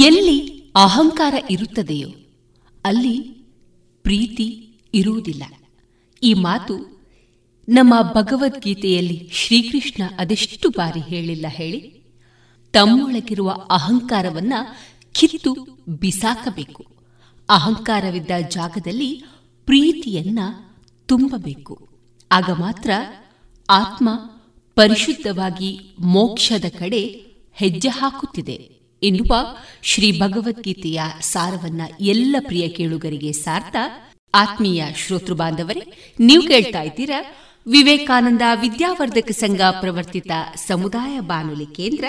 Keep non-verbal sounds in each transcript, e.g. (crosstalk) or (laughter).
ಎಲ್ಲಿ ಅಹಂಕಾರ ಇರುತ್ತದೆಯೋ ಅಲ್ಲಿ ಪ್ರೀತಿ ಇರುವುದಿಲ್ಲ. ಈ ಮಾತು ನಮ್ಮ ಭಗವದ್ಗೀತೆಯಲ್ಲಿ ಶ್ರೀಕೃಷ್ಣ ಅದೆಷ್ಟು ಬಾರಿ ಹೇಳಿಲ್ಲ ಹೇಳಿ? ತಮ್ಮೊಳಗಿರುವ ಅಹಂಕಾರವನ್ನ ಕಿತ್ತು ಬಿಸಾಕಬೇಕು. ಅಹಂಕಾರವಿದ್ದ ಜಾಗದಲ್ಲಿ ಪ್ರೀತಿಯನ್ನ ತುಂಬಬೇಕು. ಆಗ ಮಾತ್ರ ಆತ್ಮ ಪರಿಶುದ್ಧವಾಗಿ ಮೋಕ್ಷದ ಕಡೆ ಹೆಜ್ಜೆ ಹಾಕುತ್ತಿದೆ. ಎನ್ನುವ ಶ್ರೀ ಭಗವದ್ಗೀತೆಯ ಸಾರವನ್ನ ಎಲ್ಲ ಪ್ರಿಯ ಕೇಳುಗರಿಗೆ ಸಾರ್ಥ. ಆತ್ಮೀಯ ಶ್ರೋತೃ ಬಾಂಧವರೇ, ನೀವು ಕೇಳ್ತಾ ಇದ್ದೀರಾ ವಿವೇಕಾನಂದ ವಿದ್ಯಾವರ್ಧಕ ಸಂಘ ಪ್ರವರ್ತಿತ ಸಮುದಾಯ ಬಾನುಲಿ ಕೇಂದ್ರ,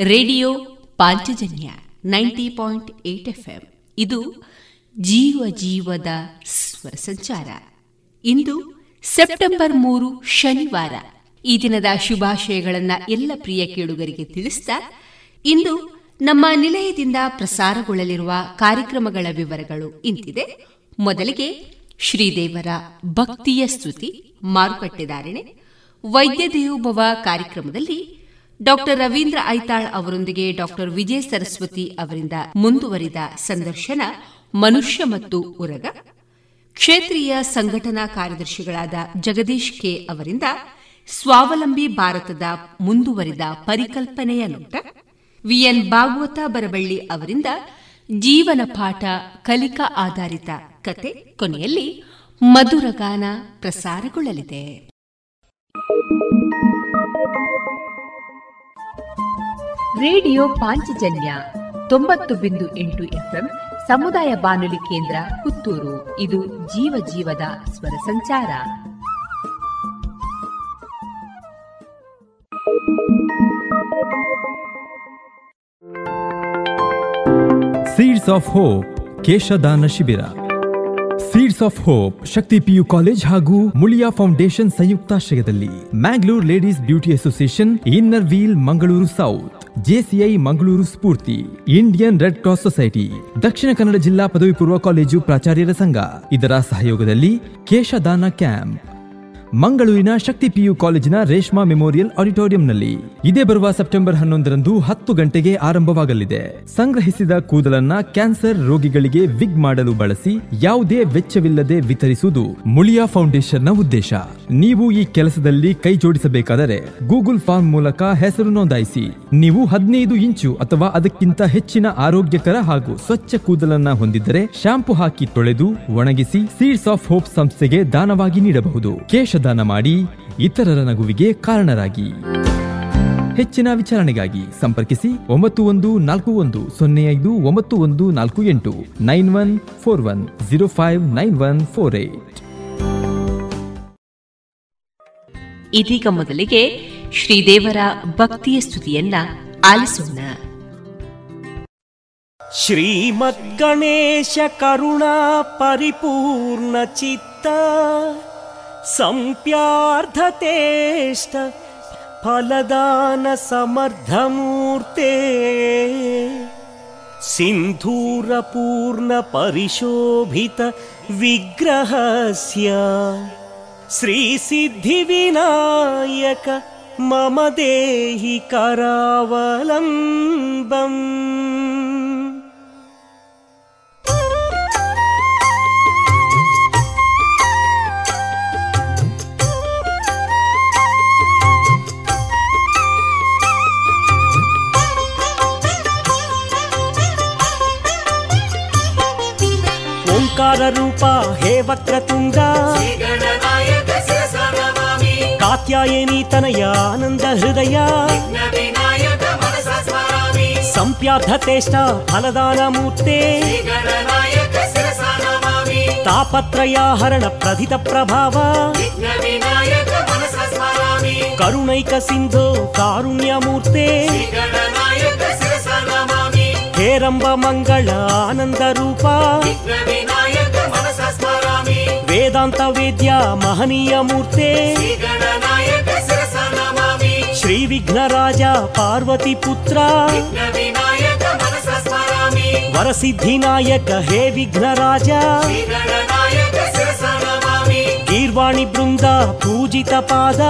radio Panchajanya ninety point eight FM. ಇದು ಜೀವ ಜೀವದ ಸ್ವರ ಸಂಚಾರ. ಇಂದು ಸೆಪ್ಟೆಂಬರ್ ಮೂರು, ಶನಿವಾರ. ಈ ದಿನದ ಶುಭಾಶಯಗಳನ್ನ ಎಲ್ಲ ಪ್ರಿಯ ಕೇಳುಗರಿಗೆ ತಿಳಿಸ್ತಾ, ಇಂದು ನಮ್ಮ ನಿಲಯದಿಂದ ಪ್ರಸಾರಗೊಳ್ಳಲಿರುವ ಕಾರ್ಯಕ್ರಮಗಳ ವಿವರಗಳು ಇಂತಿದೆ. ಮೊದಲಿಗೆ ಶ್ರೀದೇವರ ಭಕ್ತಿಯ ಸ್ತುತಿ ಮಾರುಕಟ್ಟೆದಾರಣೆ ವೈದ್ಯ ದೇವೋಭವ ಕಾರ್ಯಕ್ರಮದಲ್ಲಿ ಡಾಕ್ಟರ್ ರವೀಂದ್ರ ಐತಾಳ್ ಅವರೊಂದಿಗೆ ಡಾಕ್ಟರ್ ವಿಜಯ ಸರಸ್ವತಿ ಅವರಿಂದ ಮುಂದುವರಿದ ಸಂದರ್ಶನ, ಮನುಷ್ಯ ಮತ್ತು ಉರಗ. ಕ್ಷೇತ್ರೀಯ ಸಂಘಟನಾ ಕಾರ್ಯದರ್ಶಿಗಳಾದ ಜಗದೀಶ್ ಕೆ ಅವರಿಂದ ಸ್ವಾವಲಂಬಿ ಭಾರತದ ಮುಂದುವರಿದ ಪರಿಕಲ್ಪನೆಯ ನೋಟ. ವಿಎನ್ ಭಾಗವತ ಬರಬಳ್ಳಿ ಅವರಿಂದ ಜೀವನ ಪಾಠ ಕಲಿಕಾ ಆಧಾರಿತ ಕತೆ ಕೊನೆಯಲ್ಲಿ ಮಧುರಗಾನ ಪ್ರಸಾರಗೊಳ್ಳಲಿದೆ. ರೇಡಿಯೋ ಪಾಂಚಜನ್ಯ ತೊಂಬತ್ತು ಬಿಂದು ಎಂಟು ಎಫ್ಎಂ ಸಮುದಾಯ ಬಾನುಲಿ ಕೇಂದ್ರ ಪುತ್ತೂರು. ಇದು ಜೀವ ಜೀವದ ಸ್ವರ ಸಂಚಾರ. ಸೀಡ್ಸ್ ಆಫ್ ಹೋಪ್ ಕೇಶದಾನ ಶಿಬಿರ seeds of hope Shakti PU college ಹಾಗೂ ಮುಳಿಯಾ ಫೌಂಡೇಶನ್ ಸಂಯುಕ್ತಾಶ್ರಯದಲ್ಲಿ Mangalore ladies beauty association inner wheel Mangaluru south JCI Mangaluru Spoorthi Indian red cross society Dakshina Kannada ಜಿಲ್ಲಾ ಪದವಿ ಪೂರ್ವ ಕಾಲೇಜು ಪ್ರಾಚಾರ್ಯರ ಸಂಘ ಇದರ ಸಹಯೋಗದಲ್ಲಿ ಕೇಶದಾನ ಕ್ಯಾಂಪ್ ಮಂಗಳೂರಿನ ಶಕ್ತಿ ಪಿಯು ಕಾಲೇಜಿನ ರೇಷ್ಮಾ ಮೆಮೋರಿಯಲ್ ಆಡಿಟೋರಿಯಂನಲ್ಲಿ ಇದೇ ಬರುವ ಸೆಪ್ಟೆಂಬರ್ ಹನ್ನೊಂದರಂದು ಹತ್ತು ಗಂಟೆಗೆ ಆರಂಭವಾಗಲಿದೆ. ಸಂಗ್ರಹಿಸಿದ ಕೂದಲನ್ನ ಕ್ಯಾನ್ಸರ್ ರೋಗಿಗಳಿಗೆ ವಿಗ್ ಮಾಡಲು ಬಳಸಿ ಯಾವುದೇ ವೆಚ್ಚವಿಲ್ಲದೆ ವಿತರಿಸುವುದು ಮುಳಿಯಾ ಫೌಂಡೇಶನ್ನ ಉದ್ದೇಶ. ನೀವು ಈ ಕೆಲಸದಲ್ಲಿ ಕೈ ಜೋಡಿಸಬೇಕಾದರೆ ಗೂಗಲ್ ಫಾರ್ಮ್ ಮೂಲಕ ಹೆಸರು ನೋಂದಾಯಿಸಿ. ನೀವು ಹದಿನೈದು ಇಂಚು ಅಥವಾ ಅದಕ್ಕಿಂತ ಹೆಚ್ಚಿನ ಆರೋಗ್ಯಕರ ಹಾಗೂ ಸ್ವಚ್ಛ ಕೂದಲನ್ನ ಹೊಂದಿದ್ದರೆ ಶಾಂಪು ಹಾಕಿ ತೊಳೆದು ಒಣಗಿಸಿ ಸೀಡ್ಸ್ ಆಫ್ ಹೋಪ್ ಸಂಸ್ಥೆಗೆ ದಾನವಾಗಿ ನೀಡಬಹುದು. ಕೇಶ ದಾನ ಮಾಡಿ ಇತರರ ನಗುವಿಗೆ ಕಾರಣರಾಗಿ. ಹೆಚ್ಚಿನ ವಿಚಾರಣೆಗಾಗಿ ಸಂಪರ್ಕಿಸಿ ಒಂಬತ್ತು ಒಂದು ನಾಲ್ಕು ಒಂದು ಸೊನ್ನೆ ಐದು ಒಂಬತ್ತು ಒಂದು ನಾಲ್ಕು ಎಂಟು nine one four one zero five nine one four eight. ಇದೀಗ ಮೊದಲಿಗೆ ಶ್ರೀದೇವರ ಭಕ್ತಿಯ ಸ್ತುತಿಯನ್ನ ಆಲಿಸೋಣ. ಶ್ರೀಮದ್ಗಣೇಶ ಕರುಣಾ ಪರಿಪೂರ್ಣ ಚಿತ್ತ. संप्यार्धतेष्ट फलदानसमर्थमूर्ते सिन्धूरपूर्णपरिशोभितविग्रहस्य श्रीसिद्धिविनायक मम देहि करावलम्बम् ಓಂಕಾರ ರೂಪ ಹೇ ವಕ್ರತುಂಡ ಕಾತ್ಯಾಯನಿ ತನಯ ಆನಂದ ಹೃದಯ ಸಂಪ್ಯಾರ್ಧತೆಷ್ಟ ಫಲದಾನ ಮೂರ್ತೆ ತಾಪತ್ರಯಾಹರಣ ಪ್ರಧಿತ ಪ್ರಭಾವ ಕರುಣೈಕ ಸಿಂಧೋ ಕಾರುಣ್ಯ ಮೂರ್ತೆ ಹೇರಂಬ ಮಂಗಳ ಆನಂದ ರೂಪ వేదాంత వేద్య మహనీయమూర్తే శ్రీ విఘ్నరాజ పార్వతీపుత్ర వరసిద్ధినాయక హే విఘ్నరాజ. కీర్వాణి బృంద పూజిత పాద.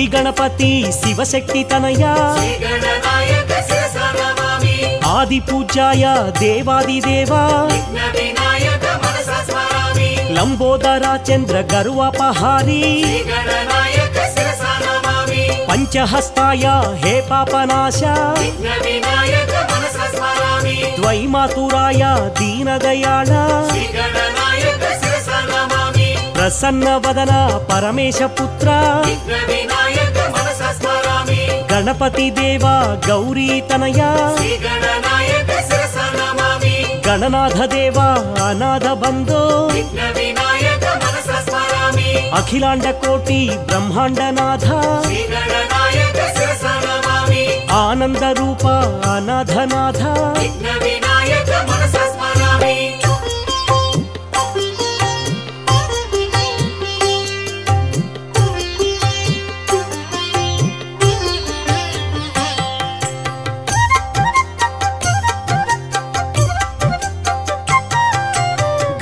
శ్రీ గణపతి శివశక్తి తనయా. ఆది పూజాయ దేవాది దేవా లంబోదరా చంద్ర గరువపహారీ పంచహస్తాయ హే పాపనాశ. ద్వై మాతురాయ దీనదయాళ. ప్రసన్న వదన పరమేశపుత్ర ಗಣಪತಿ ದೇವ ಗೌರಿ ತನಯ ಗಣನಾಯಕ ಶಿರಸ ನಮಾಮಿ ಗಣನಾಥ ದೇವ ಅನಾಥ ಬಂಧೋ ವಿನಾಯಕ ಮನಸ ಸ್ಮರಾಮಿ ಅಖಿಲಾಂಡ ಕೋಟಿ ಬ್ರಹ್ಮಾಂಡನಾಥ ಗಣನಾಯಕ ಶಿರಸ ನಮಾಮಿ ಆನಂದ ರೂಪ ಅನಾಥನಾಥ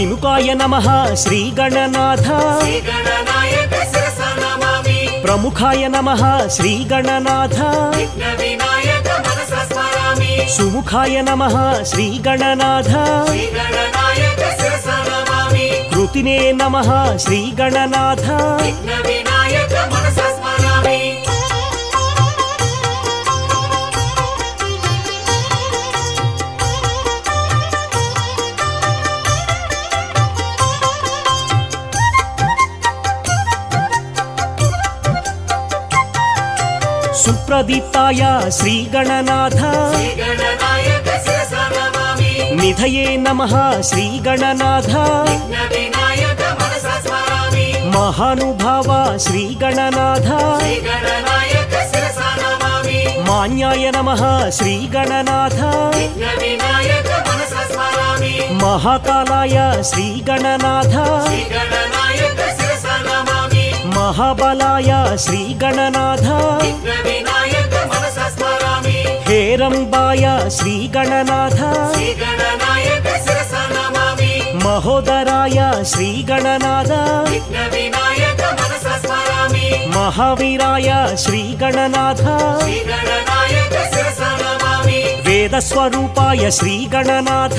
శినుకాయ నమ శ్రీ గణనాథ ప్రముఖాయ నమ శ్రీ గణనాథ సుముఖాయ నమ శ్రీ గణనాథ కృతినే నమ శ్రీ గణనాథ సుప్రదీప్తాయ శ్రీగణనాథ. నిధయే నమ శ్రీగణనాథ. మహానుభావ శ్రీగణనాథ. మాన్యాయ నమ శ్రీగణనాథ. మహాకాలాయ శ్రీగణనాథ. మహాబలాయ శ్రీగణనాథ. హేరంబాయ శ్రీగణనాథ. మహోదరాయ శ్రీగణనాథ. మహావీరాయ శ్రీగణనాథ. వేదస్వరూపాయ శ్రీగణనాథ.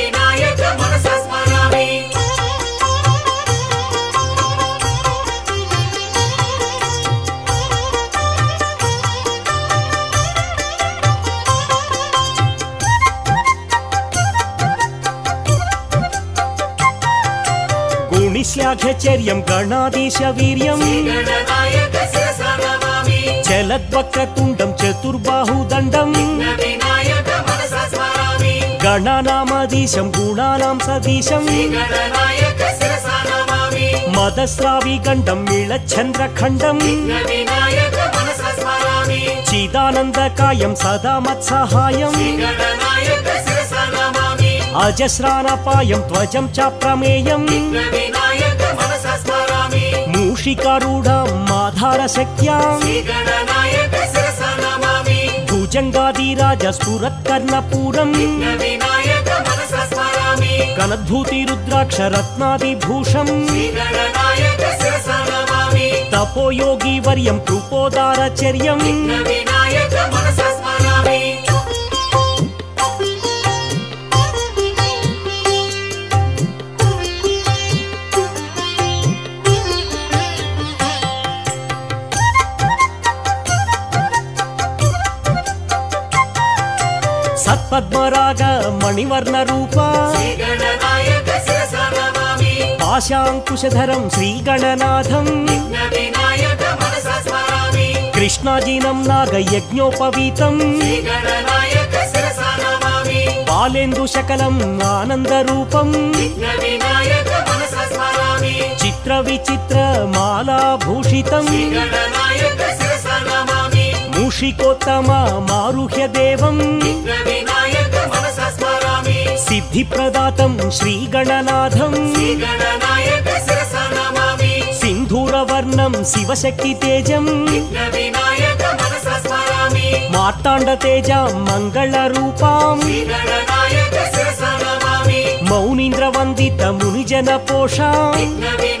स्याघचर्यं गणाधीशवीर्यम् चलद्वक्रतुण्डं चतुर्बाहुदण्डम् गणानामधीशं गुणानां सदीशम्। मदस्राविगण्डं मिलच्छन्द्रखण्डम् चिदानन्दकायं सदा मत्सहायम्। अजस्रानपायं ध्वजं च प्रमेयम् మూషికారూఢ మాధార శక్త్యా భుజంగాదిరాజ స్ఫురత్కర్ణపూరం. కనద్భూతి రుద్రాక్ష తపోయోగి వర్యం కృపోదారచర్యం गणनायक शिरसा नमामि तपोयोगीवर्यं कृपोदारचर्यम् विनायक मनसा स्मरामि सत्पद्मराग मणिवर्णरूपा गणनायक शिरसा नमामि पाशाङ्कुशधरं श्रीगणनाथम् सिद्धिप्रदातं श्रीगणनाथं। सिन्धूरवर्णं शिवशक्तितेजं मार्ताण्डतेजां मङ्गलरूपां मौनीन्द्रवन्दितमुनिजनपोषाम्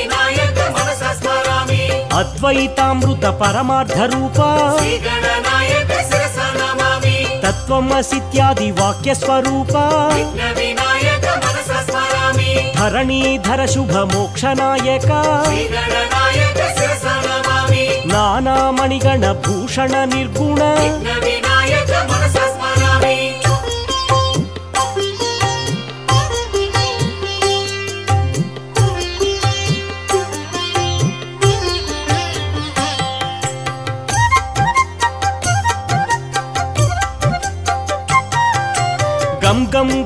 అద్వైతామృత పరమార్థ రూపా. తత్వమసిత్యాది వాక్య స్వరూపా. ధరణీధర శుభ మోక్ష నాయక. నానామణిగణ భూషణ నిర్గుణ.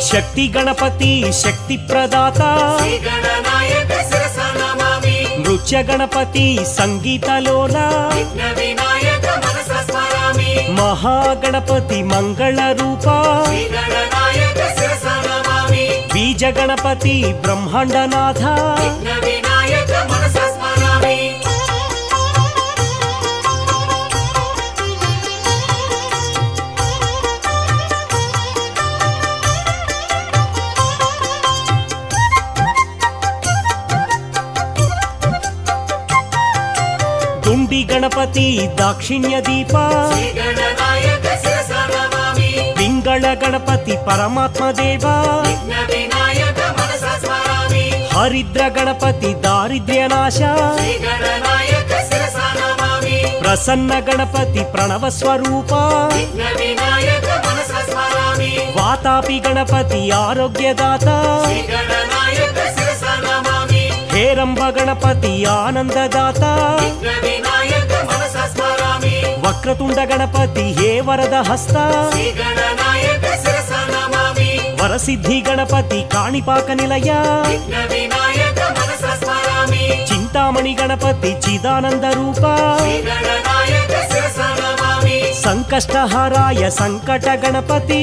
శక్తి గణపతి శక్తి ప్రదాత. నృత్య గణపతి సంగీతలోన మహాగణపతి మంగళ రూపా. బీజ గణపతి బ్రహ్మాండనాథ. జ్యోతి దాక్షిణ్య దీప తింగళ గణపతి పరమాత్మ దేవా హరిద్ర గణపతి దారిద్ర్యనాశ. ప్రసన్న గణపతి ప్రణవ స్వరూప వాతాపి గణపతి ఆరోగ్యదాత. ಹೇರಂಬ ಗಣಪತಿ ಆನಂದದಾತ వక్రతుండ గణపతి హే వరద హస్త? వరసిద్ధి గణపతి కాణిపాక నిలయ? చింతామణి గణపతి చిదానంద రూప? సంకష్టహారాయ సంకట గణపతి?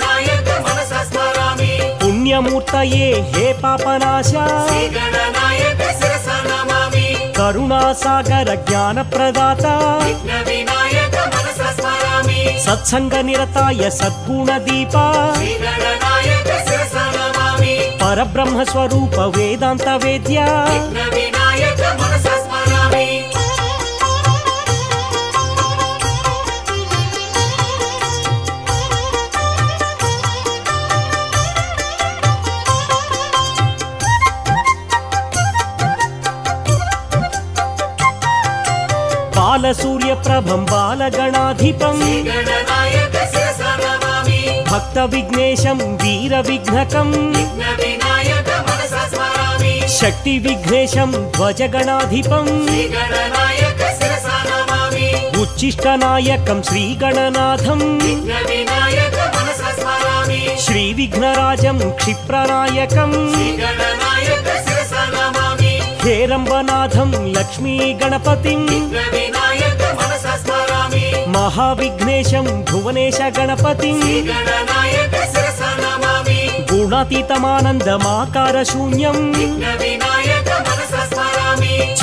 పుణ్యమూర్తయే హే పాపనాశ. కరుణాసాగర జ్ఞాన ప్రదాత సత్సంగ నిరతాయ సద్గుణ దీప. పరబ్రహ్మ స్వరూప వేదాంత వేద్య. बाल सूर्य प्रभम बाल गणाधिपम भक्त विघ्नेशम वीर विघ्नक। शक्ति विघ्नेशम ध्वज बालसूर्यप्रभं बालगणाधिपं भक्तविघ्नेशं वीरविघ्नकम् शक्तिविघ्नेशं ध्वजगणाधिपम् उच्छिष्टनायकं श्रीगणनाथम् श्रीविघ्नराजं क्षिप्रनायकम्। हेरम्बनाथं लक्ष्मीगणपतिम् మహావిఘ్నేశం భువనేశ గణపతి. గుణాతీతమానందమాకార శూన్యం.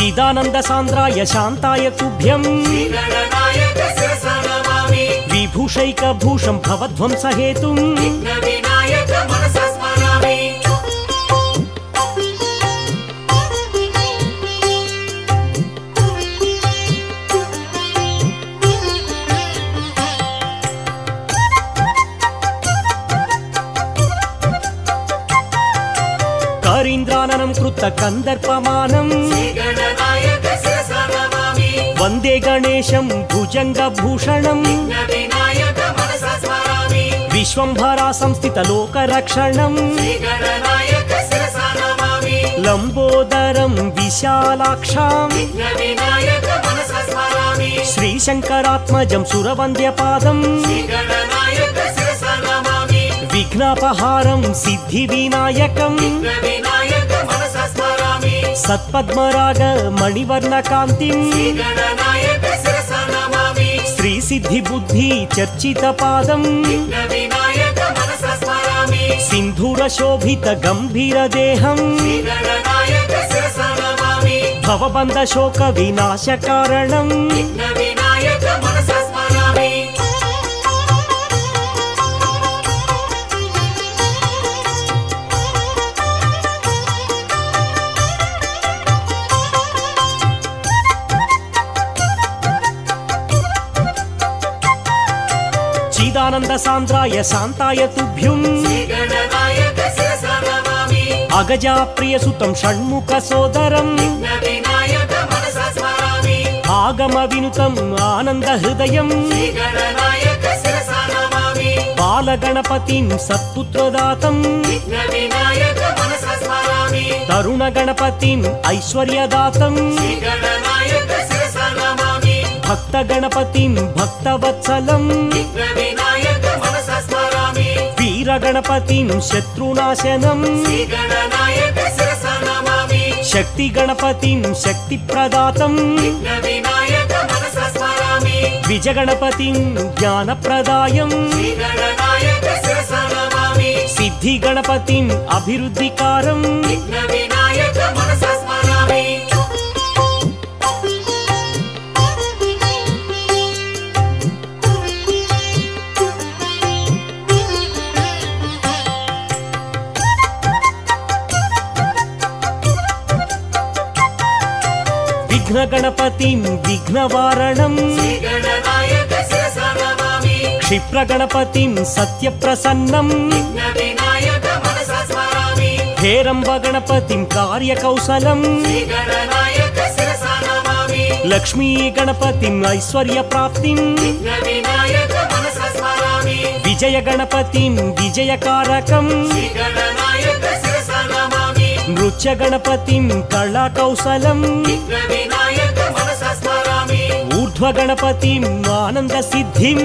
చిదానంద సాంద్రాయ శాంతాయ కుభ్యం. విభూషైక భూషం భవధ్వంసహేతుం गजाननं कृत कन्दर्पमानम् वंदे गणेशं भुजङ्गभूषणम्। विश्वम्भरा संस्थितलोकरक्षणम् लम्बोदरं विशालाक्षाम्। श्रीशङ्करात्मजं सुरवन्द्यपादम्। विघ्नापहारं सिद्धिविनायकम्। సత్పద్మరాగ మణివర్ణ కాంతిం. శ్రీ సిద్ధి బుద్ధి చర్చిత పాదం. సింధూర శోభిత గంభీర దేహం. భవబంధ శోక వినాశ కారణం. ఆనంద సాంద్రాయ శాంతాయ తుభ్యుం అగజా ప్రియసుతం షణ్ముఖ సోదరం. ఆగమ వినుతం ఆనంద హృదయం. బాలగణపతిం సత్పుత్రదాతం. తరుణ గణపతి ఐశ్వర్యదాతం. భక్త గణపతి భక్తవత్సలం. వీరగణపతిం శత్రునాశనం. శక్తి గణపతిం శక్తి ప్రదాతం విజగణపతిం జ్ఞానప్రదాయం. సిద్ధి గణపతిం అభివృద్ధికారం. घनगणपतिं विघ्नवारणं क्षिप्रगणपतिं सत्यप्रसन्नं हेरम्बगणपतिं कार्यकौशलम् लक्ष्मीगणपतिम् ऐश्वर्यप्राप्तिम् विजयगणपतिं विजयकारकम् नृत्यगणपतिं कलाकौशलम् ఊర్ధ్వగణపతిం ఆనంద సిద్ధిం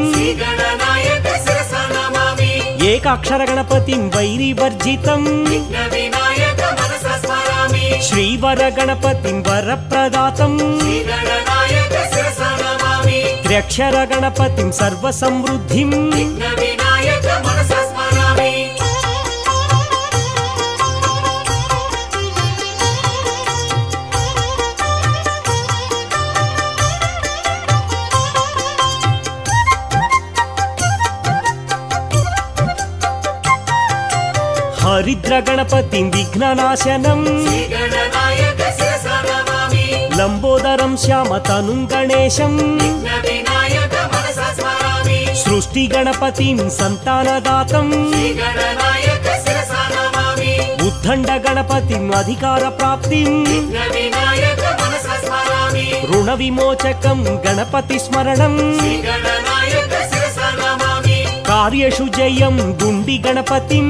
ఏకాక్షర గణపతిం వైరివర్జితం శ్రీవర గణపతిం వరప్రదాతం త్ర్యక్షర గణపతిం సర్వసమృద్ధిం దరిద్ర గణపతిం విఘ్ననాశనం. లంబోదరం శ్యామతనుం గణేశం. సృష్టి గణపతిం సంతానదాతం. ఉద్దండ గణపతిం అధికార ప్రాప్తిం. రుణ విమోచకం గణపతి స్మరణం. కార్యషు జయం గుండి గణపతిం.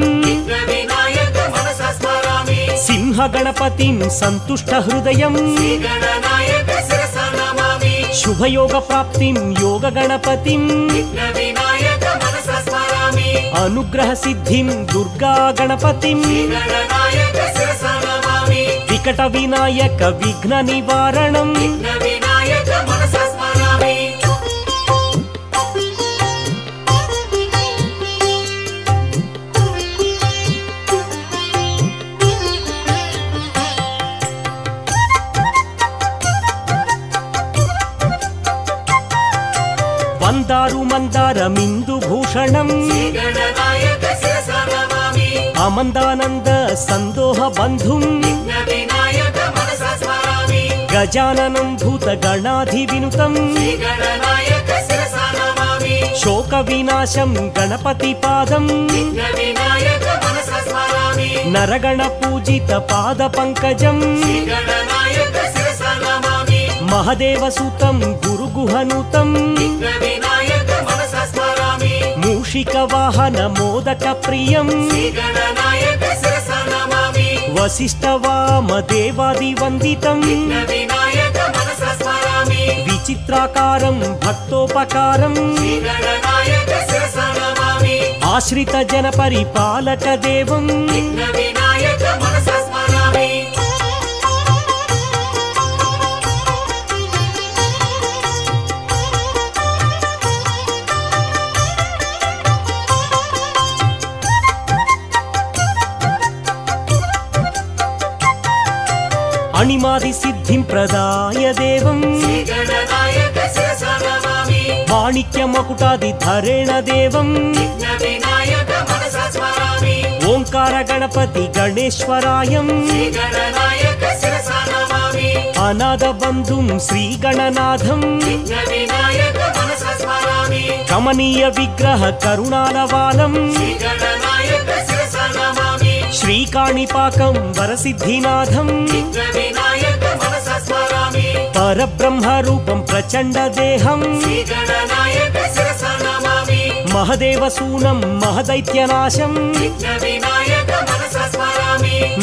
सिंहगणपतिं सन्तुष्टहृदयम् श्रीगणनायक शिरसा नमामि शुभयोगप्राप्तिं योगगणपतिम् विघ्नविनायक मनसा स्मरामि अनुग्रहसिद्धिं दुर्गागणपतिम् श्रीगणनायक शिरसा नमामि विकटविनायक विघ्ननिवारणम् न्दुभूषणम् अमन्दानन्द सन्दोहबन्धुम्। गजाननन्धुतगणाधिविनुतम् शोकविनाशं गणपतिपादम्। नरगणपूजितपादपङ्कजम्। महदेवसुतं गुरुगुहनुतम्। వార్షిక వాహన మోదక ప్రియం. వశిష్ట వామదేవాది వందితం. విచిత్రాకారం భక్తోపకారం. ఆశ్రిత జన పరిపాలక దేవం. వాణిమాది సిద్ధింప్రదాయ దేవం. వాణిక్య మకుటాది ధరేణ దేవం. ఓంకార గణపతి గణేశ్వరాయం. అనాథ బంధుం శ్రీ గణనాథం కమనీయ విగ్రహ కరుణాలవాలం శ్రీకాణిపాకం వరసిద్ధినాథం. పరబ్రహ్మ రూపం ప్రచండ దేహం. మహదేవసూనం మహదైత్యనాశం.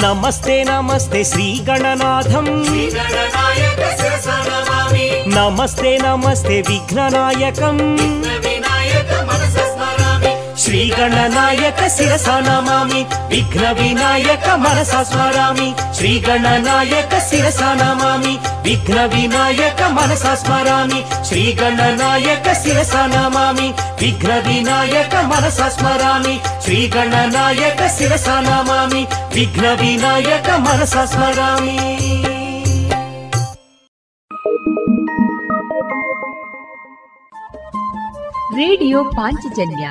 నమస్తే నమస్తే శ్రీగణనాథం. నమస్తే నమస్తే విఘ్ననాయకం. శ్రీ గణనాయక శిరస విఘ్న వినాయక మనసా స్మరామి. శ్రీ గణనాయక శిరస విఘ్న వినాయక మనసా స్మరామి. శ్రీ గణనాయక శిరస విఘ్న వినాయక మనసా స్మరామి. శ్రీ గణనాయక శిరస విఘ్న వినాయక మనసా స్మరామి. ರೇಡಿಯೋ ಪಾಂಚಜನ್ಯ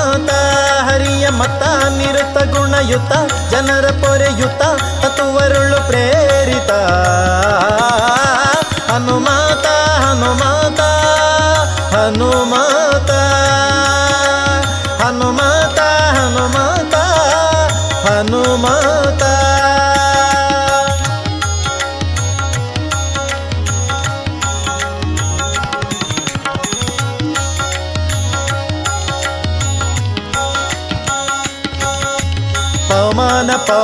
ಮತ ನಿರತ ಗುಣಯುತ ಜನರ ಪೊರೆಯುತ ತತ್ವರುಳು ಪ್ರೇರಿತ. ಹನುಮಾತ ಹನುಮಾತ ಹನುಮಾತ.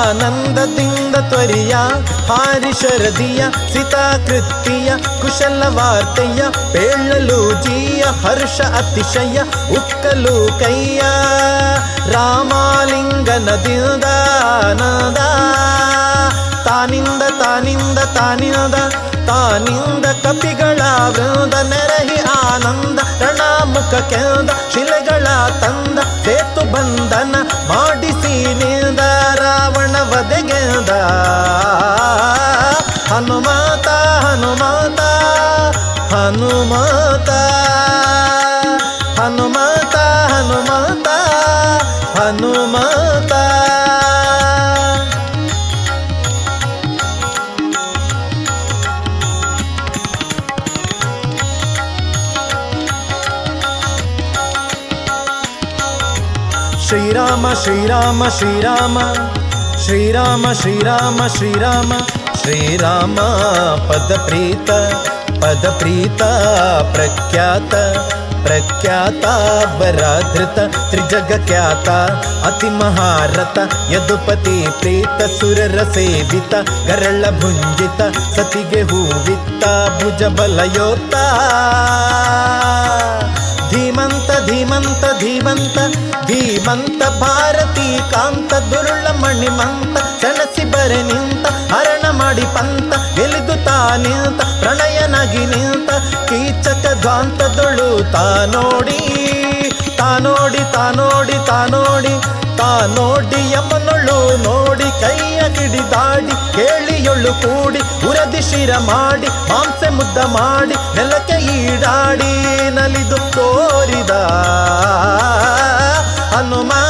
ಆನಂದದಿಂದ ತ್ವರಿಯ ಸಿತಾಕೃತಿಯ ಕುಶಲ ವಾರ್ತೆಯ ಪೇಳಲು ಜೀಯ, ಹರ್ಷ ಅತಿಶಯ, ಉಕ್ಕಲು ಕೈಯ ರಾಮಾಲಿಂಗನದಿಂದ ನದ ತಾನಿಂದ ತಾನಿಂದ ತಾನಿಂದ ತಾನಿಂದ ಕಪಿಗಳ ವೃಂದ, ನೆರಹಿ ಆನಂದ, ರಣಾಮುಖ ಕೆಂದ, ಶಿಲೆಗಳ ತಂದ, ಸೇತು ಬಂಧನ ಮಾಡಿಸಿ ನಿಂದ. ವಧೆಗೆಂದ ಹನುಮಾತ ಹನುಮಾತ ಹನುಮಾತ ಹನುಮಾತ ಹನುಮಾತ ಹನುಮಾತ. ಶ್ರೀರಾಮ ಶ್ರೀರಾಮ ಶ್ರೀರಾಮ. ಶ್ರೀರಾಮ ಶ್ರೀರಾಮ ಶ್ರೀರಾಮ ಶ್ರೀರಾಮ, ಪದ ಪ್ರೀತ ಪದ ಪ್ರೀತ, ಪ್ರಖ್ಯಾತ ಪ್ರಖ್ಯಾತ ಬರಾಧೃತ ತ್ರಿಜಗ ಖ್ಯಾತ ಅತಿ ಮಹಾರಥ, ಯದುಪತಿ ಪ್ರೀತ, ಸುರರ ಸೇವಿತ, ಗರಳ ಭುಂಜಿತ, ಸತಿಗೆ ಹೂವಿತ್ತ ಭುಜ ಧೀಮಂತ ಭಾರತಿ ಕಾಂತ ಮಣಿ ಮಂತ ಸೆಣಸಿ ಬರೆ ನಿಂತ, ಹರಣ ಮಾಡಿ ಪಂತ, ಗೆಲಿದು ತಾ ನಿಂತ, ಪ್ರಣಯನಗಿ ನಿಂತ, ಕೀಚಕ ಧ್ವಾಂತದೊಳು ತಾ ನೋಡಿ ತಾ ನೋಡಿ ತಾ ನೋಡಿ ತಾ ನೋಡಿ ತಾ ನೋಡಿ, ಯಮನೊಳು ನೋಡಿ, ಕೈಯ ಕಿಡಿದಾಡಿ ಕೇಳಿಯೊಳ್ಳು ಕೂಡಿ, ಉರದಿ ಶಿರ ಮಾಡಿ, ಮಾಂಸೆ ಮುದ್ದ ಮಾಡಿ, ನೆಲಕ್ಕೆ ಈಡಾಡಿ, ನಲಿದು ತೋರಿದ ಹನುಮಾತ ಹನುಮಾತ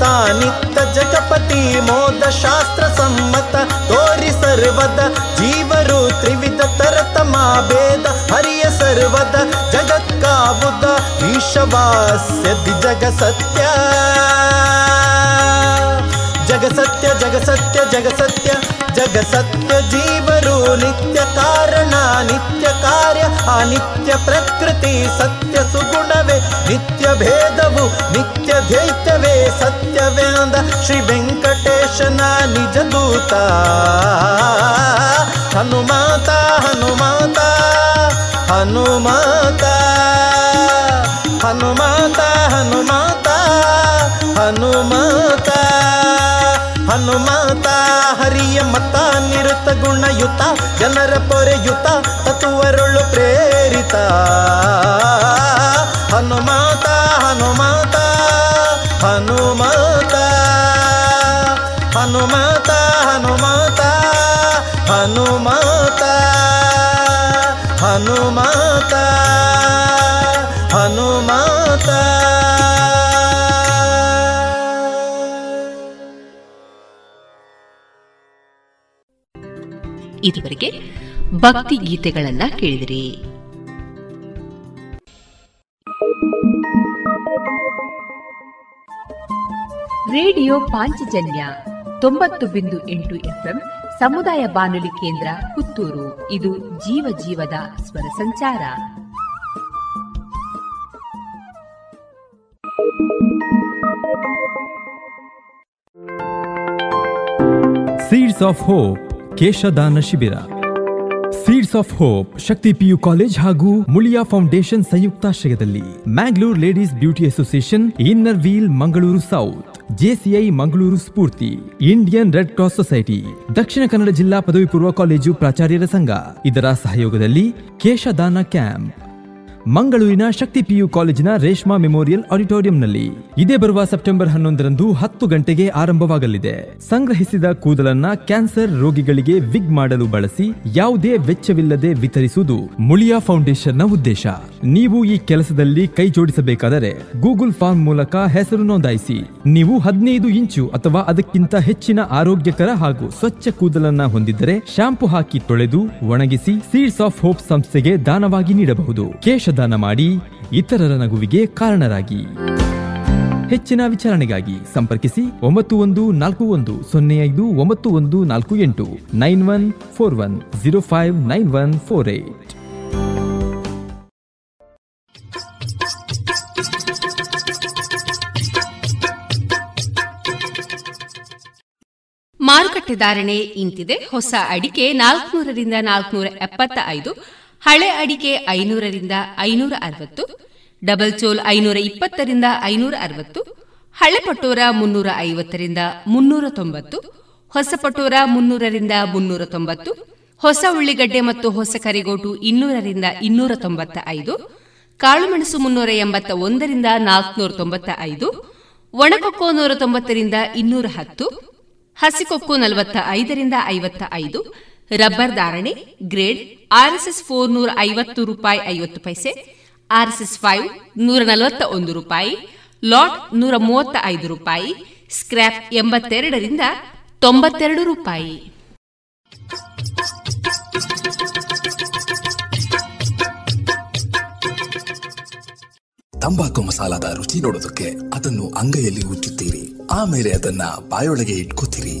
ತಾನಿತ್ತ ಜಗಪತಿ ಮೋದ ಶಾಸ್ತ್ರ ಸಮ್ಮತ ತೋರಿ ಸರ್ವದ ಜೀವರು ತ್ರಿವಿಧ ತರತಮ ಭೇದ ಹರಿಯ ಸರ್ವದ ಜಗತ್ಕಾವುದ ಈಶವಾಸ್ಯ ಜಗ ಸತ್ಯ ಜಗ ಸತ್ಯ ಜಗ ಸತ್ಯ ನಿತ್ಯ ಪ್ರಕೃತಿ ಸತ್ಯ ಸುಗುಣವೇ, ನಿತ್ಯ ಭೇದವು ನಿತ್ಯ ದ್ವೈತವೇ, ಸತ್ಯವೆಂದ ಶ್ರೀ ವೆಂಕಟೇಶನ ನಿಜ ದೂತ. ಹನುಮಾತ ಹನುಮಾತ ಹನುಮಾತ ಹನುಮಾತ ಹನುಮಾತ ಹನುಮಾತ ಹನುಮಾತ ಹರಿಯ ಮತ ನಿರುತ ಗುಣಯುತ, ಜನರ ಪೊರೆಯುತ ತತ್ವರುಳು ಹನುಮಾತ ಹನುಮಾತ ಹನುಮತ. ಹನುಮಾತ ಹನುಮಾತ ಹನುಮಾತ. ಹನುಮಾತ ಹನುಮಾತ. ಇದುವರೆಗೆ ಭಕ್ತಿ ಗೀತೆಗಳನ್ನ ಕೇಳಿದಿರಿ. ರೇಡಿಯೋ ಪಾಂಚಜನ್ಯ ತೊಂಬತ್ತು ಬಿಂದು ಎಂಟು ಎಫ್ಎಂ ಸಮುದಾಯ ಬಾನುಲಿ ಕೇಂದ್ರ ಪುತ್ತೂರು. ಇದು ಜೀವ ಜೀವದ ಸ್ವರ ಸಂಚಾರ. ಸೀಡ್ಸ್ ಆಫ್ ಹೋಪ್ ಕೇಶದಾನ ಶಿಬಿರ seeds of hope Shakti PU college ಹಾಗೂ ಮುಳಿಯಾ ಫೌಂಡೇಶನ್ ಸಂಯುಕ್ತಾಶ್ರಯದಲ್ಲಿ Mangalore ladies beauty association inner wheel Mangaluru south JCI Mangaluru Spoorthi, Indian red cross society, Dakshina Kannada ಜಿಲ್ಲಾ ಪದವಿ ಪೂರ್ವ ಕಾಲೇಜು ಪ್ರಾಚಾರ್ಯರ ಸಂಘ. ಇದರ ಸಹಯೋಗದಲ್ಲಿ ಕೇಶದಾನ ಕ್ಯಾಂಪ್. ಮಂಗಳೂರಿನ ಶಕ್ತಿ ಪಿಯು ಕಾಲೇಜಿನ ರೇಷ್ಮಾ ಮೆಮೋರಿಯಲ್ ಆಡಿಟೋರಿಯಂನಲ್ಲಿ ಇದೇ ಬರುವ ಸೆಪ್ಟೆಂಬರ್ ಹನ್ನೊಂದರಂದು ಹತ್ತು ಗಂಟೆಗೆ ಆರಂಭವಾಗಲಿದೆ. ಸಂಗ್ರಹಿಸಿದ ಕೂದಲನ್ನ ಕ್ಯಾನ್ಸರ್ ರೋಗಿಗಳಿಗೆ ವಿಗ್ ಮಾಡಲು ಬಳಸಿ ಯಾವುದೇ ವೆಚ್ಚವಿಲ್ಲದೆ ವಿತರಿಸುವುದು ಮುಳಿಯಾ ಫೌಂಡೇಶನ್ನ ಉದ್ದೇಶ. ನೀವು ಈ ಕೆಲಸದಲ್ಲಿ ಕೈ ಜೋಡಿಸಬೇಕಾದರೆ ಗೂಗಲ್ ಫಾರ್ಮ್ ಮೂಲಕ ಹೆಸರು ನೋಂದಾಯಿಸಿ. ನೀವು ಹದಿನೈದು ಇಂಚು ಅಥವಾ ಅದಕ್ಕಿಂತ ಹೆಚ್ಚಿನ ಆರೋಗ್ಯಕರ ಹಾಗೂ ಸ್ವಚ್ಛ ಕೂದಲನ್ನ ಹೊಂದಿದ್ದರೆ ಶಾಂಪು ಹಾಕಿ ತೊಳೆದು ಒಣಗಿಸಿ ಸೀಡ್ಸ್ ಆಫ್ ಹೋಪ್ ಸಂಸ್ಥೆಗೆ ದಾನವಾಗಿ ನೀಡಬಹುದು. ಕೇಶದಾನ ಮಾಡಿ ಇತರರ ನಗುವಿಗೆ ಕಾರಣರಾಗಿ. ಹೆಚ್ಚಿನ ವಿಚಾರಣೆಗಾಗಿ ಸಂಪರ್ಕಿಸಿ ಒಂಬತ್ತು ಒಂದು ನಾಲ್ಕು ಒಂದು ಸೊನ್ನೆ ಐದು ಒಂಬತ್ತು ಒಂದು ನಾಲ್ಕು ಎಂಟು nine one four one zero five nine one four eight. ಮಾರುಕಟ್ಟೆ ಧಾರಣೆ ಇಂತಿದೆ. ಹೊಸ ಅಡಿಕೆ ನಾಲ್ಕನೂರರಿಂದ ನಾಲ್ಕನೂರ ಎಪ್ಪತ್ತ ಐದು ಹಳೆ ಅಡಿಕೆ ಐನೂರರಿಂದ ಐನೂರ ಅರವತ್ತು ಡಬಲ್ ಚೋಲ್ ಐನೂರ ಇಪ್ಪತ್ತರಿಂದ ಐನೂರ ಅರವತ್ತು ಹಳೆ ಪಟೋರ ಮುನ್ನೂರ ಐವತ್ತರಿಂದ ಮುನ್ನೂರ ತೊಂಬತ್ತು ಹೊಸ ಪಟೋರ ಮುನ್ನೂರರಿಂದ ಮುನ್ನೂರ ತೊಂಬತ್ತು ಹೊಸ ಉಳ್ಳಿಗಡ್ಡೆ ಮತ್ತು ಹೊಸ ಕರಿಗೋಟು ಇನ್ನೂರರಿಂದ ಇನ್ನೂರ ತೊಂಬತ್ತ ಐದು ಕಾಳುಮೆಣಸು ಮುನ್ನೂರ ಎಂಬತ್ತ ಒಂದರಿಂದ ನಾಲ್ಕುನೂರ ತೊಂಬತ್ತ ಐದು ಒಣಕೊಕ್ಕೋ ನೂರ ತೊಂಬತ್ತರಿಂದ ಇನ್ನೂರ ಹತ್ತು ಹಸಿಕೊಕ್ಕೋ ನಲವತ್ತ ಐದರಿಂದ ಐವತ್ತ ಐದು ರಬ್ಬರ್ ಧಾರಣೆ, ಗ್ರೇಡ್, ಆರ್ಎಸ್ಎಸ್ ಫೋರ್ ನೂರ ಐವತ್ತು ರೂಪಾಯಿ ಐವತ್ತು ಪೈಸೆ, ಆರ್ಎಸ್ಎಸ್ ಫೈವ್ ನೂರ ನಲವತ್ತ ಒಂದು ರೂಪಾಯಿ, ಲಾಟ್ ನೂರ ಮೂವತ್ತ ಐದು ರೂಪಾಯಿ, ಸ್ಕ್ರ್ಯಾಪ್ ಎಂಬತ್ತೆರಡರಿಂದ ತೊಂಬತ್ತೆರಡು ರೂಪಾಯಿ. ತಂಬಾಕು ಮಸಾಲದ ರುಚಿ ನೋಡೋದಕ್ಕೆ ಅದನ್ನು ಅಂಗೈಯಲ್ಲಿ ಉಚ್ಚುತ್ತೀರಿ. ಆಮೇಲೆ ಅದನ್ನ ಬಾಯೊಳಗೆ ಇಟ್ಕೋತೀರಿ.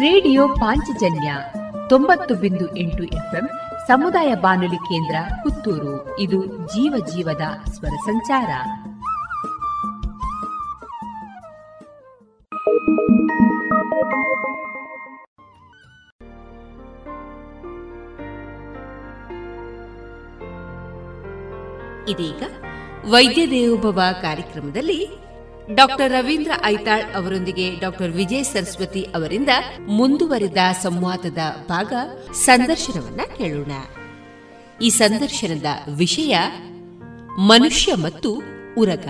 ರೇಡಿಯೋ ಪಾಂಚಜನ್ಯ ತೊಂಬತ್ತು ಬಿಂದು ಎಂಟು ಎಫ್ಎಂ ಸಮುದಾಯ ಬಾನುಲಿ ಕೇಂದ್ರ ಪುತ್ತೂರು. ಇದು ಜೀವ ಜೀವದ ಸ್ವರ ಸಂಚಾರ. ಇದೀಗ ವೈದ್ಯ ದೇವೋಭವ ಕಾರ್ಯಕ್ರಮದಲ್ಲಿ ಡಾಕ್ಟರ್ ರವೀಂದ್ರ ಐತಾಳ್ ಅವರೊಂದಿಗೆ ಡಾಕ್ಟರ್ ವಿಜಯ್ ಸರಸ್ವತಿ ಅವರಿಂದ ಮುಂದುವರಿದ ಸಂವಾದದ ಭಾಗ ಸಂದರ್ಶನವನ್ನ ಕೇಳೋಣ. ಈ ಸಂದರ್ಶನದ ವಿಷಯ ಮನುಷ್ಯ ಮತ್ತು ಉರಗ.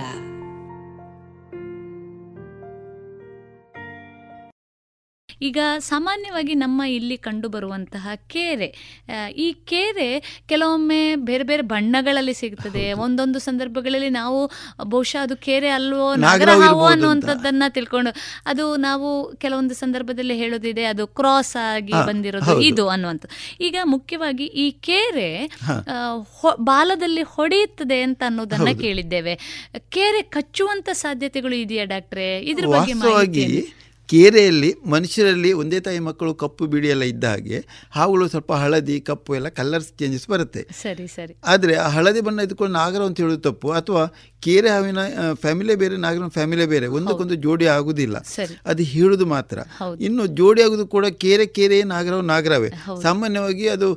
ಈಗ ಸಾಮಾನ್ಯವಾಗಿ ನಮ್ಮ ಇಲ್ಲಿ ಕಂಡುಬರುವಂತಹ ಕೇರೆ ಈ ಕೇರೆ ಕೆಲವೊಮ್ಮೆ ಬೇರೆ ಬೇರೆ ಬಣ್ಣಗಳಲ್ಲಿ ಸಿಗ್ತದೆ. ಒಂದೊಂದು ಸಂದರ್ಭಗಳಲ್ಲಿ ನಾವು ಬಹುಶಃ ಅದು ಕೇರೆ ಅಲ್ವೋ ನಗರ ಹಾವು ಅನ್ನುವಂಥದ್ದನ್ನ ತಿಳ್ಕೊಂಡು ಅದು ನಾವು ಕೆಲವೊಂದು ಸಂದರ್ಭದಲ್ಲಿ ಹೇಳೋದಿದೆ ಅದು ಕ್ರಾಸ್ ಆಗಿ ಬಂದಿರೋದು ಇದು ಅನ್ನುವಂಥ ಈಗ ಮುಖ್ಯವಾಗಿ ಈ ಕೇರೆ ಬಾಲದಲ್ಲಿ ಹೊಡೆಯುತ್ತದೆ ಅಂತ ಅನ್ನೋದನ್ನ ಕೇಳಿದ್ದೇವೆ. ಕೇರೆ ಕಚ್ಚುವಂತ ಸಾಧ್ಯತೆಗಳು ಇದೆಯಾ ಡಾಕ್ಟ್ರೆ? ಇದ್ರ ಬಗ್ಗೆ ಕೇರೆಯಲ್ಲಿ ಮನುಷ್ಯರಲ್ಲಿ ಒಂದೇ ತಾಯಿ ಮಕ್ಕಳು ಕಪ್ಪು ಬಿಡಿ ಎಲ್ಲ ಇದ್ದ ಹಾಗೆ ಹಾವುಗಳು ಸ್ವಲ್ಪ ಹಳದಿ ಕಪ್ಪು ಎಲ್ಲ ಕಲರ್ಸ್ ಚೇಂಜಸ್ ಬರುತ್ತೆ. ಸರಿ ಸರಿ. ಆದರೆ ಆ ಹಳದಿ ಬಣ್ಣ ಇದ್ಕೊಂಡು ನಾಗರ ಅಂತ ಹೇಳೋದು ತಪ್ಪು. ಅಥವಾ ಕೇರೆ ಹಾವಿನ ಫ್ಯಾಮಿಲಿ ಬೇರೆ ನಾಗರ ಫ್ಯಾಮಿಲಿ ಬೇರೆ. ಒಂದಕ್ಕೊಂದು ಜೋಡಿ ಆಗುದಿಲ್ಲ. ಅದು ಹೇಳುದು ಮಾತ್ರ. ಇನ್ನು ಜೋಡಿ ಆಗುದು ಕೂಡ ಕೇರೆ ಕೇರೆ ನಾಗರವು ನಾಗರವೇ. ಸಾಮಾನ್ಯವಾಗಿ ಅದು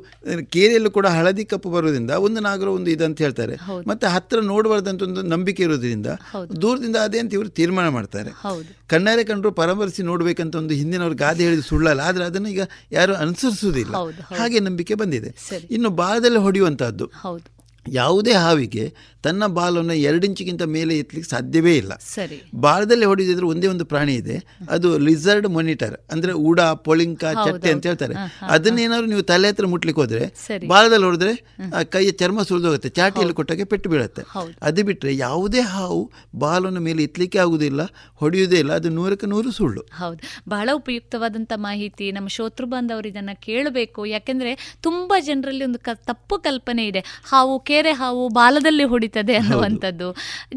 ಕೇರೆಯಲ್ಲೂ ಕೂಡ ಹಳದಿ ಕಪ್ಪು ಬರುವುದರಿಂದ ಒಂದು ನಾಗರ ಒಂದು ಇದಂತ ಹೇಳ್ತಾರೆ. ಮತ್ತೆ ಹತ್ರ ನೋಡಬಾರ್ದಂತ ಒಂದು ನಂಬಿಕೆ ಇರೋದ್ರಿಂದ ದೂರದಿಂದ ಅದೇ ಅಂತ ಇವರು ತೀರ್ಮಾನ ಮಾಡ್ತಾರೆ. ಕಣ್ಣಾರೆ ಕಂಡ್ರು ಪರಾಮರ್ಶಿ ನೋಡ್ಬೇಕಂತ ಒಂದು ಹಿಂದಿನವ್ರು ಗಾದೆ ಹೇಳಿದ ಸುಳ್ಳಲ್ಲ. ಆದ್ರೆ ಅದನ್ನು ಈಗ ಯಾರು ಅನುಸರಿಸುವುದಿಲ್ಲ. ಹಾಗೆ ನಂಬಿಕೆ ಬಂದಿದೆ. ಇನ್ನು ಬಾಲದಲ್ಲಿ ಹೊಡೆಯುವಂತಹದ್ದು. ಹೌದು. ಯಾವುದೇ ಹಾವಿಗೆ ತನ್ನ ಬಾಲನ್ನು ಎರಡಿಂಚಿಗಿಂತ ಮೇಲೆ ಎತ್ತಲಿಕ್ಕೆ ಸಾಧ್ಯವೇ ಇಲ್ಲ. ಸರಿ. ಬಾಲದಲ್ಲಿ ಹೊಡೆದಿದ್ರೆ ಒಂದೇ ಒಂದು ಪ್ರಾಣಿ ಇದೆ. ಅದು ಲಿಸರ್ಡ್ ಮೊನಿಟರ್. ಅಂದ್ರೆ ಉಡ ಪೊಳಿಂಕ ಚಟ್ಟೆ ಅಂತ ಹೇಳ್ತಾರೆ. ಅದನ್ನೇನಾದ್ರು ನೀವು ತಲೆ ಹತ್ರ ಮುಟ್ಲಿಕ್ಕೆ ಹೋದ್ರೆ. ಬಾಲದಲ್ಲಿ ಹೊಡೆದ್ರೆ ಕೈಯ ಚರ್ಮ ಸುಳಿದೋಗುತ್ತೆ ಚಾಟಿಯಲ್ಲಿ ಕೊಟ್ಟಾಗೆ ಪೆಟ್ಟು ಬೀಳುತ್ತೆ. ಅದು ಬಿಟ್ಟರೆ ಯಾವುದೇ ಹಾವು ಬಾಲನ್ನು ಮೇಲೆ ಎತ್ತಲಿಕ್ಕೆ ಆಗುದಿಲ್ಲ ಹೊಡೆಯುವುದೇ ಇಲ್ಲ ಅದು ನೂರಕ್ಕೆ ನೂರು ಸುಳ್ಳು. ಹೌದು. ಬಹಳ ಉಪಯುಕ್ತವಾದಂತ ಮಾಹಿತಿ ನಮ್ಮ ಶೋತೃ ಬಾಂಧವರು ಇದನ್ನ ಕೇಳಬೇಕು. ಯಾಕೆಂದರೆ ತುಂಬಾ ಜನರಲ್ಲಿ ಒಂದು ಕ ತಪ್ಪು ಕಲ್ಪನೆ ಇದೆ. ಹಾವು ಕೆರೆ ಹಾವು ಬಾಲದಲ್ಲಿ ಹೊಡಿತದೆ ಅನ್ನುವಂಥದ್ದು.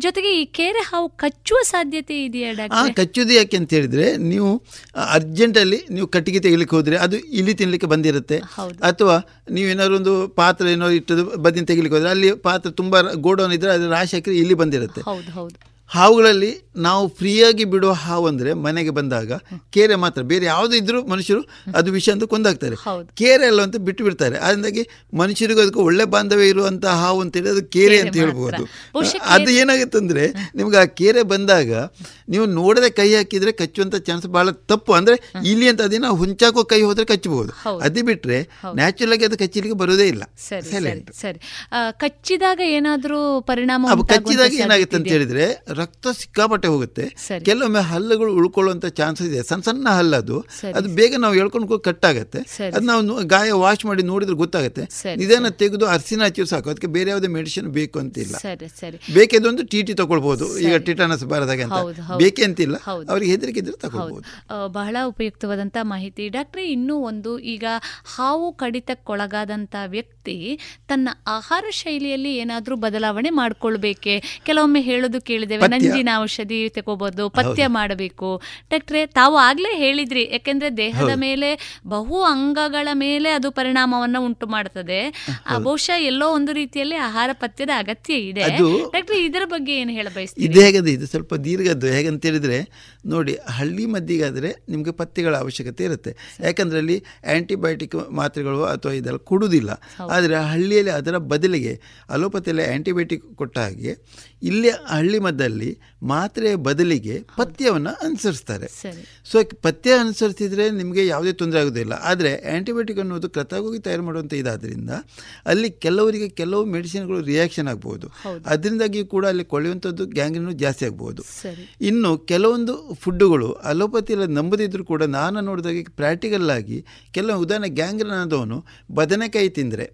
ಜೊತೆಗೆ ಈ ಕೆರೆ ಹಾವು ಕಚ್ಚುವ ಸಾಧ್ಯತೆ ಇದೆಯಾ ಡಾಕ್ಟರ್? ಕಚ್ಚುದು ಯಾಕೆ ಅಂತ ಹೇಳಿದ್ರೆ ನೀವು ಅರ್ಜೆಂಟಲ್ಲಿ ನೀವು ಕಟ್ಟಿಗೆ ತೆಗಿಲಿಕ್ಕೆ ಹೋದರೆ ಅದು ಇಲಿ ತಿನ್ಲಿಕ್ಕೆ ಬಂದಿರುತ್ತೆ. ಅಥವಾ ನೀವು ಏನಾದ್ರು ಒಂದು ಪಾತ್ರ ಏನೋ ಇಟ್ಟದು ಬದಿನ ತೆಗಿಲಿಕ್ಕೆ ಹೋದ್ರೆ ಅಲ್ಲಿ ಪಾತ್ರ ತುಂಬಾ ಗೋಡೌನ್ ಇದ್ರೆ ಅದು ರಾಶಿ ಹಾಕಿದ್ರೆ ಇಲ್ಲಿ ಬಂದಿರುತ್ತೆ. ಹೌದು ಹೌದು. ಹಾವುಗಳಲ್ಲಿ ನಾವು ಫ್ರೀಯಾಗಿ ಬಿಡುವ ಹಾವು ಅಂದರೆ ಮನೆಗೆ ಬಂದಾಗ ಕೇರೆ ಮಾತ್ರ. ಬೇರೆ ಯಾವುದೇ ಇದ್ರೂ ಮನುಷ್ಯರು ಅದು ವಿಷ ಅಂತ ಕೊಂದಾಗ್ತಾರೆ. ಕೇರೆ ಅಲ್ಲ ಅಂತ ಬಿಟ್ಟು ಬಿಡ್ತಾರೆ. ಅದರಿಂದಾಗಿ ಮನುಷ್ಯರಿಗೂ ಅದಕ್ಕೆ ಒಳ್ಳೆ ಬಾಂಧವ್ಯ ಇರುವಂತಹ ಹಾವು ಅಂತೇಳಿ ಅದು ಕೇರೆ ಅಂತ. ಹೇಳ್ಬೋದು. ಅದು ಏನಾಗುತ್ತೆ ಅಂದರೆ ನಿಮ್ಗೆ ಆ ಕೇರೆ ಬಂದಾಗ ನೀವು ನೋಡದೆ ಕೈ ಹಾಕಿದ್ರೆ ಕಚ್ಚುವಂಥ ಚಾನ್ಸ್ ಬಹಳ ತಪ್ಪು. ಅಂದ್ರೆ ಇಲ್ಲಿ ಅಂತ ಅದೇನೋ ಹುಂಚಾಕೋ ಕೈ ಹೋದ್ರೆ ಕಚ್ಚಬಹುದು. ಹೌದು. ಅದು ಬಿಟ್ಟರೆ ನ್ಯಾಚುರಲ್ ಆಗಿ ಅದು ಕಚ್ಚಲಿಕ್ಕೆ ಬರೋದೇ ಇಲ್ಲ. ಸರಿ. ಕಚ್ಚಿದಾಗ ಏನಾದರೂ ಪರಿಣಾಮ ಕಚ್ಚಿದಾಗ ಏನಾಗುತ್ತೆ ಅಂತ ಹೇಳಿದ್ರೆ ರಕ್ತ ಸಿಕ್ಕಾಪಟ್ಟೆ ಹೋಗುತ್ತೆ. ಕೆಲವೊಮ್ಮೆ ಹಲ್ಲುಗಳು ಉಳ್ಕೊಳ್ಳುವಂತ ಚಾನ್ಸಸ್ ಇದೆ. ಸಣ್ಣ ಸಣ್ಣ ಹಲ್ಲದು. ಅದು. ಬೇಗ ನಾವು ಎಳ್ಕೊಂಡು ಕಟ್ ಆಗುತ್ತೆ. ಅದು ನಾವು ಗಾಯ ವಾಶ್ ಮಾಡಿ ನೋಡಿದ್ರೆ ಗೊತ್ತಾಗುತ್ತೆ. ಇದೇನ ಇದನ್ನ ತೆಗೆದು ಅರ್ಸಿನ ಹಚ್ಚಿ ಸಾಕು. ಅದಕ್ಕೆ ಬೇರೆ ಯಾವುದೇ ಮೆಡಿಸಿನ್ ಬೇಕು ಅಂತಿಲ್ಲ ಬೇಕಿದ್ದು ಒಂದು ಟಿ ಟಿ ತಗೊಳ್ಬಹುದು ಈಗ. ಟಿಟಾನಸ್ ಬಾರದಾಗ ಅಂತ. ಬೇಕೆ ಅಂತಿಲ್ಲ. ಅವ್ರಿಗೆ ಹೆದರಿಕೆ ಇದ್ರೆ ಹೌದು. ತಗೊಳ್ಬಹುದು ಬಹಳ ಉಪಯುಕ್ತವಾದಂತಹ ಮಾಹಿತಿ. ಡಾಕ್ಟ್ರೆ ಇನ್ನೂ ಒಂದು ಈಗ ಹಾವು ಕಡಿತಕ್ಕೊಳಗಾದಂತಹ ವ್ಯಕ್ತಿ ತನ್ನ ಆಹಾರ ಶೈಲಿಯಲ್ಲಿ ಏನಾದರೂ ಬದಲಾವಣೆ ಮಾಡ್ಕೊಳ್ಬೇಕೆ? ಕೆಲವೊಮ್ಮೆ ಹೇಳೋದು ಕೇಳಿದ್ದೇವೆ. ನಂಜಿನ ಔಷಧಿ ತಗೋಬಹುದು ಪಥ್ಯ ಮಾಡಬೇಕು. ಡಾಕ್ಟ್ರೆ ತಾವು ಆಗ್ಲೇ ಹೇಳಿದ್ರಿ ಯಾಕೆಂದ್ರೆ ದೇಹದ ಮೇಲೆ ಬಹು ಅಂಗಗಳ ಮೇಲೆ ಅದು ಪರಿಣಾಮವನ್ನು ಉಂಟು ಮಾಡ್ತದೆ. ಆ, ಬಹುಶಃ ಎಲ್ಲೋ ಒಂದು ರೀತಿಯಲ್ಲಿ ಆಹಾರ ಪಥ್ಯದ ಅಗತ್ಯ ಇದೆ. ಡಾಕ್ಟ್ರೆ ಇದರ ಬಗ್ಗೆ ಏನು ಹೇಳ ಬಯಸ್ತೀರಿ? ಇದು ಹೇಗದು ಇದು ಸ್ವಲ್ಪ ದೀರ್ಘದ್ದು. ಹೇಗಂತ ಹೇಳಿದ್ರೆ ನೋಡಿ ಹಳ್ಳಿ ಮದ್ದಿಗಾದರೆ ನಿಮಗೆ ಪಥ್ಯಗಳ ಅವಶ್ಯಕತೆ ಇರುತ್ತೆ. ಯಾಕಂದ್ರೆ ಅಲ್ಲಿ ಆ್ಯಂಟಿಬಯೋಟಿಕ್ ಮಾತ್ರೆಗಳು ಅಥವಾ ಇದೆಲ್ಲ ಕೊಡುವುದಿಲ್ಲ ಆದರೆ ಹಳ್ಳಿಯಲ್ಲಿ ಅದರ ಬದಲಿಗೆ ಅಲೋಪತಿಯಲ್ಲಿ ಆ್ಯಂಟಿಬಯೋಟಿಕ್ ಕೊಟ್ಟ ಹಾಗೆ ಇಲ್ಲಿ ಹಳ್ಳಿ ಮದ್ದಲ್ಲಿ ಮಾತ್ರೆಯ ಬದಲಿಗೆ ಪಥ್ಯವನ್ನು ಅನುಸರಿಸ್ತಾರೆ. ಸರಿ. ಸೊ ಪಥ್ಯ ಅನುಸರಿಸಿದರೆ ನಿಮಗೆ ಯಾವುದೇ ತೊಂದರೆ ಆಗೋದಿಲ್ಲ ಆದರೆ ಆ್ಯಂಟಿಬಯೋಟಿಕ್ ಅನ್ನೋದು ಕೃತಕವಾಗಿ ತಯಾರು ಮಾಡುವಂಥ ಇದಾದ್ದರಿಂದ ಅಲ್ಲಿ ಕೆಲವರಿಗೆ ಕೆಲವು ಮೆಡಿಸಿನ್ಗಳು ರಿಯಾಕ್ಷನ್ ಆಗ್ಬೋದು. ಅದರಿಂದಾಗಿ ಕೂಡ ಅಲ್ಲಿ ಕೊಳೆಯುವಂಥದ್ದು ಗ್ಯಾಂಗ್ರೀನು ಜಾಸ್ತಿ ಆಗ್ಬೋದು. ಇನ್ನು ಕೆಲವೊಂದು ಫುಡ್ಡುಗಳು ಅಲೋಪತಿಯಲ್ಲಿ ನಂಬದಿದ್ದರೂ ಕೂಡ ನಾನು ನೋಡಿದಾಗ ಪ್ರಾಕ್ಟಿಕಲ್ ಆಗಿ ಕೆಲವು ಉದಾಹರಣೆ ಗ್ಯಾಂಗ್ರೀನ್ ಆದವನು ಬದನೆಕಾಯಿ ತಿಂದರೆ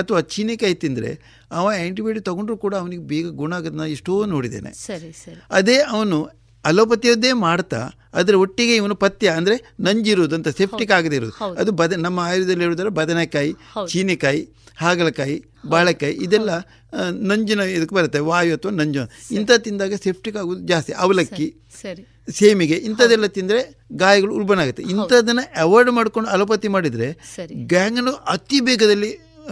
ಅಥವಾ ಚೀನಿಕಾಯಿ ತಿಂದರೆ ಅವ ಆ್ಯಂಟಿಬಯೋಟಿಕ್ ತೊಗೊಂಡ್ರೂ ಕೂಡ ಅವನಿಗೆ ಬೇಗ ಗುಣ ಆಗೋದನ್ನ ಎಷ್ಟೋ ನೋಡಿದ್ದೇನೆ. ಸರಿ ಸರಿ. ಅದೇ ಅವನು ಅಲೋಪತಿಯದ್ದೇ ಮಾಡ್ತಾ ಅದರ ಒಟ್ಟಿಗೆ ಇವನು ಪಥ್ಯ ಅಂದರೆ ನಂಜಿರುವುದು ಅಂತ ಸೆಪ್ಟಿಕ್ ಆಗದೇ ಇರೋದು ಅದು ಬದ ನಮ್ಮ ಆಯುರ್ವೇದದಲ್ಲಿ ಹೇಳಿದ್ರೆ ಬದನೆಕಾಯಿ ಚೀನೆಕಾಯಿ ಹಾಗಲಕಾಯಿ ಬಾಳೆಕಾಯಿ ಇದೆಲ್ಲ ನಂಜಿನ ಇದಕ್ಕೆ ಬರುತ್ತೆ ವಾಯು ಅಥವಾ ನಂಜು. ಇಂಥ ತಿಂದಾಗ ಸೆಪ್ಟಿಕ್ ಆಗೋದು ಜಾಸ್ತಿ. ಅವಲಕ್ಕಿ ಸರಿ ಸೇಮಿಗೆ ಇಂಥದ್ದೆಲ್ಲ ತಿಂದರೆ ಗಾಯಗಳು ಉಲ್ಬಣ ಆಗುತ್ತೆ. ಇಂಥದ್ದನ್ನು ಅವಾಯ್ಡ್ ಮಾಡ್ಕೊಂಡು ಅಲೋಪತಿ ಮಾಡಿದರೆ ಗ್ಯಾಂಗನು ಅತಿ ಬೇಗದಲ್ಲಿ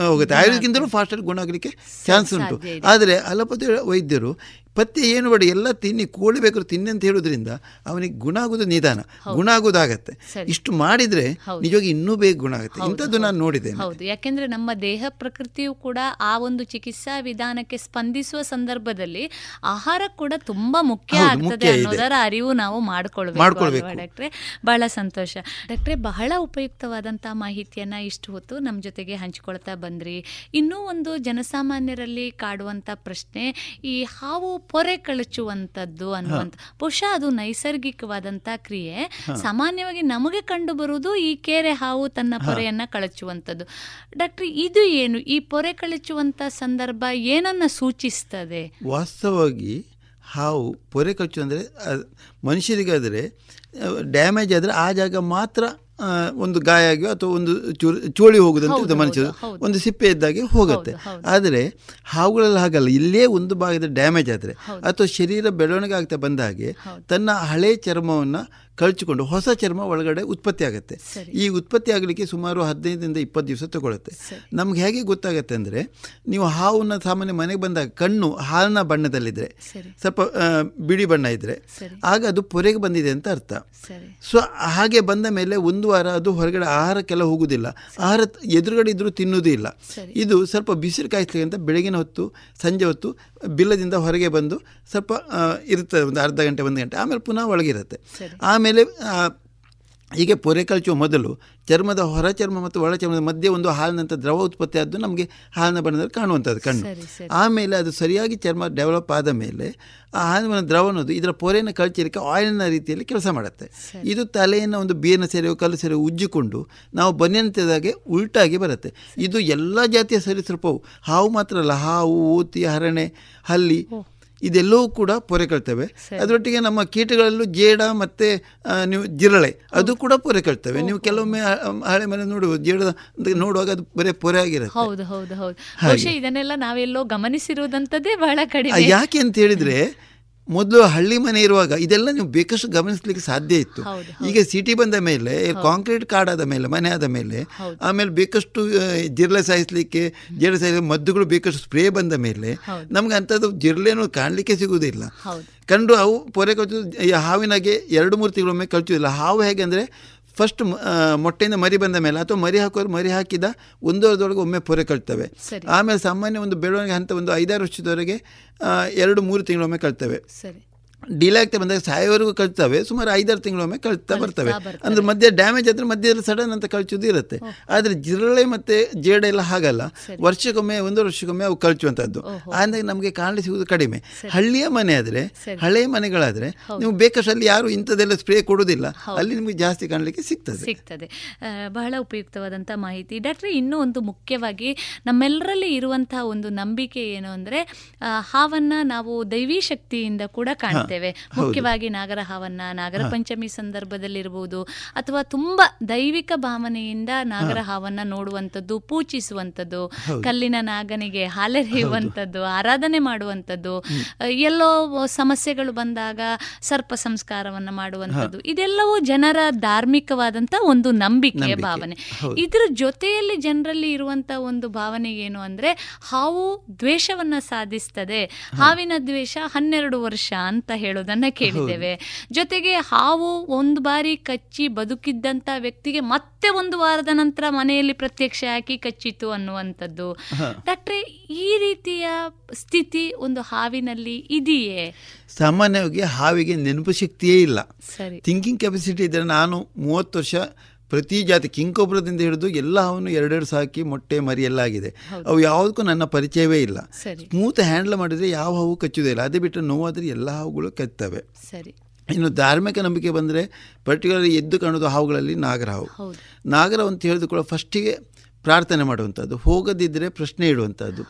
ಹೋಗುತ್ತೆ. ಆಯುರ್ವೇದಕ್ಕಿಂತಲೂ ಫಾಸ್ಟಾಗಿ ಗುಣ ಆಗಲಿಕ್ಕೆ ಚಾನ್ಸ್ ಉಂಟು. ಆದರೆ ಅಲೋಪತಿ ವೈದ್ಯರು ಪಥ್ಯ ಏನು ಬೇಡ ಎಲ್ಲ ತಿನ್ನಿ ಕೋಳಿ ಬೇಕಾದ್ರೂ ತಿನ್ನಿ ಅಂತ ಹೇಳೋದ್ರಿಂದ ಅವನಿಗೆ ಗುಣ ಆಗೋದು ನಿಧಾನ. ಗುಣ ಆಗೋದಾಗತ್ತೆ. ಇಷ್ಟು ಮಾಡಿದ್ರೆ ನಿಜವಾಗಿ ಇನ್ನೂ ಬೇಗ ಗುಣ ಆಗುತ್ತೆ. ಇಂಥದ್ದು ನಾನು. ನೋಡಿದ್ದೇನೆ ಹೌದು. ಯಾಕೆಂದ್ರೆ ನಮ್ಮ ದೇಹ ಪ್ರಕೃತಿಯು ಕೂಡ ಆ ಒಂದು ಚಿಕಿತ್ಸಾ ವಿಧಾನಕ್ಕೆ ಸ್ಪಂದಿಸುವ ಸಂದರ್ಭದಲ್ಲಿ ಆಹಾರ ಕೂಡ ತುಂಬಾ ಮುಖ್ಯ ಆಗ್ತದೆ ಅನ್ನೋದರ ಅರಿವು ನಾವು ಮಾಡ್ಕೊಳ್ಬೇಕು ಮಾಡ್ಕೊಳ್ಬೇಕು. ಡಾಕ್ಟ್ರೆ? ಬಹಳ ಸಂತೋಷ. ಡಾಕ್ಟ್ರೆ ಬಹಳ ಉಪಯುಕ್ತವಾದಂಥ ಮಾಹಿತಿಯನ್ನ ಇಷ್ಟು ಹೊತ್ತು ನಮ್ಮ ಜೊತೆಗೆ ಹಂಚಿಕೊಳ್ತಾ ಬಂದ್ರಿ. ಇನ್ನೂ ಒಂದು ಜನಸಾಮಾನ್ಯರಲ್ಲಿ ಕಾಡುವಂತ ಪ್ರಶ್ನೆ ಈ ಹಾವು ಪೊರೆ ಕಳಚುವಂಥದ್ದು ಅನ್ನುವಂಥ ಬಹುಶಃ ಅದು ನೈಸರ್ಗಿಕವಾದಂಥ ಕ್ರಿಯೆ. ಸಾಮಾನ್ಯವಾಗಿ ನಮಗೆ ಕಂಡು ಬರುವುದು ಈ ಕೆರೆ ಹಾವು ತನ್ನ ಪೊರೆಯನ್ನ ಕಳಚುವಂಥದ್ದು. ಡಾಕ್ಟ್ರಿ ಇದು ಏನು? ಈ ಪೊರೆ ಕಳಚುವಂಥ ಸಂದರ್ಭ ಏನನ್ನ ಸೂಚಿಸ್ತದೆ? ವಾಸ್ತವವಾಗಿ ಹಾವು ಪೊರೆ ಕಚ್ಚು ಅಂದರೆ ಮನುಷ್ಯರಿಗಾದರೆ ಡ್ಯಾಮೇಜ್ ಆದರೆ ಆ ಜಾಗ ಮಾತ್ರ ಒಂದು ಗಾಯ ಆಗಿಯೋ ಅಥವಾ ಒಂದು ಚೋಳಿ ಹೋಗುದಂತ ಮನುಷ್ಯರು. ಒಂದು ಸಿಪ್ಪೆ ಇದ್ದಾಗೆ ಹೋಗುತ್ತೆ. ಆದರೆ ಹಾವುಗಳಲ್ಲಿ ಹಾಗಲ್ಲ ಇಲ್ಲೇ ಒಂದು ಭಾಗದ ಡ್ಯಾಮೇಜ್ ಆದರೆ. ಅಥವಾ ಶರೀರ ಬೆಳವಣಿಗೆ ಆಗ್ತಾ ಬಂದ ಹಾಗೆ ತನ್ನ ಹಳೆ ಚರ್ಮವನ್ನು ಕಳಚಿಕೊಂಡು ಹೊಸ ಚರ್ಮ ಒಳಗಡೆ ಉತ್ಪತ್ತಿ ಆಗುತ್ತೆ. ಈ ಉತ್ಪತ್ತಿ ಆಗಲಿಕ್ಕೆ ಸುಮಾರು ಹದಿನೈದರಿಂದ ಇಪ್ಪತ್ತು ದಿವಸ ತಗೊಳುತ್ತೆ. ನಮ್ಗೆ ಹೇಗೆ ಗೊತ್ತಾಗುತ್ತೆ ಅಂದರೆ ನೀವು ಹಾವನ್ನು ಸಾಮಾನ್ಯ ಮನೆಗೆ ಬಂದಾಗ ಕಣ್ಣು ಹಾಲಿನ ಬಣ್ಣದಲ್ಲಿದ್ದರೆ ಸ್ವಲ್ಪ ಬಿಳಿ ಬಣ್ಣ ಇದ್ದರೆ ಆಗ ಅದು ಪೊರೆಗೆ ಬಂದಿದೆ ಅಂತ ಅರ್ಥ. ಸೊ ಹಾಗೆ ಬಂದ ಮೇಲೆ ಒಂದು ವಾರ ಅದು ಹೊರಗಡೆ ಆಹಾರಕ್ಕೆಲ್ಲ ಹೋಗುವುದಿಲ್ಲ ಆಹಾರ ಎದುರುಗಡೆ ಇದ್ರೂ ತಿನ್ನುವುದೂ ಇಲ್ಲ. ಇದು ಸ್ವಲ್ಪ ಬಿಸಿಲು ಕಾಯಿಸ್ಲಿಕ್ಕೆ ಅಂತ ಬೆಳಗಿನ ಹೊತ್ತು ಸಂಜೆ ಹೊತ್ತು ಬಿಲ್ಲದಿಂದ ಹೊರಗೆ ಬಂದು ಸ್ವಲ್ಪ ಇರುತ್ತೆ ಇರ್ತದೆ ಒಂದು ಅರ್ಧ ಗಂಟೆ ಒಂದು ಗಂಟೆ ಆಮೇಲೆ ಪುನಃ ಒಳಗಿರುತ್ತೆ ಆಮೇಲೆ ಹೀಗೆ ಪೊರೆ ಕಳಚುವ ಮೊದಲು ಚರ್ಮದ ಹೊರ ಚರ್ಮ ಮತ್ತು ಒಳ ಚರ್ಮದ ಮಧ್ಯೆ ಒಂದು ಹಾಲಿನಂಥ ದ್ರವ ಉತ್ಪತ್ತಿ ಆದ್ದು ನಮಗೆ ಹಾಲಿನ ಬಣ್ಣದಲ್ಲಿ ಕಾಣುವಂಥದ್ದು ಕಣ್ಣು. ಆಮೇಲೆ ಅದು ಸರಿಯಾಗಿ ಚರ್ಮ ಡೆವಲಪ್ ಆದ ಮೇಲೆ ಆ ಹಾಲಿನ ದ್ರವ ಅನ್ನೋದು ಇದರ ಪೊರೆಯನ್ನು ಕಳಚಲಿಕ್ಕೆ ಆಯಿಲಿನ ರೀತಿಯಲ್ಲಿ ಕೆಲಸ ಮಾಡುತ್ತೆ. ಇದು ತಲೆಯನ್ನು ಒಂದು ಬೇರಿನ ಸೆರೆಯೋ ಕಲ್ಲು ಸೆರೆ ಉಜ್ಜಿಕೊಂಡು ನಾವು ಬನ್ನಿಯಂತಿದಾಗೆ ಉಲ್ಟಾಗಿ ಬರುತ್ತೆ. ಇದು ಎಲ್ಲ ಜಾತಿಯ ಸರೀಸೃಪವು ಹಾವು ಮಾತ್ರ ಅಲ್ಲ ಹಾವು ಊತಿ ಹರಣೆ ಹಲ್ಲಿ ಇದೆಲ್ಲವೂ ಕೂಡ ಪೊರೆ ಕಳ್ತವೆ ಅದರೊಟ್ಟಿಗೆ ನಮ್ಮ ಕೀಟಗಳಲ್ಲೂ ಜೇಡ ಮತ್ತು ನೀವು ಜಿರಳೆ ಅದು ಕೂಡ ಪೊರೆ ಕಳ್ತವೆ ನೀವು ಕೆಲವೊಮ್ಮೆ ಹಳೆ ಮನೆ ನೋಡುವುದು ಜೇಡ ನೋಡುವಾಗ ಅದು ಬರೀ ಪೊರೆ ಆಗಿರುತ್ತೆ. ಹೌದು ಹೌದು ಹೌದು. ಇದನ್ನೆಲ್ಲ ನಾವೆಲ್ಲೋ ಗಮನಿಸಿರುವುದಂತದ್ದೇ ಬಹಳ ಕಡಿಮೆ. ಯಾಕೆ ಅಂತ ಹೇಳಿದ್ರೆ ಮೊದಲು ಹಳ್ಳಿ ಮನೆ ಇರುವಾಗ ಇದೆಲ್ಲ ನೀವು ಬೇಕಷ್ಟು ಗಮನಿಸ್ಲಿಕ್ಕೆ ಸಾಧ್ಯ ಇತ್ತು. ಈಗ ಸಿಟಿ ಬಂದ ಮೇಲೆ ಕಾಂಕ್ರೀಟ್ ಕಾಡಾದ ಮೇಲೆ ಮನೆ ಆದ ಮೇಲೆ ಆಮೇಲೆ ಬೇಕಷ್ಟು ಜಿರಳೆ ಸಾಯಿಸ್ಲಿಕ್ಕೆ ಜಿರಳೆ ಸಾಯಿಸ ಮದ್ದುಗಳು ಬೇಕಷ್ಟು ಸ್ಪ್ರೇ ಬಂದ ಮೇಲೆ ನಮ್ಗೆ ಅಂಥದ್ದು ಜಿರಳೆನೂ ಕಾಣಲಿಕ್ಕೆ ಸಿಗುವುದಿಲ್ಲ. ಕಂಡು ಅವು ಪೊರೆ ಕಚ್ಚು ಈ ಹಾವಿನಾಗೆ ಎರಡು ಮೂರು ತಿಂಗಳೊಮ್ಮೆ ಕಚ್ಚುವುದಿಲ್ಲ ಹಾವು ಹೇಗೆಂದ್ರೆ ಅಂದರೆ ಫಸ್ಟ್ ಮೊಟ್ಟೆಯಿಂದ ಮರಿ ಬಂದ ಮೇಲೆ ಅಥವಾ ಮರಿ ಹಾಕೋರು ಮರಿ ಹಾಕಿದ ಒಂದು ವಾರದೊಳಗೆ ಒಮ್ಮೆ ಪೊರೆ ಕಳ್ತವೆ ಆಮೇಲೆ ಸಾಮಾನ್ಯ ಒಂದು ಬೆಳವಣಿಗೆ ಹಂತ ಒಂದು ಐದಾರು ವರ್ಷದವರೆಗೆ ಎರಡು ಮೂರು ತಿಂಗಳೊಮ್ಮೆ ಕಳ್ತವೆ ಸರಿ. ಡಿಲೇ ಆಗ್ತಾ ಬಂದಾಗ ಸಾಯೋವರೆಗೂ ಕಳ್ತವೆ ಸುಮಾರು ಐದಾರು ತಿಂಗಳೊಮ್ಮೆ ಕಳ್ತಾ ಬರ್ತವೆ. ಅಂದ್ರೆ ಮಧ್ಯೆ ಡ್ಯಾಮೇಜ್ ಆದ್ರೆ ಮಧ್ಯದಲ್ಲಿ ಸಡನ್ ಅಂತ ಕಳ್ಚೋದು ಇರುತ್ತೆ. ಆದ್ರೆ ಜಿರಳೆ ಮತ್ತೆ ಜೇಡ ಎಲ್ಲ ಹಾಗಲ್ಲ. ವರ್ಷಕ್ಕೊಮ್ಮೆ ಒಂದು ವರ್ಷಕ್ಕೊಮ್ಮೆ ಅವು ಕಳ್ಚುವಂಥದ್ದು. ಆದ್ರೆ ನಮಗೆ ಕಾಣಲಿ ಸಿಗುವುದು ಕಡಿಮೆ. ಹಳ್ಳಿಯ ಮನೆ ಆದ್ರೆ ಹಳೆಯ ಮನೆಗಳಾದ್ರೆ ನೀವು ಬೇಕಷ್ಟು ಅಲ್ಲಿ ಯಾರು ಇಂಥದ್ದೆಲ್ಲ ಸ್ಪ್ರೇ ಕೊಡುವುದಿಲ್ಲ. ಅಲ್ಲಿ ನಿಮಗೆ ಜಾಸ್ತಿ ಕಾಣಲಿಕ್ಕೆ ಸಿಗ್ತದೆ. ಸಿಗ್ತದೆ. ಬಹಳ ಉಪಯುಕ್ತವಾದಂತಹ ಮಾಹಿತಿ. ಡಾಕ್ಟ್ರೆ ಇನ್ನೂ ಒಂದು ಮುಖ್ಯವಾಗಿ ನಮ್ಮೆಲ್ಲರಲ್ಲಿ ಇರುವಂತಹ ಒಂದು ನಂಬಿಕೆ ಏನು ಅಂದ್ರೆ ಹಾವನ್ನ ನಾವು ದೈವಿ ಶಕ್ತಿಯಿಂದ ಕೂಡ ಕಾಣ್ತೇವೆ. ಮುಖ್ಯವಾಗಿ ನಾಗರ ಹಾವನ್ನ ನಾಗರ ಪಂಚಮಿ ಸಂದರ್ಭದಲ್ಲಿರ್ಬೋದು ಅಥವಾ ತುಂಬ ದೈವಿಕ ಭಾವನೆಯಿಂದ ನಾಗರ ಹಾವನ್ನ ನೋಡುವಂಥದ್ದು ಪೂಜಿಸುವಂಥದ್ದು ಕಲ್ಲಿನ ನಾಗನಿಗೆ ಹಾಲೆರೆಯುವಂಥದ್ದು ಆರಾಧನೆ ಮಾಡುವಂಥದ್ದು ಎಲ್ಲೋ ಸಮಸ್ಯೆಗಳು ಬಂದಾಗ ಸರ್ಪ ಸಂಸ್ಕಾರವನ್ನ ಮಾಡುವಂಥದ್ದು ಇದೆಲ್ಲವೂ ಜನರ ಧಾರ್ಮಿಕವಾದಂಥ ಒಂದು ನಂಬಿಕೆಯ ಭಾವನೆ. ಇದ್ರ ಜೊತೆಯಲ್ಲಿ ಜನರಲ್ಲಿ ಇರುವಂತ ಒಂದು ಭಾವನೆ ಏನು ಅಂದ್ರೆ ಹಾವು ದ್ವೇಷವನ್ನ ಸಾಧಿಸ್ತದೆ. ಹಾವಿನ ದ್ವೇಷ ಹನ್ನೆರಡು ವರ್ಷ ಅಂತ ಹೇಳೋದನ್ನ ಕೇಳಿದ್ದೇವೆ. ಜೊತೆಗೆ ಹಾವು ಒಂದು ಬಾರಿ ಕಚ್ಚಿ ಬದುಕಿದ್ದಂತ ವ್ಯಕ್ತಿಗೆ ಮತ್ತೆ ಒಂದು ವಾರದ ನಂತರ ಮನೆಯಲ್ಲಿ ಪ್ರತ್ಯಕ್ಷ ಹಾಕಿ ಕಚ್ಚಿತು ಅನ್ನುವಂಥದ್ದು. ಡಾಕ್ಟ್ರೆ ಈ ರೀತಿಯ ಸ್ಥಿತಿ ಒಂದು ಹಾವಿನಲ್ಲಿ ಇದೆಯೇ? ಸಾಮಾನ್ಯವಾಗಿ ಹಾವಿಗೆ ನೆನಪು ಶಕ್ತಿಯೇ ಇಲ್ಲ. ಸರಿ. ಥಿಂಕಿಂಗ್ ಕೆಪಾಸಿಟಿ ಇದ್ದರೆ ನಾನು ಮೂವತ್ತು ವರ್ಷ ಪ್ರತಿ ಜಾತಿ ಕಿಂಕೊಬ್ರದಿಂದ ಹಿಡಿದು ಎಲ್ಲ ಅವನು ಎರಡೆರಡು ಸಾಕಿ ಮೊಟ್ಟೆ ಮರಿ ಎಲ್ಲ ಆಗಿದೆ ಅವು ಯಾವುದಕ್ಕೂ ನನ್ನ ಪರಿಚಯವೇ ಇಲ್ಲ. ಸ್ಮೂತ್ ಹ್ಯಾಂಡಲ್ ಮಾಡಿದರೆ ಯಾವ ಹಾವು ಕಚ್ಚುವುದಿಲ್ಲ ಅದೇ ಬಿಟ್ಟರೆ ನೋವಾದರೆ ಎಲ್ಲ ಹಾವುಗಳು ಕಚ್ಚುತ್ತವೆ ಸರಿ. ಇನ್ನು ಧಾರ್ಮಿಕ ನಂಬಿಕೆ ಬಂದರೆ ಪರ್ಟಿಕ್ಯುಲರ್ ಎದ್ದು ಕಾಣೋದು ಹಾವುಗಳಲ್ಲಿ ನಾಗರಹಾವು ಹಾವು. ನಾಗರ ಅಂತ ಹೇಳಿದ ಕೂಡ ಫಸ್ಟಿಗೆ ಪ್ರಾರ್ಥನೆ ಮಾಡುವಂಥದ್ದು. ಹೋಗದಿದ್ದರೆ ಪ್ರಶ್ನೆ ಇಡುವಂಥದ್ದು.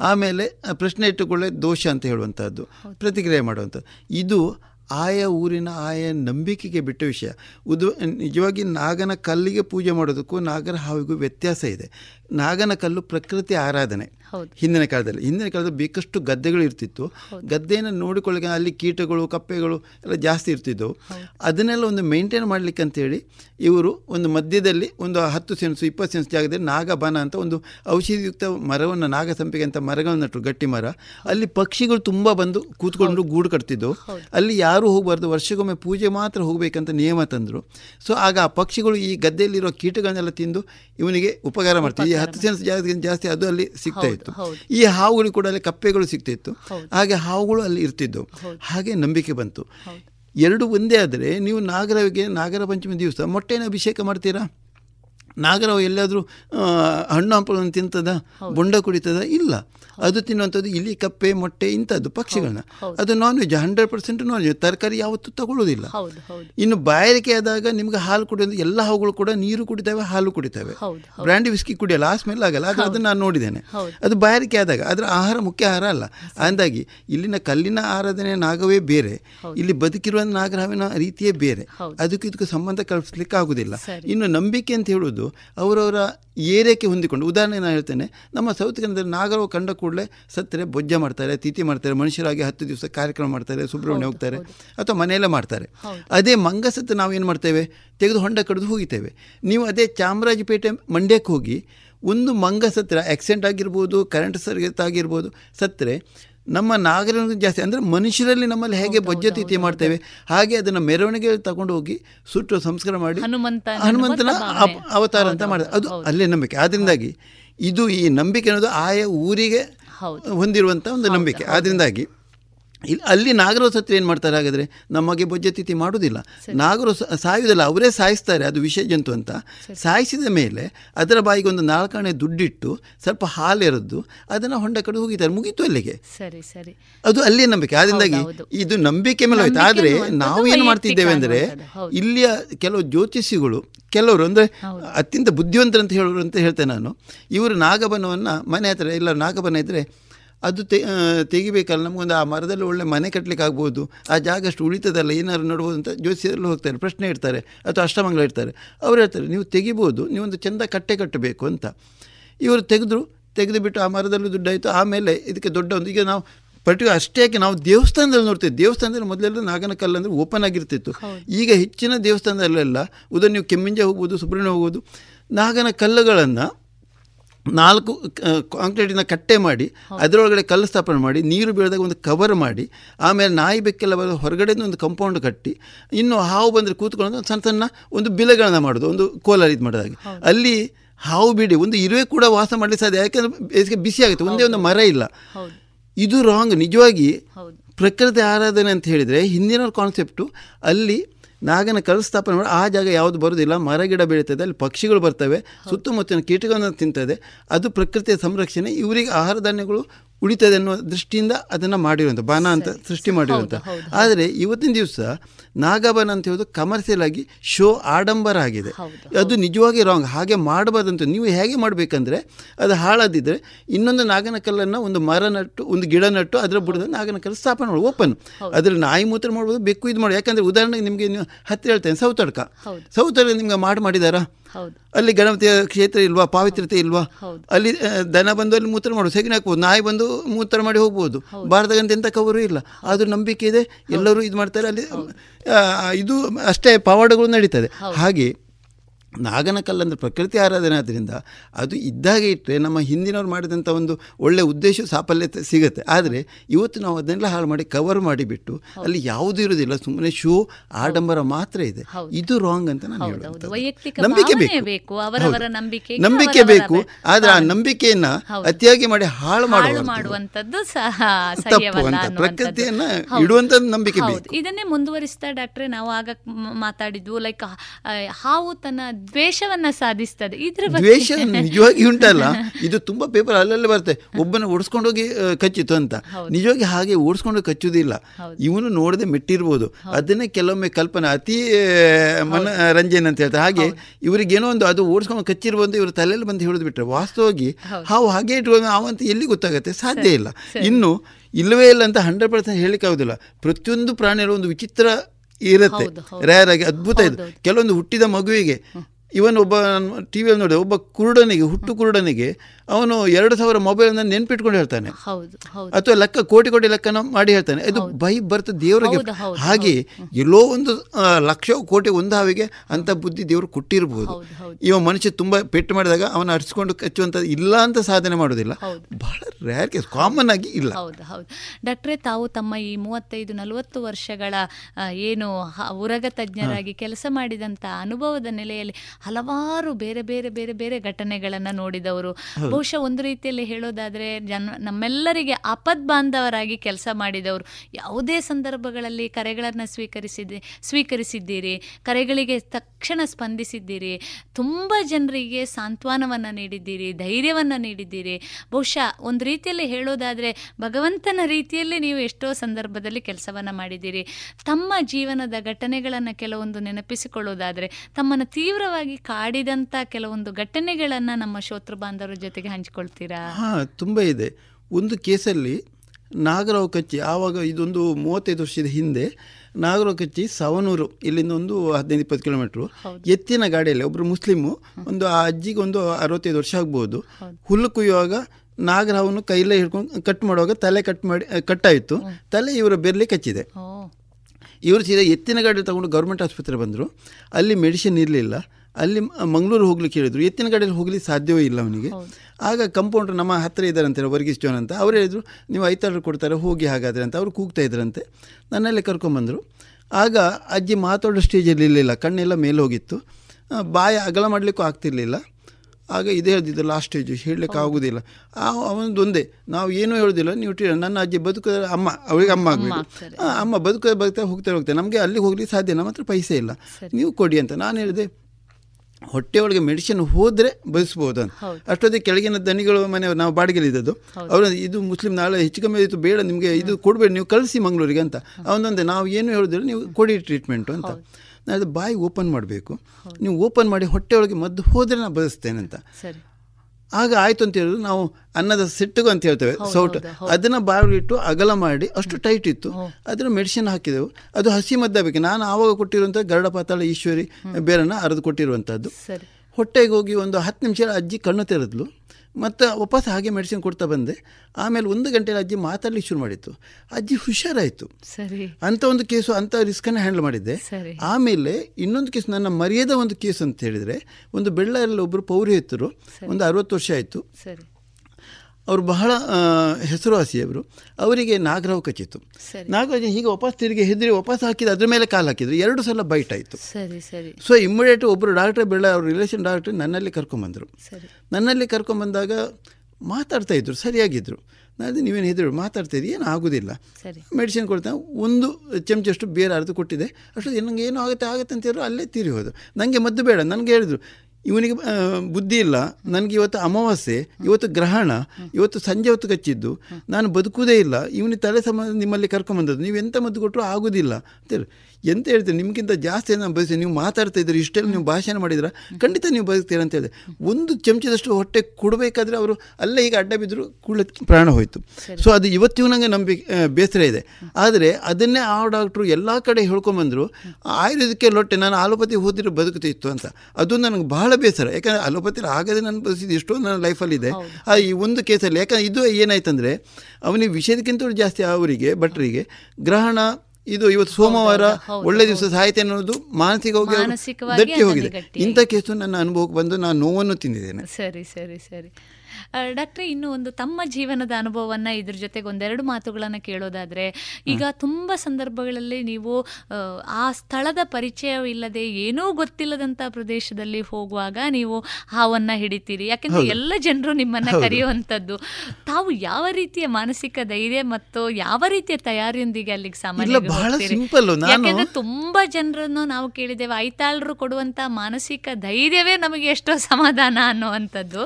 ಆಮೇಲೆ ಪ್ರಶ್ನೆ ಇಟ್ಟುಕೊಳ್ಳೆ ದೋಷ ಅಂತ ಹೇಳುವಂಥದ್ದು. ಪ್ರತಿಕ್ರಿಯೆ ಮಾಡುವಂಥದ್ದು. ಇದು ಆಯಾ ಊರಿನ ಆಯಾ ನಂಬಿಕೆಗೆ ಬಿಟ್ಟ ವಿಷಯ. ಉದು ನಿಜವಾಗಿ ನಾಗನ ಕಲ್ಲಿಗೆ ಪೂಜೆ ಮಾಡೋದಕ್ಕೂ ನಾಗರ ಹಾವಿಗೂ ವ್ಯತ್ಯಾಸ ಇದೆ. ನಾಗನ ಕಲ್ಲು ಪ್ರಕೃತಿ ಆರಾಧನೆ. ಹೌದು. ಹಿಂದಿನ ಕಾಲದಲ್ಲಿ ಹಿಂದಿನ ಕಾಲದಲ್ಲಿ ಬೇಕಷ್ಟು ಗದ್ದೆಗಳು ಇರ್ತಿತ್ತು. ಗದ್ದೆಯನ್ನು ನೋಡಿಕೊಳ್ಳಿಕ್ಕೆ ಅಲ್ಲಿ ಕೀಟಗಳು ಕಪ್ಪೆಗಳು ಎಲ್ಲ ಜಾಸ್ತಿ ಇರ್ತಿದ್ದವು. ಅದನ್ನೆಲ್ಲ ಒಂದು ಮೇಂಟೈನ್ ಮಾಡಲಿಕ್ಕೆ ಅಂತೇಳಿ ಇವರು ಒಂದು ಮಧ್ಯದಲ್ಲಿ ಒಂದು ಹತ್ತು ಸೆನ್ಸು ಇಪ್ಪತ್ತು ಸೆನ್ಸ್ ಜಾಗದಲ್ಲಿ ನಾಗಬನ ಅಂತ ಒಂದು ಔಷಧಿಯುಕ್ತ ಮರವನ್ನು ನಾಗಸಂಪಿಗೆ ಅಂತ ಮರಗಳನ್ನು ನಟ್ಟರು ಗಟ್ಟಿ ಮರ. ಅಲ್ಲಿ ಪಕ್ಷಿಗಳು ತುಂಬ ಬಂದು ಕೂತ್ಕೊಂಡು ಗೂಡು ಕಟ್ತಿದ್ದವು. ಅಲ್ಲಿ ಯಾರೂ ಹೋಗಬಾರ್ದು ವರ್ಷಕ್ಕೊಮ್ಮೆ ಪೂಜೆ ಮಾತ್ರ ಹೋಗಬೇಕಂತ ನಿಯಮ ತಂದರು. ಸೊ ಆಗ ಆ ಪಕ್ಷಿಗಳು ಈ ಗದ್ದೆಯಲ್ಲಿರೋ ಕೀಟಗಳನ್ನೆಲ್ಲ ತಿಂದು ಇವನಿಗೆ ಉಪಕಾರ ಮಾಡ್ತೀವಿ ಈ ಹತ್ತು ಸೆನ್ಸ್ ಜಾಸ್ತಿ ಜಾಸ್ತಿ ಅದು ಅಲ್ಲಿ ಸಿಗ್ತಾ ಇತ್ತು. ಈ ಹಾವುಗಳು ಕೂಡ ಅಲ್ಲಿ ಕಪ್ಪೆಗಳು ಸಿಗ್ತಿತ್ತು ಹಾಗೆ ಹಾವುಗಳು ಅಲ್ಲಿ ಇರ್ತಿದ್ದವು. ಹಾಗೆ ನಂಬಿಕೆ ಬಂತು. ಎರಡು ಒಂದೇ ಆದರೆ ನೀವು ನಾಗರವಿಗೆ ನಾಗರ ಪಂಚಮಿ ದಿವಸ ಮೊಟ್ಟೆನ ಅಭಿಷೇಕ ಮಾಡ್ತೀರಾ? ನಾಗರವು ಎಲ್ಲಾದರೂ ಹಣ್ಣು ಹಂಪಲನ್ನು ತಿಂತದ ಬೊಂಡ ಕುಡಿತದ? ಇಲ್ಲ. ಅದು ತಿನ್ನುವಂಥದ್ದು ಇಲಿ ಕಪ್ಪೆ ಮೊಟ್ಟೆ ಇಂಥದ್ದು ಪಕ್ಷಿಗಳನ್ನ. ಅದು non veg hundred percent non veg ತರಕಾರಿ ಯಾವತ್ತೂ ತಗೊಳ್ಳೋದಿಲ್ಲ ಇನ್ನು ಬಾಯಾರಿಕೆ ಆದಾಗ ನಿಮ್ಗೆ ಹಾಲು ಕುಡಿಯೋದು ಎಲ್ಲ ಹಾವುಗಳು ಕೂಡ ನೀರು ಕುಡಿತವೆ ಹಾಲು ಕುಡಿತವೆ. ಬ್ರ್ಯಾಂಡ್ ಬ್ರ್ಯಾಂಡಿ ವಿಸ್ಕಿ ಕುಡಿಯಲ್ಲ ಆ ಸ್ಮೆಲ್ ಆಗಲ್ಲ. ಆದರೆ ಅದನ್ನು ನಾನು ನೋಡಿದ್ದೇನೆ. ಅದು ಬಾಯಾರಿಕೆ ಆದಾಗ ಅದರ ಆಹಾರ ಮುಖ್ಯ ಆಹಾರ ಅಲ್ಲ. ಅಂದಾಗಿ ಇಲ್ಲಿನ ಕಲ್ಲಿನ ಆರಾಧನೆ ನಾಗವೇ ಬೇರೆ. ಇಲ್ಲಿ ಬದುಕಿರುವ ನಾಗರಾವಿನ ರೀತಿಯೇ ಬೇರೆ. ಅದಕ್ಕೆ ಇದಕ್ಕೂ ಸಂಬಂಧ ಕಲ್ಪಿಸ್ಲಿಕ್ಕೆ ಆಗುದಿಲ್ಲ. ಇನ್ನು ನಂಬಿಕೆ ಅಂತ ಹೇಳುವುದು ಅವರವರ ಏರಿಯಾಕ್ಕೆ ಹೊಂದಿಕೊಂಡು ಉದಾಹರಣೆ ನಾನು ಹೇಳ್ತೇನೆ ನಮ್ಮ ಸೌತ್ ಕನ್ನಡದಲ್ಲಿ ನಾಗರವು ಕಂಡ ಕೂಡಲೇ ಸತ್ತರೆ ಬೊಜ್ಜ ಮಾಡ್ತಾರೆ ತಿಥಿ ಮಾಡ್ತಾರೆ ಮನುಷ್ಯರಾಗಿ ಹತ್ತು ದಿವಸ ಕಾರ್ಯಕ್ರಮ ಮಾಡ್ತಾರೆ ಸುಬ್ರಹ್ಮಣ್ಯ ಹೋಗ್ತಾರೆ ಅಥವಾ ಮನೆಯಲ್ಲೇ ಮಾಡ್ತಾರೆ. ಅದೇ ಮಂಗಸತ್ತು ನಾವೇನು ಮಾಡ್ತೇವೆ? ತೆಗೆದು ಹೊಂಡ ಕಡಿದು ಹೋಗಿತೇವೆ. ನೀವು ಅದೇ ಚಾಮರಾಜಪೇಟೆ ಮಂಡ್ಯಕ್ಕೆ ಹೋಗಿ ಒಂದು ಮಂಗ ಸತ್ರ ಆಕ್ಸಿಡೆಂಟ್ ಆಗಿರ್ಬೋದು ಕರೆಂಟ್ ಸರ್ಗತ್ ಆಗಿರ್ಬೋದು ಸತ್ತರೆ ನಮ್ಮ ನಾಗರಿಕ ಜಾಸ್ತಿ ಅಂದರೆ ಮನುಷ್ಯರಲ್ಲಿ ನಮ್ಮಲ್ಲಿ ಹೇಗೆ ಬಜ್ಜತೀತಿ ಮಾಡ್ತೇವೆ ಹಾಗೆ ಅದನ್ನು ಮೆರವಣಿಗೆ ತಗೊಂಡು ಹೋಗಿ ಸುಟ್ಟು ಸಂಸ್ಕಾರ ಮಾಡಿ ಹನುಮಂತ ಹನುಮಂತನ ಅವತಾರ ಅಂತ ಮಾಡಿದೆ ಅದು ಅಲ್ಲೇ ನಂಬಿಕೆ. ಆದ್ದರಿಂದಾಗಿ ಇದು ಈ ನಂಬಿಕೆ ಅನ್ನೋದು ಆಯಾ ಊರಿಗೆ ಹೊಂದಿರುವಂಥ ಒಂದು ನಂಬಿಕೆ. ಆದ್ದರಿಂದಾಗಿ ಇಲ್ಲಿ ಅಲ್ಲಿ ನಾಗರ ಸತ್ರ ಏನು ಮಾಡ್ತಾರೆ ಹಾಗಾದರೆ? ನಮಗೆ ಬೊಜ್ಜತಿಥಿ ಮಾಡುವುದಿಲ್ಲ. ಮಾಡೋದಿಲ್ಲ ನಾಗರು ಸಾಯುವುದಿಲ್ಲ. ಅವರೇ ಸಾಯಿಸ್ತಾರೆ. ಅದು ವಿಷಯ ಜಂತು ಅಂತ. ಸಾಯಿಸಿದ ಮೇಲೆ ಅದರ ಬಾಯಿಗೆ ಒಂದು ನಾಲ್ಕಾಣೆ ದುಡ್ಡಿಟ್ಟು ಸ್ವಲ್ಪ ಹಾಲೆರೆದು ಅದನ್ನು ಹೊಂಡ ಕಡೆ ಹೋಗಿದ್ದಾರೆ. ಮುಗೀತು ಅಲ್ಲಿಗೆ. ಸರಿ ಸರಿ. ಅದು ಅಲ್ಲೇ ನಂಬಿಕೆ. ಆದ್ದರಿಂದಾಗಿ ಇದು ನಂಬಿಕೆ ಮೇಲೆ ಹೋಯ್ತು. ಆದರೆ ನಾವು ಏನು ಮಾಡ್ತಿದ್ದೇವೆ ಅಂದರೆ ಇಲ್ಲಿಯ ಕೆಲವು ಜ್ಯೋತಿಷಿಗಳು ಕೆಲವರು ಅಂದರೆ ಅತ್ಯಂತ ಬುದ್ಧಿವಂತರು ಅಂತ ಹೇಳೋರು ಅಂತ ಹೇಳ್ತೇನೆ ನಾನು. ಇವರು ನಾಗಬನವನ್ನು ಮನೆ ಹತ್ರ ಇಲ್ಲ ನಾಗಬನ ಇದ್ದರೆ ಅದು ತೆ ತೆಗಿಬೇಕಲ್ಲ. ನಮಗೊಂದು ಆ ಮರದಲ್ಲಿ ಒಳ್ಳೆ ಮನೆ ಕಟ್ಟಲಿಕ್ಕೆ ಆಗ್ಬೋದು ಆ ಜಾಗ ಅಷ್ಟು ಉಳಿತದಲ್ಲ ಏನಾದ್ರು ನೋಡ್ಬೋದು ಅಂತ ಜ್ಯೋತಿಷಿಯರಲ್ಲಿ ಹೋಗ್ತಾರೆ. ಪ್ರಶ್ನೆ ಇಡ್ತಾರೆ ಅಥವಾ ಅಷ್ಟಮಂಗಲ ಇಡ್ತಾರೆ. ಅವ್ರು ಹೇಳ್ತಾರೆ ನೀವು ತೆಗಿಬೋದು ನೀವೊಂದು ಚೆಂದ ಕಟ್ಟೆ ಕಟ್ಟಬೇಕು ಅಂತ. ಇವರು ತೆಗೆದ್ರು ತೆಗೆದು ಬಿಟ್ಟು ಆ ಮರದಲ್ಲೂ ದುಡ್ಡಾಯಿತು. ಆಮೇಲೆ ಇದಕ್ಕೆ ದೊಡ್ಡ ಒಂದು ಈಗ ನಾವು ಪರ್ಟಿಕ್ಯುಲರ್ ಅಷ್ಟೇ ಯಾಕೆ ನಾವು ದೇವಸ್ಥಾನದಲ್ಲಿ ನೋಡ್ತೀವಿ. ದೇವಸ್ಥಾನದಲ್ಲಿ ಮೊದಲೆಲ್ಲ ನಾಗನ ಕಲ್ಲು ಅಂದರೆ ಓಪನ್ ಆಗಿರ್ತಿತ್ತು. ಈಗ ಹೆಚ್ಚಿನ ದೇವಸ್ಥಾನದಲ್ಲೆಲ್ಲ ಉದಾಹರಣೆ ನೀವು ಕೆಮ್ಮಿಂಜೆ ಹೋಗ್ಬೋದು ಸುಬ್ರಹ್ಮಣ್ಯ ಹೋಗ್ಬೋದು ನಾಗನ ಕಲ್ಲುಗಳನ್ನು ನಾಲ್ಕು ಕಾಂಕ್ರೀಟಿನ ಕಟ್ಟೆ ಮಾಡಿ ಅದರೊಳಗಡೆ ಕಲ್ಲು ಸ್ಥಾಪನೆ ಮಾಡಿ ನೀರು ಬೀಳದಾಗ ಒಂದು ಕವರ್ ಮಾಡಿ ಆಮೇಲೆ ನಾಯಿ ಬೆಕ್ಕೆಲ್ಲ ಬರೋ ಹೊರಗಡೆಯಿಂದ ಒಂದು ಕಂಪೌಂಡ್ ಕಟ್ಟಿ ಇನ್ನು ಹಾವು ಬಂದರೆ ಕೂತ್ಕೊಂಡು ಸಣ್ಣ ಸಣ್ಣ ಒಂದು ಬಿಲೆಗಳನ್ನು ಮಾಡೋದು ಒಂದು ಕೋಲಾರ ಇದು ಮಾಡೋದಾಗಿ. ಅಲ್ಲಿ ಹಾವು ಬಿಡಿ ಒಂದು ಇರುವೆ ಕೂಡ ವಾಸ ಮಾಡಲಿ ಸಾಧ್ಯ ಯಾಕೆಂದ್ರೆ ಬೇಸಿಗೆ ಬಿಸಿ ಆಗುತ್ತೆ ಒಂದೇ ಒಂದು ಮರ ಇಲ್ಲ. ಇದು ರಾಂಗ್ ನಿಜವಾಗಿ ಪ್ರಕೃತಿ ಆರಾಧನೆ ಅಂತ ಹೇಳಿದರೆ ಹಿಂದಿನ ಕಾನ್ಸೆಪ್ಟು ಅಲ್ಲಿ ನಾಗನ ಕಲಸ್ಥಾಪನೆ ಸ್ಥಾಪನೆ ಮಾಡಿ ಆ ಜಾಗ ಯಾವುದು ಬರೋದಿಲ್ಲ. ಮರ ಗಿಡ ಬೆಳೀತದೆ ಅಲ್ಲಿ ಪಕ್ಷಿಗಳು ಬರ್ತವೆ ಸುತ್ತಮುತ್ತಲಿನ ಕೀಟಗಳನ್ನು ತಿಂತದೆ. ಅದು ಪ್ರಕೃತಿಯ ಸಂರಕ್ಷಣೆ ಇವರಿಗೆ ಆಹಾರ ಧಾನ್ಯಗಳು ಉಳಿತದೆ ಅನ್ನೋ ದೃಷ್ಟಿಯಿಂದ ಅದನ್ನು ಮಾಡಿರುವಂಥ ಬಾನ ಅಂತ ಸೃಷ್ಟಿ ಮಾಡಿರುವಂಥ ಆದರೆ ಇವತ್ತಿನ ದಿವಸ ನಾಗಬನ ಅಂತ ಹೇಳೋದು ಕಮರ್ಷಿಯಲ್ ಆಗಿ ಶೋ ಆಡಂಬರ ಆಗಿದೆ. ಅದು ನಿಜವಾಗಿ ರಾಂಗ್ ಹಾಗೆ ಮಾಡಬಾರ್ದಂತ ನೀವು ಹೇಗೆ ಮಾಡಬೇಕಂದ್ರೆ ಅದು ಹಾಳಾದಿದ್ದರೆ ಇನ್ನೊಂದು ನಾಗನ ಕಲ್ಲನ್ನು ಒಂದು ಮರ ನಟ್ಟು ಒಂದು ಗಿಡ ನಟ್ಟು ಅದರ ಬುಡದ ನಾಗನ ಕಲ್ಲು ಸ್ಥಾಪನೆ ಮಾಡಿ ಓಪನ್ ಅದರಲ್ಲಿ ನಾಯಿ ಮೂತ್ರ ಮಾಡ್ಬೋದು ಬೆಕ್ಕು ಇದು ಮಾಡಿ ಯಾಕಂದರೆ ಉದಾಹರಣೆಗೆ ನಿಮಗೆ ನೀವು ಹತ್ತಿರ ಹೇಳ್ತೇನೆ ಸೌತಡ್ಕ. ಸೌತಡ್ಕ ನಿಮ್ಗೆ ಮಾಡಿ ಮಾಡಿದಾರಾ? ಅಲ್ಲಿ ಗಣಪತಿಯ ಕ್ಷೇತ್ರ ಇಲ್ವಾ ಪಾವಿತ್ರ್ಯತೆ ಇಲ್ವಾ? ಅಲ್ಲಿ ದನ ಬಂದು ಅಲ್ಲಿ ಮೂತ್ರ ಮಾಡೋದು ಸೆಗಣಿ ಹಾಕ್ಬೋದು ನಾಯಿ ಬಂದು ಮೂತ್ರ ಮಾಡಿ ಹೋಗ್ಬೋದು. ಭಾರತಗಂತ ಎಂಥ ಕವರು ಇಲ್ಲ. ಆದರೂ ನಂಬಿಕೆ ಇದೆ. ಎಲ್ಲರೂ ಇದು ಮಾಡ್ತಾರೆ. ಅಲ್ಲಿ ಇದು ಅಷ್ಟೇ ಪವಾಡಗಳು ನಡೀತದೆ. ಹಾಗೆ ನಾಗನ ಕಲ್ಲಂದರೆ ಪ್ರಕೃತಿ ಆರಾಧನೆ ಆದ್ದರಿಂದ ಅದು ಇದ್ದಾಗೆ ಇಟ್ಟರೆ ನಮ್ಮ ಹಿಂದಿನವ್ರು ಮಾಡಿದಂಥ ಒಂದು ಒಳ್ಳೆಯ ಉದ್ದೇಶ ಸಾಫಲ್ಯತೆ ಸಿಗುತ್ತೆ. ಆದರೆ ಇವತ್ತು ನಾವು ಅದನ್ನೆಲ್ಲ ಹಾಳು ಮಾಡಿ ಕವರ್ ಮಾಡಿಬಿಟ್ಟು ಅಲ್ಲಿ ಯಾವುದೂ ಇರೋದಿಲ್ಲ. ಸುಮ್ಮನೆ ಶೋ ಆಡಂಬರ ಮಾತ್ರ ಇದೆ. ಇದು ರಾಂಗ್ ಅಂತ ನಾನು. ನಂಬಿಕೆ ಬೇಕು. ನಂಬಿಕೆ ಬೇಕು. ಆದರೆ ಆ. ನಂಬಿಕೆಯನ್ನ ಅತಿಯಾಗಿ ಮಾಡಿ ಹಾಳು ಮಾಡುವಂತದ್ದು ತಪ್ಪು ಅಂತ. ಪ್ರಕೃತಿಯನ್ನ ಹೌದು. ಇಡುವಂಥದ್ದು ನಂಬಿಕೆ ಬೇಕು. ಇದನ್ನೇ ಮುಂದುವರಿಸ್ತಾ ಡಾಕ್ಟ್ರೆ ನಾವು ಆಗ ಮಾತಾಡಿದ್ವು ಲೈಕ್ ಹಾವು ತನ್ನ ದ್ವೇಷವನ್ನ ಸಾಧಿಸ್ತದೆ. ಇದ್ರ ದ್ವೇಷ ನಿಜವಾಗಿ ಉಂಟಲ್ಲ. ಇದು ತುಂಬಾ ಪೇಪರ್ ಅಲ್ಲಲ್ಲೇ ಬರುತ್ತೆ. ಒಬ್ಬನ ಓಡಿಸ್ಕೊಂಡೋಗಿ ಹೋಗಿ ಕಚ್ಚಿತು ಅಂತ. ನಿಜವಾಗಿ ಹಾಗೆ ಓಡಿಸ್ಕೊಂಡು ಕಚ್ಚುದಿಲ್ಲ. ಇವನು ನೋಡದೆ ಮೆಟ್ಟಿರ್ಬೋದು. ಅದನ್ನೇ ಕೆಲವೊಮ್ಮೆ ಕಲ್ಪನೆ ಅತಿ ಮನ ಮನರಂಜನೆ ಅಂತ ಹೇಳ್ತಾರೆ. ಹಾಗೆ ಇವರಿಗೇನೋ ಒಂದು ಅದು ಓಡಿಸ್ಕೊಂಡು ಕಚ್ಚಿರ್ಬೋದು ಇವರು ತಲೆಯಲ್ಲಿ ಬಂದು ಹೇಳುದು ಬಿಟ್ರೆ ವಾಸ್ತವಾಗಿ ಹಾವು ಹಾಗೆ ಇಟ್ಕೊಂಡು ಅವಂತ ಎಲ್ಲಿ ಗೊತ್ತಾಗುತ್ತೆ? ಸಾಧ್ಯ ಇಲ್ಲ. ಇನ್ನು ಇಲ್ಲವೇ ಇಲ್ಲ ಅಂತ ಹಂಡ್ರೆಡ್ ಪರ್ಸೆಂಟ್ ಹೇಳಿಕ್ಕೆ ಆಗುದಿಲ್ಲ ಪ್ರತಿಯೊಂದು ಪ್ರಾಣಿಯಲ್ಲೂ ಒಂದು ವಿಚಿತ್ರ ಇರುತ್ತೆ. ರೇರ್ ಆಗಿ ಅದ್ಭುತ ಇದು. ಕೆಲವೊಂದು ಹುಟ್ಟಿದ ಮಗುವಿಗೆ ಇವನ್ ಒಬ್ಬ ಟಿ ವಿಯಲ್ಲಿ ನೋಡಿ ಒಬ್ಬ ಕುರುಡನಿಗೆ ಹುಟ್ಟು ಕುರುಡನಿಗೆ ಅವನು ಎರಡು ಸಾವಿರ ಮೊಬೈಲನ್ನು ನೆನ್ಪಿಟ್ಕೊಂಡು ಹೇಳ್ತಾನೆ. ಅಥವಾ ಲೆಕ್ಕ ಕೋಟಿ ಕೋಟಿ ಲೆಕ್ಕನ ಮಾಡಿ ಹೇಳ್ತಾನೆ. ಇದು ಬೈ ಬರ್ತ ದೇವರಿಗೆ ಹಾಗೆ ಎಲ್ಲೋ ಒಂದು ಲಕ್ಷ ಕೋಟಿ ಒಂದು ಹಾವಿಗೆ ಅಂತ ಬುದ್ಧಿ ದೇವರು ಕೊಟ್ಟಿರಬಹುದು ಇವ ಮನುಷ್ಯ ತುಂಬಾ ಪೆಟ್ಟು ಮಾಡಿದಾಗ ಅವನ ಅರ್ಸ್ಕೊಂಡು ಕಚ್ಚುವಂಥದ್ದು ಇಲ್ಲ ಅಂತ ಸಾಧನೆ ಮಾಡೋದಿಲ್ಲ. ಬಹಳ ರೇರ್ ಕೇಸ್ ಕಾಮನ್ ಆಗಿ ಇಲ್ಲ. ಹೌದು ಹೌದು. ಡಾಕ್ಟ್ರೆ ತಾವು ತಮ್ಮ ಈ ಮೂವತ್ತೈದು ನಲವತ್ತು ವರ್ಷಗಳ ಏನು ಉರಗ ತಜ್ಞರಾಗಿ ಕೆಲಸ ಮಾಡಿದಂತ ಅನುಭವದ ನೆಲೆಯಲ್ಲಿ ಹಲವಾರು ಬೇರೆ ಬೇರೆ ಬೇರೆ ಬೇರೆ ಘಟನೆಗಳನ್ನು ನೋಡಿದವರು. ಬಹುಶಃ ಒಂದು ರೀತಿಯಲ್ಲಿ ಹೇಳೋದಾದರೆ ಜನ ನಮ್ಮೆಲ್ಲರಿಗೆ ಆಪದ್ ಬಾಂಧವರಾಗಿ ಕೆಲಸ ಮಾಡಿದವರು. ಯಾವುದೇ ಸಂದರ್ಭಗಳಲ್ಲಿ ಕರೆಗಳನ್ನು ಸ್ವೀಕರಿಸಿದ ಸ್ವೀಕರಿಸಿದ್ದೀರಿ ಕರೆಗಳಿಗೆ ತಕ್ಷಣ ಸ್ಪಂದಿಸಿದ್ದೀರಿ ತುಂಬ ಜನರಿಗೆ ಸಾಂತ್ವನವನ್ನು ನೀಡಿದ್ದೀರಿ ಧೈರ್ಯವನ್ನು ನೀಡಿದ್ದೀರಿ. ಬಹುಶಃ ಒಂದು ರೀತಿಯಲ್ಲಿ ಹೇಳೋದಾದರೆ ಭಗವಂತನ ರೀತಿಯಲ್ಲಿ ನೀವು ಎಷ್ಟೋ ಸಂದರ್ಭದಲ್ಲಿ ಕೆಲಸವನ್ನು ಮಾಡಿದ್ದೀರಿ. ತಮ್ಮ ಜೀವನದ ಘಟನೆಗಳನ್ನು ಕೆಲವೊಂದು ನೆನಪಿಸಿಕೊಳ್ಳೋದಾದರೆ ತಮ್ಮನ್ನು ತೀವ್ರವಾಗಿ ಕಾಡಿದಂಥ ಕೆಲವೊಂದು ಘಟನೆಗಳನ್ನು ನಮ್ಮ ಶೋತ್ರ ಬಾಂಧವರ ಜೊತೆಗೆ ಹಂಚಿಕೊಳ್ತೀರಾ? ಹಾ ತುಂಬ ಇದೆ. ಒಂದು ಕೇಸಲ್ಲಿ ನಾಗರಾವ್ ಕಚ್ಚಿ ಆವಾಗ ಇದೊಂದು ಮೂವತ್ತೈದು ವರ್ಷದ ಹಿಂದೆ ನಾಗರಾವ್ ಕಚ್ಚಿ ಸವನೂರು ಇಲ್ಲಿಂದ ಒಂದು ಹದಿನೈದು ಇಪ್ಪತ್ತು ಕಿಲೋಮೀಟ್ರು ಎತ್ತಿನ ಗಾಡಿಯಲ್ಲಿ ಒಬ್ಬರು ಮುಸ್ಲಿಮು ಒಂದು ಆ ಅಜ್ಜಿಗೆ ಒಂದು ಅರವತ್ತೈದು ವರ್ಷ ಆಗ್ಬೋದು. ಹುಲ್ಲು ಕುಯ್ಯುವಾಗ ನಾಗರಾವನ್ನು ಕೈಲೇ ಹಿಡ್ಕೊಂಡು ಕಟ್ ಮಾಡುವಾಗ ತಲೆ ಕಟ್ ಮಾಡಿ ಕಟ್ಟಾಯಿತು. ತಲೆ ಇವರ ಬೆರಲಿ ಕಚ್ಚಿದೆ. ಇವರು ಸೀದಾ ಎತ್ತಿನ ಗಾಡಿ ತಗೊಂಡು ಗೌರ್ಮೆಂಟ್ ಆಸ್ಪತ್ರೆ ಬಂದರು. ಅಲ್ಲಿ ಮೆಡಿಸಿನ್ ಇರಲಿಲ್ಲ. ಅಲ್ಲಿ ಮಂಗಳೂರು ಹೋಗ್ಲಿಕ್ಕೆ ಹೇಳಿದರು. ಎತ್ತಿನ ಗಾಡಿಯಲ್ಲಿ ಹೋಗ್ಲಿಕ್ಕೆ ಸಾಧ್ಯವೇ ಇಲ್ಲ ಅವನಿಗೆ. ಆಗ ಕಂಪೌಂಡ್ರ್ ನಮ್ಮ ಹತ್ತಿರ ಇದ್ದಾರೆ ಅಂತಾರೆ ವರ್ಗೀಸ್ ಜೋನ್ ಅಂತ. ಅವ್ರು ಹೇಳಿದ್ರು ನೀವು ಐತಾರು ಕೊಡ್ತಾರೆ ಹೋಗಿ ಹಾಗಾದರೆ ಅಂತ. ಅವ್ರು ಕೂಗ್ತಾ ಇದ್ರಂತೆ ನನ್ನಲ್ಲೇ ಕರ್ಕೊಂಬಂದರು. ಆಗ ಅಜ್ಜಿ ಮಾತಾಡೋ ಸ್ಟೇಜಲ್ಲಿ ಇರಲಿಲ್ಲ. ಕಣ್ಣೆಲ್ಲ ಮೇಲೆ ಹೋಗಿತ್ತು. ಬಾಯ ಅಗಲ ಮಾಡಲಿಕ್ಕೂ ಆಗ್ತಿರ್ಲಿಲ್ಲ. ಆಗ ಇದೇ ಹೇಳ್ದಿದ್ದು ಲಾಸ್ಟ್ ಸ್ಟೇಜು ಹೇಳಲಿಕ್ಕೆ ಆಗೋದಿಲ್ಲ. ಆ ಅವನದೊಂದೇ ನಾವು ಏನೂ ಹೇಳೋದಿಲ್ಲ ನೀವು ಇಟ್ಟಿಲ್ಲ ನನ್ನ ಅಜ್ಜಿ ಬದುಕಿದ್ರೆ ಅಮ್ಮ ಅವಳಿಗೆ ಅಮ್ಮ ಆಗಬೇಕು ಅಮ್ಮ ಬದುಕ ಬದುಕ್ತಾ ಹೋಗ್ತಾ ಹೋಗ್ತಾರೆ ನಮಗೆ ಅಲ್ಲಿ ಹೋಗ್ಲಿಕ್ಕೆ ಸಾಧ್ಯ ನಮ್ಮ ಹತ್ರ ಪೈಸೆ ಇಲ್ಲ. ನೀವು ಕೊಡಿ ಅಂತ. ನಾನು ಹೇಳಿದೆ ಹೊಟ್ಟೆಯೊಳಗೆ ಮೆಡಿಸಿನ್ ಹೋದರೆ ಬಯಸ್ಬೋದು ಅಂತ. ಅಷ್ಟೊತ್ತಿಗೆ ಕೆಳಗಿನ ದನಿಗಳು ಮನೆ ನಾವು ಬಾಡಿಗೆಲಿದ್ದದ್ದು ಅವರು ಇದು ಮುಸ್ಲಿಂ ನಾಳೆ ಹೆಚ್ಚು ಕಮ್ಮಿ ಆಯಿತು ಬೇಡ ನಿಮಗೆ ಇದು ಕೊಡಬೇಡಿ ನೀವು ಕಳಿಸಿ ಮಂಗಳೂರಿಗೆ ಅಂತ. ಅವನೊಂದು ನಾವು ಏನು ಹೇಳಿದ್ರೆ ನೀವು ಕೊಡಿ ಟ್ರೀಟ್ಮೆಂಟು ಅಂತ. ನಾನು ಅದು ಬಾಯಿ ಓಪನ್ ಮಾಡಬೇಕು. ನೀವು ಓಪನ್ ಮಾಡಿ ಹೊಟ್ಟೆಯೊಳಗೆ ಮದ್ದು ಹೋದರೆ ನಾನು ಬಯಸ್ತೇನೆ ಅಂತ. ಆಗ ಆಯ್ತು ಅಂತ ಹೇಳಿದ್ರು. ನಾವು ಅನ್ನದ ಸಿಟ್ಟಿಗೂ ಅಂತ ಹೇಳ್ತೇವೆ ಸೌಟ್. ಅದನ್ನ ಬಾವಿಲಿಟ್ಟು ಅಗಲ ಮಾಡಿ ಅಷ್ಟು ಟೈಟ್ ಇತ್ತು. ಅದನ್ನು ಮೆಡಿಸಿನ್ ಹಾಕಿದೆವು. ಅದು ಹಸಿ ಮದ್ದಾಗಬೇಕು ನಾನು ಆವಾಗ ಕೊಟ್ಟಿರುವಂಥ ಗರಡ ಪಾತಾಳ ಈಶ್ವರಿ ಬೇರನ್ನ ಅರೆದು ಕೊಟ್ಟಿರುವಂಥದ್ದು ಹೊಟ್ಟೆಗೆ ಹೋಗಿ ಒಂದು ಹತ್ತು ನಿಮಿಷ ಅಜ್ಜಿ ಕಣ್ಣು ತೆರೆದ್ಲು. ಮತ್ತು ವಾಪಸ್ ಹಾಗೆ ಮೆಡಿಸಿನ್ ಕೊಡ್ತಾ ಬಂದೆ. ಆಮೇಲೆ ಒಂದು ಗಂಟೆಯಲ್ಲಿ ಅಜ್ಜಿ ಮಾತಾಡ್ಲಿಕ್ಕೆ ಶುರು ಮಾಡಿತ್ತು. ಅಜ್ಜಿ ಹುಷಾರಾಯಿತು. ಸರಿ. ಅಂಥ ಒಂದು ಕೇಸು ಅಂಥ ರಿಸ್ಕನ್ನು ಹ್ಯಾಂಡಲ್ ಮಾಡಿದ್ದೆ. ಆಮೇಲೆ ಇನ್ನೊಂದು ಕೇಸ್ ನನ್ನ ಮರ್ಯಾದ ಒಂದು ಕೇಸ್ ಅಂತ ಹೇಳಿದರೆ ಒಂದು ಬೆಳ್ಳಾರಲ್ಲಿ ಒಬ್ಬರು ಪೌರೋಹಿತರು ಒಂದು ಅರವತ್ತು ವರ್ಷ ಆಯಿತು. ಅವರು ಬಹಳ ಹೆಸರುವಾಸಿ ಹೆಸರುವಾಸಿಯವರು. ಅವರಿಗೆ ನಾಗರಾವ್ ಕಚ್ಚಿತ್ತು. ನಾಗರಾಜ್ ಹೀಗೆ ವಾಪಸ್ ತಿರುಗಿ ಹೆದರಿ ವಾಪಸ್ ಹಾಕಿದ್ರು ಅದ್ರ ಮೇಲೆ ಕಾಲು ಹಾಕಿದ್ರು. ಎರಡು ಸಲ ಬೈಟ್ ಆಯಿತು. ಸರಿ ಸರಿ. ಸೊ ಇಮ್ಮಿಡಿಯೇಟ್ ಒಬ್ಬರು ಡಾಕ್ಟರ್ ಬೆಳ್ಳ ಅವ್ರ ರಿಲೇಷನ್ ಡಾಕ್ಟರ್ ನನ್ನಲ್ಲಿ ಕರ್ಕೊಂಬಂದರು. ನನ್ನಲ್ಲಿ ಕರ್ಕೊಂಬಂದಾಗ ಮಾತಾಡ್ತಾ ಇದ್ರು ಸರಿಯಾಗಿದ್ದರು ನಾನು ನೀವೇನು ಹೆದರು ಮಾತಾಡ್ತಾ ಇದ್ದೀವಿ ಏನು ಆಗೋದಿಲ್ಲ. ಮೆಡಿಸಿನ್ ಕೊಡ್ತಾ ಒಂದು ಚಮಚಷ್ಟು ಬೇರೆ ಅರ್ಧ ಕೊಟ್ಟಿದೆ ಅಷ್ಟು ನನಗೆ ಏನು ಆಗುತ್ತೆ ಆಗುತ್ತೆ ಅಂತ ಹೇಳಿದ್ರು ಅಲ್ಲೇ ತೀರಿ ಹೋದರು. ನನಗೆ ಮದ್ದು ಬೇಡ ನನಗೆ ಹೇಳಿದ್ರು ಇವನಿಗೆ ಬುದ್ಧಿ ಇಲ್ಲ. ನನಗೆ ಇವತ್ತು ಅಮಾವಾಸ್ಯೆ, ಇವತ್ತು ಗ್ರಹಣ, ಇವತ್ತು ಸಂಜೆ ಹೊತ್ತು ಕಚ್ಚಿದ್ದು. ನಾನು ಬದುಕುವುದೇ ಇಲ್ಲ. ಇವನಿಗೆ ತಲೆ ಸಂಬಂಧ ನಿಮ್ಮಲ್ಲಿ ಕರ್ಕೊಂಬಂದದ್ದು. ನೀವು ಎಂಥ ಮದ್ದು ಕೊಟ್ಟರು ಆಗೋದಿಲ್ಲ. ಅಂತೇಳಿ ಎಂತ ಹೇಳ್ತೀನಿ ನಿಮಗಿಂತ ಜಾಸ್ತಿ ನಾನು ಬಯಸ್ತೀನಿ ನೀವು ಮಾತಾಡ್ತಾ ಇದ್ದೀರಿ ಇಷ್ಟೆಲ್ಲ ನೀವು ಭಾಷಣ ಮಾಡಿದ್ರೆ ಖಂಡಿತ ನೀವು ಬದುಕ್ತೀರ ಅಂತ ಹೇಳಿದೆ. ಒಂದು ಚಮಚದಷ್ಟು ಹೊಟ್ಟೆ ಕೊಡಬೇಕಾದ್ರೆ ಅವರು ಅಲ್ಲೇ ಈಗ ಅಡ್ಡ ಬಿದ್ದರು ಕೂಡ ಪ್ರಾಣ ಹೋಯಿತು. ಸೊ ಅದು ಇವತ್ತಿಗೂ ನನಗೆ ನಂಬಿಕೆ ಬೇಸರ ಇದೆ. ಆದರೆ ಅದನ್ನೇ ಆ ಡಾಕ್ಟ್ರು ಎಲ್ಲ ಕಡೆ ಹೇಳ್ಕೊಂಬಂದರು ಆಯುರ್ವೇದಕ್ಕೆ ಲೊಟ್ಟೆ ನಾನು ಆಲೋಪತಿ ಹೋದಿರೋ ಬದುಕುತ್ತಿತ್ತು ಅಂತ. ಅದು ನನಗೆ ಬಹಳ ಬೇಸರ. ಯಾಕಂದರೆ ಅಲೋಪತಿ ಆಗದೆ ನನ್ನ ಪರಿಸ್ಥಿತಿ ಎಷ್ಟೋ ನನ್ನ ಲೈಫಲ್ಲಿದೆ ಆ ಈ ಒಂದು ಕೇಸಲ್ಲಿ ಯಾಕಂದ್ರೆ ಇದು ಏನಾಯ್ತಂದರೆ ಅವನಿಗೆ ವಿಷಯದಕ್ಕಿಂತ ಜಾಸ್ತಿ ಅವರಿಗೆ ಭಟ್ರಿಗೆ ಗ್ರಹಣ ಇದು ಇವತ್ತು ಸೋಮವಾರ ಒಳ್ಳೆ ದಿವಸ ಸಾಹಿತ್ಯ ಅನ್ನೋದು ಮಾನಸಿಕವಾಗಿ ದಟ್ಟಿ ಹೋಗಿದೆ. ಇಂಥ ಕೇಸು ನನ್ನ ಅನುಭವಕ್ಕೆ ಬಂದು ನಾನು ನೋವನ್ನು ತಿಂದಿದ್ದೇನೆ. ಸರಿ ಸರಿ ಸರಿ. ಡಾಕ್ಟ್ರೆ ಇನ್ನು ಒಂದು ತಮ್ಮ ಜೀವನದ ಅನುಭವವನ್ನು ಇದ್ರ ಜೊತೆಗೆ ಒಂದೆರಡು ಮಾತುಗಳನ್ನು ಕೇಳೋದಾದರೆ ಈಗ ತುಂಬ ಸಂದರ್ಭಗಳಲ್ಲಿ ನೀವು ಆ, ಸ್ಥಳದ ಪರಿಚಯವಿಲ್ಲದೆ ಏನೂ ಗೊತ್ತಿಲ್ಲದಂಥ ಪ್ರದೇಶದಲ್ಲಿ ಹೋಗುವಾಗ ನೀವು ಹಾವನ್ನು ಹಿಡಿತೀರಿ. ಯಾಕೆಂದ್ರೆ ಎಲ್ಲ ಜನರು ನಿಮ್ಮನ್ನು ಕರೆಯುವಂಥದ್ದು. ತಾವು ಯಾವ ರೀತಿಯ ಮಾನಸಿಕ ಧೈರ್ಯ ಮತ್ತು ಯಾವ ರೀತಿಯ ತಯಾರಿಯೊಂದಿಗೆ ಅಲ್ಲಿಗೆ ಸಾಮಾನ್ಯ ಯಾಕೆಂದ್ರೆ ತುಂಬಾ ಜನರನ್ನು ನಾವು ಕೇಳಿದ್ದೇವೆ ಐತಾಳರು ಕೊಡುವಂತ ಮಾನಸಿಕ ಧೈರ್ಯವೇ ನಮಗೆ ಎಷ್ಟೋ ಸಮಾಧಾನ ಅನ್ನುವಂಥದ್ದು.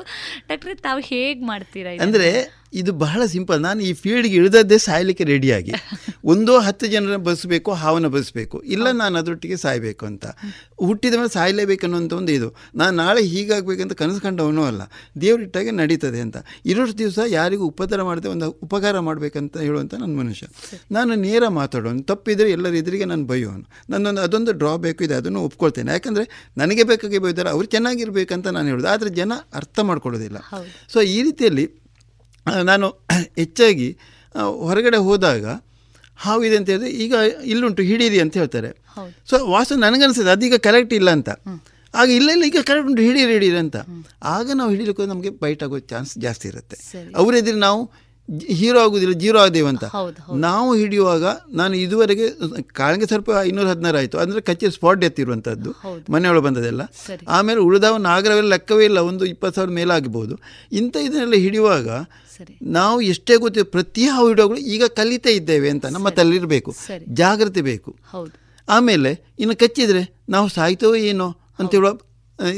ಡಾಕ್ಟ್ರೆ ತಾವು ಹೇಗ್ ಮಾಡ್ತೀರಾ ಅಂದ್ರೆ ಇದು ಬಹಳ ಸಿಂಪಲ್. ನಾನು ಈ ಫೀಲ್ಡ್ಗೆ ಇಳಿದದ್ದೇ ಸಾಯಲಿಕ್ಕೆ ರೆಡಿಯಾಗಿ. (laughs) ಒಂದೋ ಹತ್ತು ಜನರನ್ನ ಬಸ್ಬೇಕು ಹಾವನ್ನು ಬಸ್ಬೇಕು. ಇಲ್ಲ ನಾನು ಅದರೊಟ್ಟಿಗೆ ಸಾಯಬೇಕು ಅಂತ. ಹುಟ್ಟಿದ ಮೇಲೆ ಸಾಯಲೇಬೇಕು ಅನ್ನೋಂಥ ಒಂದು ಇದು. ನಾನು ನಾಳೆ ಹೀಗಾಗಬೇಕಂತ ಕನಸು ಕಂಡವನೂ ಅಲ್ಲ. ದೇವರಿಟ್ಟಾಗೆ ನಡೀತದೆ ಅಂತ. ಇರೋಷ್ಟು ದಿವಸ ಯಾರಿಗೂ ಉಪದ್ರ ಮಾಡದೆ ಒಂದು ಉಪಕಾರ ಮಾಡಬೇಕಂತ ಹೇಳುವಂಥ ನನ್ನ ಮನುಷ್ಯ. ನಾನು ನೇರ ಮಾತಾಡೋನು ತಪ್ಪಿದರೆ ಎಲ್ಲರ ಎದುರಿಗೆ ನಾನು ಬೈಯೋನು ನನ್ನೊಂದು ಅದೊಂದು ಡ್ರಾ ಬೇಕು ಇದೆ ಅದನ್ನು ಒಪ್ಕೊಳ್ತೇನೆ. ಯಾಕಂದರೆ ನನಗೆ ಬೇಕಾಗಿ ಬೈದಾರೆ ಅವ್ರು ಚೆನ್ನಾಗಿರ್ಬೇಕಂತ ನಾನು ಹೇಳೋದು. ಆದರೆ ಜನ ಅರ್ಥ ಮಾಡ್ಕೊಳ್ಳೋದಿಲ್ಲ. ಸೊ ಈ ರೀತಿಯಲ್ಲಿ ನಾನು ಹೆಚ್ಚಾಗಿ ಹೊರಗಡೆ ಹೋದಾಗ ಹಾವಿದೆ ಇದೆ ಅಂತ ಹೇಳಿದ್ರೆ ಈಗ ಇಲ್ಲುಂಟು ಹಿಡೀರಿ ಅಂತ ಹೇಳ್ತಾರೆ. ಸೊ ವಾಸ್ತು ನನಗನ್ಸುತ್ತೆ ಅದೀಗ ಕರೆಕ್ಟ್ ಇಲ್ಲ ಅಂತ. ಆಗ ಇಲ್ಲ ಇಲ್ಲ ಈಗ ಕರೆಕ್ಟ್ ಉಂಟು ಹಿಡೀರಿ ಹಿಡೀರಿ ಅಂತ. ಆಗ ನಾವು ಹಿಡೀಲಿಕ್ಕೆ ನಮಗೆ ಬೈಟ್ ಆಗೋ ಚಾನ್ಸ್ ಜಾಸ್ತಿ ಇರುತ್ತೆ. ಅವರೆದುರು ನಾವು ಹೀರೋ ಆಗುದಿಲ್ಲ ಜೀರೋ ಆದೇವಂತ ನಾವು ಹಿಡಿಯುವಾಗ ನಾನು ಇದುವರೆಗೆ ಕಾಳಿಗೆ ಸ್ವಲ್ಪ ಐನೂರ ಹದಿನಾರು ಆಯಿತು. ಅಂದರೆ ಕಚ್ಚೆ ಸ್ಪಾಟ್ ಡೆತ್ ಇರುವಂಥದ್ದು ಮನೆಯೊಳಗೆ ಬಂದದೆಲ್ಲ. ಆಮೇಲೆ ಉಳಿದವ ನಾಗರವೆಲ್ಲ ಲೆಕ್ಕವೇ ಇಲ್ಲ. ಒಂದು ಇಪ್ಪತ್ತು ಸಾವಿರ ಮೇಲೆ ಆಗ್ಬೋದು. ಇಂಥ ಇದನ್ನೆಲ್ಲ ಹಿಡಿಯುವಾಗ ನಾವು ಎಷ್ಟೇ ಗೊತ್ತಿದೆ ಪ್ರತಿ ಹಾವು ಹಿಡಿಯೋಗಳು ಈಗ ಕಲಿತಾ ಇದ್ದೇವೆ ಅಂತ ನಮ್ಮ ತಲೆಯಿರಬೇಕು ಜಾಗ್ರತೆ ಬೇಕು. ಆಮೇಲೆ ಇನ್ನು ಕಚ್ಚಿದ್ರೆ ನಾವು ಸಾಯ್ತೇವೋ ಏನೋ ಅಂತ ಹೇಳುವ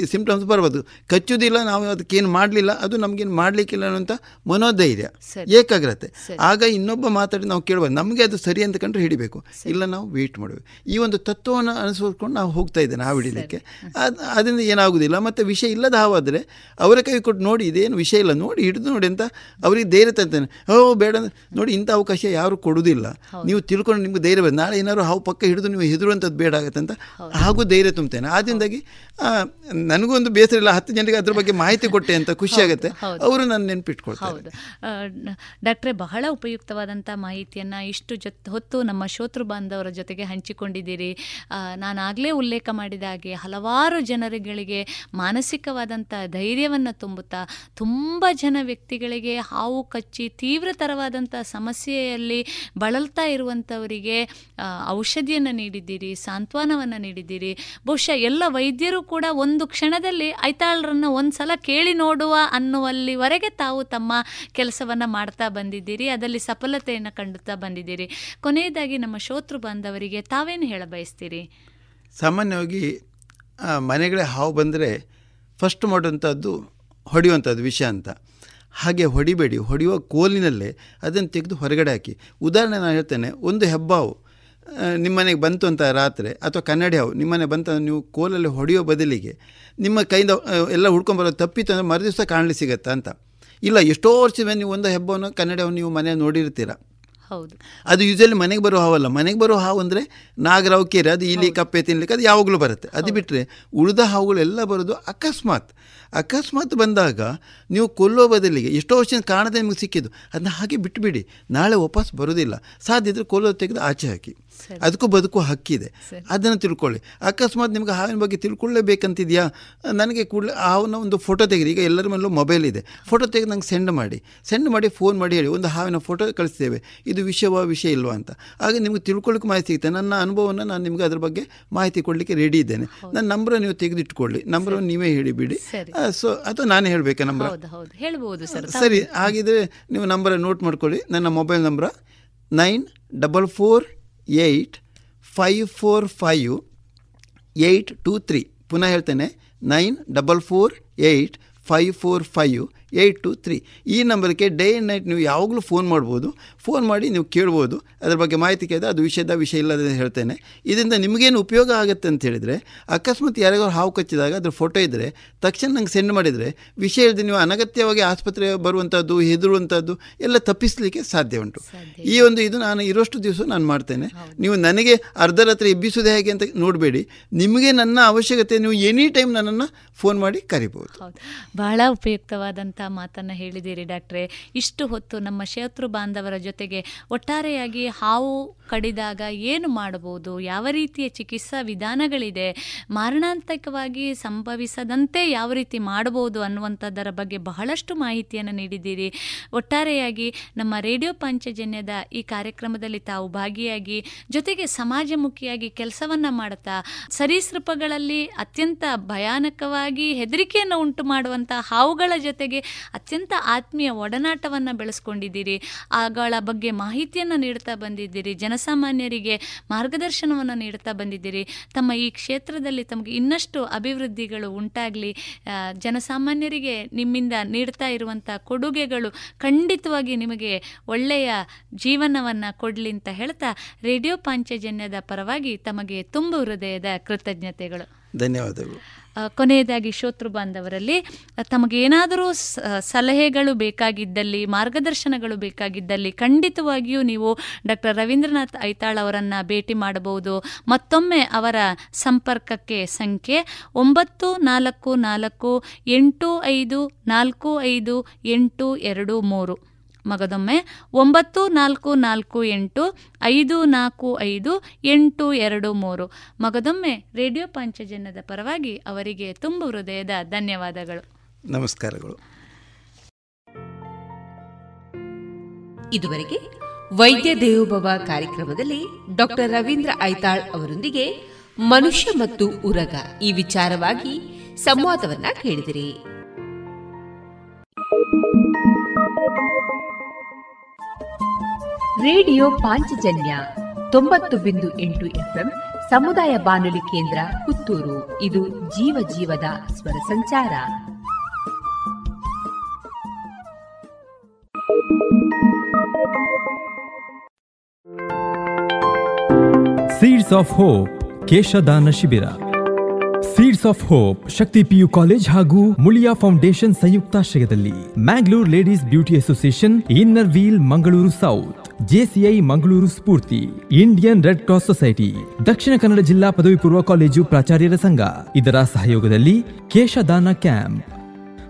ಸಿಂಪ್ಟಮ್ಸ್ ಬರ್ಬೋದು. ಕಚ್ಚುವುದಿಲ್ಲ ನಾವು ಅದಕ್ಕೇನು ಮಾಡಲಿಲ್ಲ ಅದು ನಮಗೇನು ಮಾಡಲಿಕ್ಕಿಲ್ಲ ಅನ್ನೋಂಥ ಮನೋಧೈರ್ಯ. ಏಕಾಗ್ರತೆ. ಆಗ ಇನ್ನೊಬ್ಬ ಮಾತಾಡಿ ನಾವು ಕೇಳ್ಬೋದು ನಮಗೆ ಅದು ಸರಿ ಅಂತ ಕಂಡ್ರೆ ಹಿಡಿಬೇಕು. ಇಲ್ಲ ನಾವು ವೆಯ್ಟ್ ಮಾಡಬೇಕು ಈ ಒಂದು ತತ್ವವನ್ನು ಅನುಸರಿಸ್ಕೊಂಡು ನಾವು ಹೋಗ್ತಾ ಇದ್ದೇನೆ ಹಾವು ಹಿಡಿಲಿಕ್ಕೆ. ಅದು ಅದರಿಂದ ಏನಾಗೋದಿಲ್ಲ ಮತ್ತು ವಿಷಯ ಇಲ್ಲದ ಹಾವಾದರೆ ಅವರ ಕೈ ಕೊಟ್ಟು ನೋಡಿ ಇದೇನು ವಿಷಯ ಇಲ್ಲ ನೋಡಿ ಹಿಡಿದು ನೋಡಿ ಅಂತ ಅವರಿಗೆ ಧೈರ್ಯ ತಂತಾನೆ. ಓ ಬೇಡ ನೋಡಿ ಇಂಥ ಅವಕಾಶ ಯಾರು ಕೊಡುವುದಿಲ್ಲ. ನೀವು ತಿಳ್ಕೊಂಡು ನಿಮ್ಗೆ ಧೈರ್ಯ ಬರ್ತದೆ ನಾಳೆ ಏನಾದ್ರು ಹಾವು ಪಕ್ಕ ಹಿಡಿದು ನೀವು ಹೆದರುವಂಥದ್ದು ಬೇಡ ಆಗುತ್ತೆ ಅಂತ ಹಾಗೂ ಧೈರ್ಯ ತುಂಬ್ತೇನೆ. ಆದ್ದರಿಂದಾಗಿ ಆ, ನನಗೂ ಒಂದು ಬೇಸರ ಇಲ್ಲ ಹತ್ತು ಜನರಿಗೆ ಅದ್ರ ಬಗ್ಗೆ ಮಾಹಿತಿ ಕೊಟ್ಟೆ ಅಂತ ಖುಷಿ ಆಗುತ್ತೆ. ಹೌದು. ಅವರು ನನ್ನ ನೆನಪಿಟ್ಕೊಳ್ತಾರೆ. ಹೌದು. ಡಾಕ್ಟ್ರೆ ಬಹಳ ಉಪಯುಕ್ತವಾದಂಥ ಮಾಹಿತಿಯನ್ನು ಇಷ್ಟು ಜೊತೆ ಹೊತ್ತು ನಮ್ಮ ಶೋತೃ ಬಾಂಧವರ ಜೊತೆಗೆ ಹಂಚಿಕೊಂಡಿದ್ದೀರಿ. ನಾನು ಆಗಲೇ ಉಲ್ಲೇಖ ಮಾಡಿದ ಹಾಗೆ ಹಲವಾರು ಜನರುಗಳಿಗೆ ಮಾನಸಿಕವಾದಂಥ ಧೈರ್ಯವನ್ನು ತುಂಬುತ್ತಾ ತುಂಬ ಜನ ವ್ಯಕ್ತಿಗಳಿಗೆ ಹಾವು ಕಚ್ಚಿ ತೀವ್ರತರವಾದಂಥ ಸಮಸ್ಯೆಯಲ್ಲಿ ಬಳಲ್ತಾ ಇರುವಂಥವರಿಗೆ ಔಷಧಿಯನ್ನು ನೀಡಿದ್ದೀರಿ ಸಾಂತ್ವನವನ್ನು ನೀಡಿದ್ದೀರಿ. ಬಹುಶಃ ಎಲ್ಲ ವೈದ್ಯರು ಕೂಡ ಒಂದು ಕ್ಷಣದಲ್ಲಿ ಐತಾಳರನ್ನು ಒಂದು ಸಲ ಕೇಳಿ ನೋಡುವ ಅನ್ನುವಲ್ಲಿವರೆಗೆ ತಾವು ತಮ್ಮ ಕೆಲಸವನ್ನು ಮಾಡ್ತಾ ಬಂದಿದ್ದೀರಿ, ಅದರಲ್ಲಿ ಸಫಲತೆಯನ್ನು ಕಂಡುತ್ತಾ ಬಂದಿದ್ದೀರಿ. ಕೊನೆಯದಾಗಿ ನಮ್ಮ ಶೋತೃ ಬಾಂಧವರಿಗೆ ತಾವೇನು ಹೇಳ ಬಯಸ್ತೀರಿ? ಸಾಮಾನ್ಯವಾಗಿ ಮನೆಗಳೇ ಹಾವು ಬಂದರೆ ಫಸ್ಟ್ ಮಾಡುವಂಥದ್ದು ಹೊಡೆಯುವಂಥದ್ದು ವಿಷ ಅಂತ. ಹಾಗೆ ಹೊಡಿಬೇಡಿ, ಹೊಡೆಯುವ ಕೋಲಿನಲ್ಲೇ ಅದನ್ನು ತೆಗೆದು ಹೊರಗಡೆ ಹಾಕಿ. ಉದಾಹರಣೆ ನಾನು ಹೇಳ್ತೇನೆ, ಒಂದು ಹೆಬ್ಬಾವು. ಆ, ನಿಮ್ಮ ಮನೆಗೆ ಬಂತು ಅಂತ ರಾತ್ರಿ ಅಥವಾ ಕನ್ನಡಿ ಹಾವು ನಿಮ್ಮನೆ ಬಂತ ನೀವು ಕೋಲಲ್ಲಿ ಹೊಡೆಯೋ ಬದಲಿಗೆ ನಿಮ್ಮ ಕೈಯಿಂದ ಎಲ್ಲ ಹುಡ್ಕೊಂಬರೋ ತಪ್ಪಿತ್ತು ಅಂದರೆ ಮರುದಿವಸ ಕಾಣಲಿ ಸಿಗತ್ತಾ ಅಂತ. ಇಲ್ಲ ಎಷ್ಟೋ ವರ್ಷದ ಮೇಲೆ ನೀವು ಒಂದು ಹೆಬ್ಬವನ್ನು ಕನ್ನಡಿ ಹಾವು ನೀವು ಮನೆ ನೋಡಿರ್ತೀರ? ಹೌದು. ಅದು ಯೂಶಲಿ ಮನೆಗೆ ಬರೋ ಹಾವಲ್ಲ. ಮನೆಗೆ ಬರೋ ಹಾವು ಅಂದರೆ ನಾಗರಾವ್ ಕೇರಿ ಅದು ಇಲ್ಲಿ ಕಪ್ಪೆ ತಿನ್ಲಿಕ್ಕೆ ಅದು ಯಾವಾಗಲೂ ಬರುತ್ತೆ. ಅದು ಬಿಟ್ಟರೆ ಉಳಿದ ಹಾವುಗಳೆಲ್ಲ ಬರೋದು ಅಕಸ್ಮಾತ್. ಅಕಸ್ಮಾತ್ ಬಂದಾಗ ನೀವು ಕೊಲ್ಲೋ ಬದಲಿಗೆ ಎಷ್ಟೋ ವರ್ಷ ಕಾಣದೆ ನಿಮಗೆ ಸಿಕ್ಕಿದ್ದು ಅದನ್ನ ಹಾಗೆ ಬಿಟ್ಟುಬಿಡಿ ನಾಳೆ ವಾಪಸ್ ಬರೋದಿಲ್ಲ. ಸಾಧ್ಯ ಇದ್ದರೆ ಕೊಲ್ಲೋ ತೆಗೆದು ಆಚೆ ಹಾಕಿ. ಅದಕ್ಕೂ ಬದುಕು ಹಕ್ಕಿದೆ. ಅದನ್ನು ತಿಳ್ಕೊಳ್ಳಿ. ಅಕಸ್ಮಾತ್ ನಿಮ್ಗೆ ಹಾವಿನ ಬಗ್ಗೆ ತಿಳ್ಕೊಳ್ಳೇಬೇಕಂತಿದೆಯಾ? ನನಗೆ ಕೂಡಲೇ ಹಾವನ್ನ ಒಂದು ಫೋಟೋ ತೆಗೆದು ಈಗ ಎಲ್ಲರ ಮೇಲೂ ಮೊಬೈಲ್ ಇದೆ. ಫೋಟೋ ತೆಗೆದು ನಂಗೆ ಸೆಂಡ್ ಮಾಡಿ. ಸೆಂಡ್ ಮಾಡಿ ಫೋನ್ ಮಾಡಿ ಹೇಳಿ. ಒಂದು ಹಾವಿನ ಫೋಟೋ ಕಳಿಸ್ತೇವೆ. ಇದು ವಿಷಯವ ವಿಷಯ ಇಲ್ವಾ ಅಂತ. ಹಾಗೆ ನಿಮ್ಗೆ ತಿಳ್ಕೊಳ್ಳಿಕ್ಕೆ ಮಾಹಿತಿ ಸಿಗುತ್ತೆ. ನನ್ನ ಅನುಭವವನ್ನು ನಾನು ನಿಮ್ಗೆ ಅದ್ರ ಬಗ್ಗೆ ಮಾಹಿತಿ ಕೊಡಲಿಕ್ಕೆ ರೆಡಿ ಇದ್ದೇನೆ. ನನ್ನ ನಂಬರ್ ನೀವು ತೆಗೆದಿಟ್ಕೊಳ್ಳಿ. ನಂಬರನ್ನು ನೀವೇ ಹೇಳಿ ಬಿಡಿ. ಸೊ ಅಥವಾ ನಾನೇ ಹೇಳಬೇಕು ನಂಬರ್? ಹೇಳ್ಬೋದು ಸರ್. ಸರಿ. ಹಾಗಿದ್ರೆ ನೀವು ನಂಬರ್ ನೋಟ್ ಮಾಡ್ಕೊಳ್ಳಿ. ನನ್ನ mobile number nine double four eight five four five eight two three ಪುನಃ ಹೇಳ್ತೇನೆ nine double four eight five four five eight two three. ಈ ನಂಬರ್ಗೆ ಡೇ ಆ್ಯಂಡ್ ನೈಟ್ ನೀವು ಯಾವಾಗಲೂ ಫೋನ್ ಮಾಡ್ಬೋದು. ಫೋನ್ ಮಾಡಿ ನೀವು ಕೇಳ್ಬೋದು. ಅದ್ರ ಬಗ್ಗೆ ಮಾಹಿತಿ ಕೇಳಿದ್ರೆ ಅದು ವಿಷಯದ ವಿಷಯ ಇಲ್ಲದೆ ಹೇಳ್ತೇನೆ. ಇದರಿಂದ ನಿಮಗೇನು ಉಪಯೋಗ ಆಗುತ್ತೆ ಅಂತ ಹೇಳಿದರೆ ಅಕಸ್ಮಾತ್ ಯಾರಿಗಾರು ಹಾವು ಕಚ್ಚಿದಾಗ ಅದ್ರ ಫೋಟೋ ಇದ್ದರೆ ತಕ್ಷಣ ನಂಗೆ ಸೆಂಡ್ ಮಾಡಿದರೆ ವಿಷಯ ಇಲ್ಲದೆ ನೀವು ಅನಗತ್ಯವಾಗಿ ಆಸ್ಪತ್ರೆ ಬರುವಂಥದ್ದು ಹೆದರುವಂಥದ್ದು ಎಲ್ಲ ತಪ್ಪಿಸಲಿಕ್ಕೆ ಸಾಧ್ಯ ಉಂಟು. ಈ ಒಂದು ಇದು ನಾನು ಇರೋಷ್ಟು ದಿವಸ ನಾನು ಮಾಡ್ತೇನೆ. ನೀವು ನನಗೆ ಅರ್ಧ ರಾತ್ರಿ ಎಬ್ಬಿಸೋದು ಹೇಗೆ ಅಂತ ನೋಡಬೇಡಿ. ನಿಮಗೆ ನನ್ನ ಅವಶ್ಯಕತೆ ನೀವು ಎನಿ ಟೈಮ್ ನನ್ನನ್ನು ಫೋನ್ ಮಾಡಿ ಕರಿಬೋದು ಬಹಳ ಉಪಯುಕ್ತವಾದಂಥ ಮಾತನ್ನು ಹೇಳಿದ್ದೀರಿ ಡಾಕ್ಟ್ರೆ. ಇಷ್ಟು ಹೊತ್ತು ನಮ್ಮ ಶತ್ರು ಬಾಂಧವರ ಜೊತೆಗೆ ಒಟ್ಟಾರೆಯಾಗಿ ಹಾವು ಕಡಿದಾಗ ಏನು ಮಾಡಬಹುದು? ಯಾವ ರೀತಿಯ ಚಿಕಿತ್ಸಾ ವಿಧಾನಗಳಿದೆ? ಮಾರಣಾಂತಿಕವಾಗಿ ಸಂಭವಿಸದಂತೆ ಯಾವ ರೀತಿ ಮಾಡಬಹುದು ಅನ್ನುವಂಥದ್ದರ ಬಗ್ಗೆ ಬಹಳಷ್ಟು ಮಾಹಿತಿಯನ್ನು ನೀಡಿದ್ದೀರಿ. ಒಟ್ಟಾರೆಯಾಗಿ ನಮ್ಮ ರೇಡಿಯೋ ಪಾಂಚಜನ್ಯದ ಈ ಕಾರ್ಯಕ್ರಮದಲ್ಲಿ ತಾವು ಭಾಗಿಯಾಗಿ ಜೊತೆಗೆ ಸಮಾಜಮುಖಿಯಾಗಿ ಕೆಲಸವನ್ನು ಮಾಡುತ್ತಾ, ಸರೀಸೃಪಗಳಲ್ಲಿ ಅತ್ಯಂತ ಭಯಾನಕವಾಗಿ ಹೆದರಿಕೆಯನ್ನು ಉಂಟು ಮಾಡುವಂಥ ಹಾವುಗಳ ಜೊತೆಗೆ ಅತ್ಯಂತ ಆತ್ಮೀಯ ಒಡನಾಟವನ್ನು ಬೆಳೆಸ್ಕೊಂಡಿದ್ದೀರಿ. ಅವುಗಳ ಬಗ್ಗೆ ಮಾಹಿತಿಯನ್ನು ನೀಡ್ತಾ ಬಂದಿದ್ದೀರಿ. ಜನಸಾಮಾನ್ಯರಿಗೆ ಮಾರ್ಗದರ್ಶನವನ್ನು ನೀಡುತ್ತಾ ಬಂದಿದ್ದೀರಿ. ತಮ್ಮ ಈ ಕ್ಷೇತ್ರದಲ್ಲಿ ತಮಗೆ ಇನ್ನಷ್ಟು ಅಭಿವೃದ್ಧಿಗಳು ಉಂಟಾಗಲಿ. ಜನಸಾಮಾನ್ಯರಿಗೆ ನಿಮ್ಮಿಂದ ನೀಡ್ತಾ ಇರುವಂಥ ಕೊಡುಗೆಗಳು ಖಂಡಿತವಾಗಿ ನಿಮಗೆ ಒಳ್ಳೆಯ ಜೀವನವನ್ನು ಕೊಡಲಿ ಅಂತ ಹೇಳ್ತಾ ರೇಡಿಯೋ ಪಾಂಚಜನ್ಯದ ಪರವಾಗಿ ತಮಗೆ ತುಂಬು ಹೃದಯದ ಕೃತಜ್ಞತೆಗಳು. ಧನ್ಯವಾದಗಳು. ಕೊನೆಯದಾಗಿ ಶೋತೃ ಬಾಂಧವರಲ್ಲಿ ತಮಗೇನಾದರೂ ಸಲಹೆಗಳು ಬೇಕಾಗಿದ್ದಲ್ಲಿ, ಮಾರ್ಗದರ್ಶನಗಳು ಬೇಕಾಗಿದ್ದಲ್ಲಿ ಖಂಡಿತವಾಗಿಯೂ ನೀವು ಡಾಕ್ಟರ್ ರವೀಂದ್ರನಾಥ್ ಐತಾಳ್ ಅವರನ್ನು ಭೇಟಿ ಮಾಡಬಹುದು. ಮತ್ತೊಮ್ಮೆ ಅವರ ಸಂಪರ್ಕಕ್ಕೆ ಸಂಖ್ಯೆ ಒಂಬತ್ತು ನಾಲ್ಕು ನಾಲ್ಕು ಎಂಟು ಐದು ನಾಲ್ಕು ಐದು ಎಂಟು ಎರಡು ಮೂರು. ಮಗದೊಮ್ಮೆ ಒಂಬತ್ತು ನಾಲ್ಕು ನಾಲ್ಕು ಎಂಟು ಐದು ನಾಲ್ಕು ಐದು ಎಂಟು ಎರಡು ಮೂರು. ಮಗದೊಮ್ಮೆ ರೇಡಿಯೋ ಪಾಂಚಜನ್ಯದ ಪರವಾಗಿ ಅವರಿಗೆ ತುಂಬ ಹೃದಯದ ಧನ್ಯವಾದಗಳು. ನಮಸ್ಕಾರಗಳು. ಇದುವರೆಗೆ ವೈದ್ಯ ದೇವೋಭವ ಕಾರ್ಯಕ್ರಮದಲ್ಲಿ ಡಾಕ್ಟರ್ ರವೀಂದ್ರ ಐತಾಳ್ ಅವರೊಂದಿಗೆ ಮನುಷ್ಯ ಮತ್ತು ಉರಗ ಈ ವಿಚಾರವಾಗಿ ಸಂವಾದವನ್ನ ಕೇಳಿದಿರಿ. ರೇಡಿಯೋ ಪಾಂಚಜನ್ಯ ತೊಂಬತ್ತು ಬಿಂದು ಎಂಟು ಎಫ್ಎಂ ಸಮುದಾಯ ಬಾನುಲಿ ಕೇಂದ್ರ ಪುತ್ತೂರು. ಇದು ಜೀವ ಜೀವದ ಸ್ವರ ಸಂಚಾರ. ಸೀಡ್ಸ್ ಆಫ್ ಹೋಪ್ ಕೇಶದಾನ ಶಿಬಿರ seeds of hope Shakti PU college ಹಾಗೂ ಮುಳಿಯಾ ಫೌಂಡೇಶನ್ ಸಂಯುಕ್ತಾಶ್ರಯದಲ್ಲಿ Mangalore ladies beauty association inner wheel Mangaluru south JCI Mangaluru Spoorthi Indian red cross society Dakshina Kannada ಜಿಲ್ಲಾ ಪದವಿ ಪೂರ್ವ ಕಾಲೇಜು ಪ್ರಾಚಾರ್ಯರ ಸಂಘ. ಇದರ ಸಹಯೋಗದಲ್ಲಿ ಕೇಶದಾನ ಕ್ಯಾಂಪ್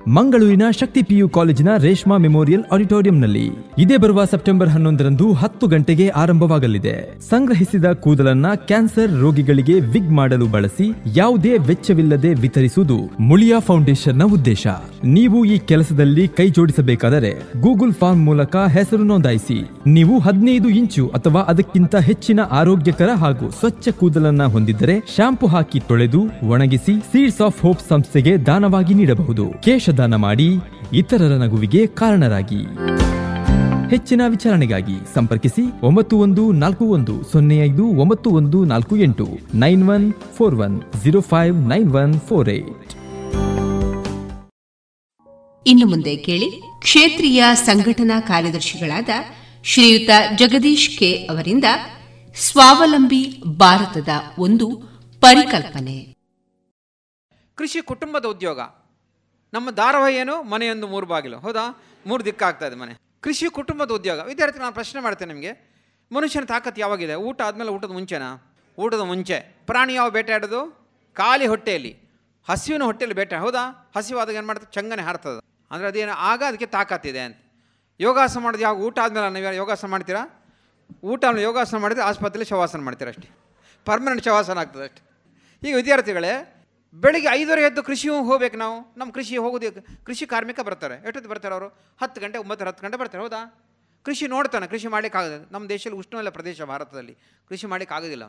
ಮಂಗಳೂರಿನ ಶಕ್ತಿ ಪಿಯು ಕಾಲೇಜಿನ ರೇಷ್ಮಾ ಮೆಮೋರಿಯಲ್ ಆಡಿಟೋರಿಯಂನಲ್ಲಿ ಇದೇ ಬರುವ ಸೆಪ್ಟೆಂಬರ್ ಹನ್ನೊಂದರಂದು ಹತ್ತು ಗಂಟೆಗೆ ಆರಂಭವಾಗಲಿದೆ. ಸಂಗ್ರಹಿಸಿದ ಕೂದಲನ್ನ ಕ್ಯಾನ್ಸರ್ ರೋಗಿಗಳಿಗೆ ವಿಗ್ ಮಾಡಲು ಬಳಸಿ ಯಾವುದೇ ವೆಚ್ಚವಿಲ್ಲದೆ ವಿತರಿಸುವುದು ಮುಳಿಯಾ ಫೌಂಡೇಶನ್ನ ಉದ್ದೇಶ. ನೀವು ಈ ಕೆಲಸದಲ್ಲಿ ಕೈ ಜೋಡಿಸಬೇಕಾದರೆ ಗೂಗಲ್ ಫಾರ್ಮ್ ಮೂಲಕ ಹೆಸರು ನೋಂದಾಯಿಸಿ. ನೀವು ಹದಿನೈದು ಇಂಚು ಅಥವಾ ಅದಕ್ಕಿಂತ ಹೆಚ್ಚಿನ ಆರೋಗ್ಯಕರ ಹಾಗೂ ಸ್ವಚ್ಛ ಕೂದಲನ್ನ ಹೊಂದಿದ್ದರೆ ಶಾಂಪು ಹಾಕಿ ತೊಳೆದು ಒಣಗಿಸಿ ಸೀಡ್ಸ್ ಆಫ್ ಹೋಪ್ ಸಂಸ್ಥೆಗೆ ದಾನವಾಗಿ ನೀಡಬಹುದು. ಕೇಶದಾನ ಮಾಡಿ ಇತರರ ನಗುವಿಗೆ ಕಾರಣರಾಗಿ. ಹೆಚ್ಚಿನ ವಿಚಾರಣೆಗಾಗಿ ಸಂಪರ್ಕಿಸಿ ಒಂಬತ್ತು ಒಂದು ನಾಲ್ಕು ಒಂದು ಸೊನ್ನೆ ಐದು ಒಂಬತ್ತು ಒಂದು ನಾಲ್ಕು ಎಂಟು nine one four one zero five nine one four eight. ಇನ್ನು ಮುಂದೆ ಕೇಳಿ ಕ್ಷೇತ್ರೀಯ ಸಂಘಟನಾ ಕಾರ್ಯದರ್ಶಿಗಳಾದ ಶ್ರೀಯುತ ಜಗದೀಶ್ ಕೆ ಅವರಿಂದ ಸ್ವಾವಲಂಬಿ ಭಾರತದ ಒಂದು ಪರಿಕಲ್ಪನೆ. ಕೃಷಿ ಕುಟುಂಬದ ಉದ್ಯೋಗ. ನಮ್ಮ ಧಾರಾವಾಹಿ ಏನು? ಮನೆಯೊಂದು ಮೂರು ಬಾಗಿಲು. ಹೌದಾ? ಮೂರು ದಿಕ್ಕಾಗ್ತಾ ಇದೆ ಮನೆ. ಕೃಷಿ ಕುಟುಂಬದ ಉದ್ಯೋಗ. ವಿದ್ಯಾರ್ಥಿ ನಾನು ಪ್ರಶ್ನೆ ಮಾಡ್ತೇನೆ ನಿಮಗೆ. ಮನುಷ್ಯನ ತಾಕತ್ತು ಯಾವಾಗಿದೆ? ಊಟ ಆದಮೇಲೆ ಊಟದ ಮುಂಚೆನಾ? ಊಟದ ಮುಂಚೆ. ಪ್ರಾಣಿ ಯಾವ ಬೇಟೆಯಾಡೋದು ಖಾಲಿ ಹೊಟ್ಟೆಯಲ್ಲಿ. ಹಸಿವಿನ ಹೊಟ್ಟೆಯಲ್ಲಿ ಬೇಟೆ ಹೌದಾ? ಹಸಿವಾದಾಗ ಏನು ಮಾಡ್ತದೆ? ಚಂಗನೆ ಹಾರ್ತದೆ. ಅಂದರೆ ಅದೇನು? ಆಗ ಅದಕ್ಕೆ ತಾಕತ್ತಿದೆ ಅಂತ. ಯೋಗಾಸನ ಮಾಡೋದು ಯಾವ ಊಟ ಆದಮೇಲೆ ನೀವು ಯೋಗಾಸನ ಮಾಡ್ತೀರಾ? ಊಟ ಯೋಗಾಸನ ಮಾಡಿದರೆ ಆಸ್ಪತ್ರೆಯಲ್ಲಿ ಶವಾಸನ ಮಾಡ್ತೀರಾ ಅಷ್ಟೇ. ಪರ್ಮನೆಂಟ್ ಶವಾಸನ ಆಗ್ತದೆ ಅಷ್ಟೇ. ಈಗ ವಿದ್ಯಾರ್ಥಿಗಳೇ ಬೆಳಿಗ್ಗೆ ಐದುವರೆ ಎದ್ದು ಕೃಷಿ ಹೋಗ್ಬೇಕು ನಾವು. ನಮ್ಮ ಕೃಷಿ ಹೋಗೋದು ಕೃಷಿ ಕಾರ್ಮಿಕ ಬರ್ತಾರೆ. ಎಷ್ಟೊತ್ತು ಬರ್ತಾರೆ ಅವರು? ಹತ್ತು ಗಂಟೆ ಒಂಬತ್ತು ಹತ್ತು ಗಂಟೆ ಬರ್ತಾರೆ, ಹೌದಾ? ಕೃಷಿ ನೋಡ್ತಾನೆ, ಕೃಷಿ ಮಾಡಲಿಕ್ಕಾಗದೆ ನಮ್ಮ ದೇಶದಲ್ಲಿ ಉಷ್ಣವಲ್ಲ ಪ್ರದೇಶ ಭಾರತದಲ್ಲಿ. ಕೃಷಿ ಮಾಡಲಿಕ್ಕಾಗೋದಿಲ್ಲ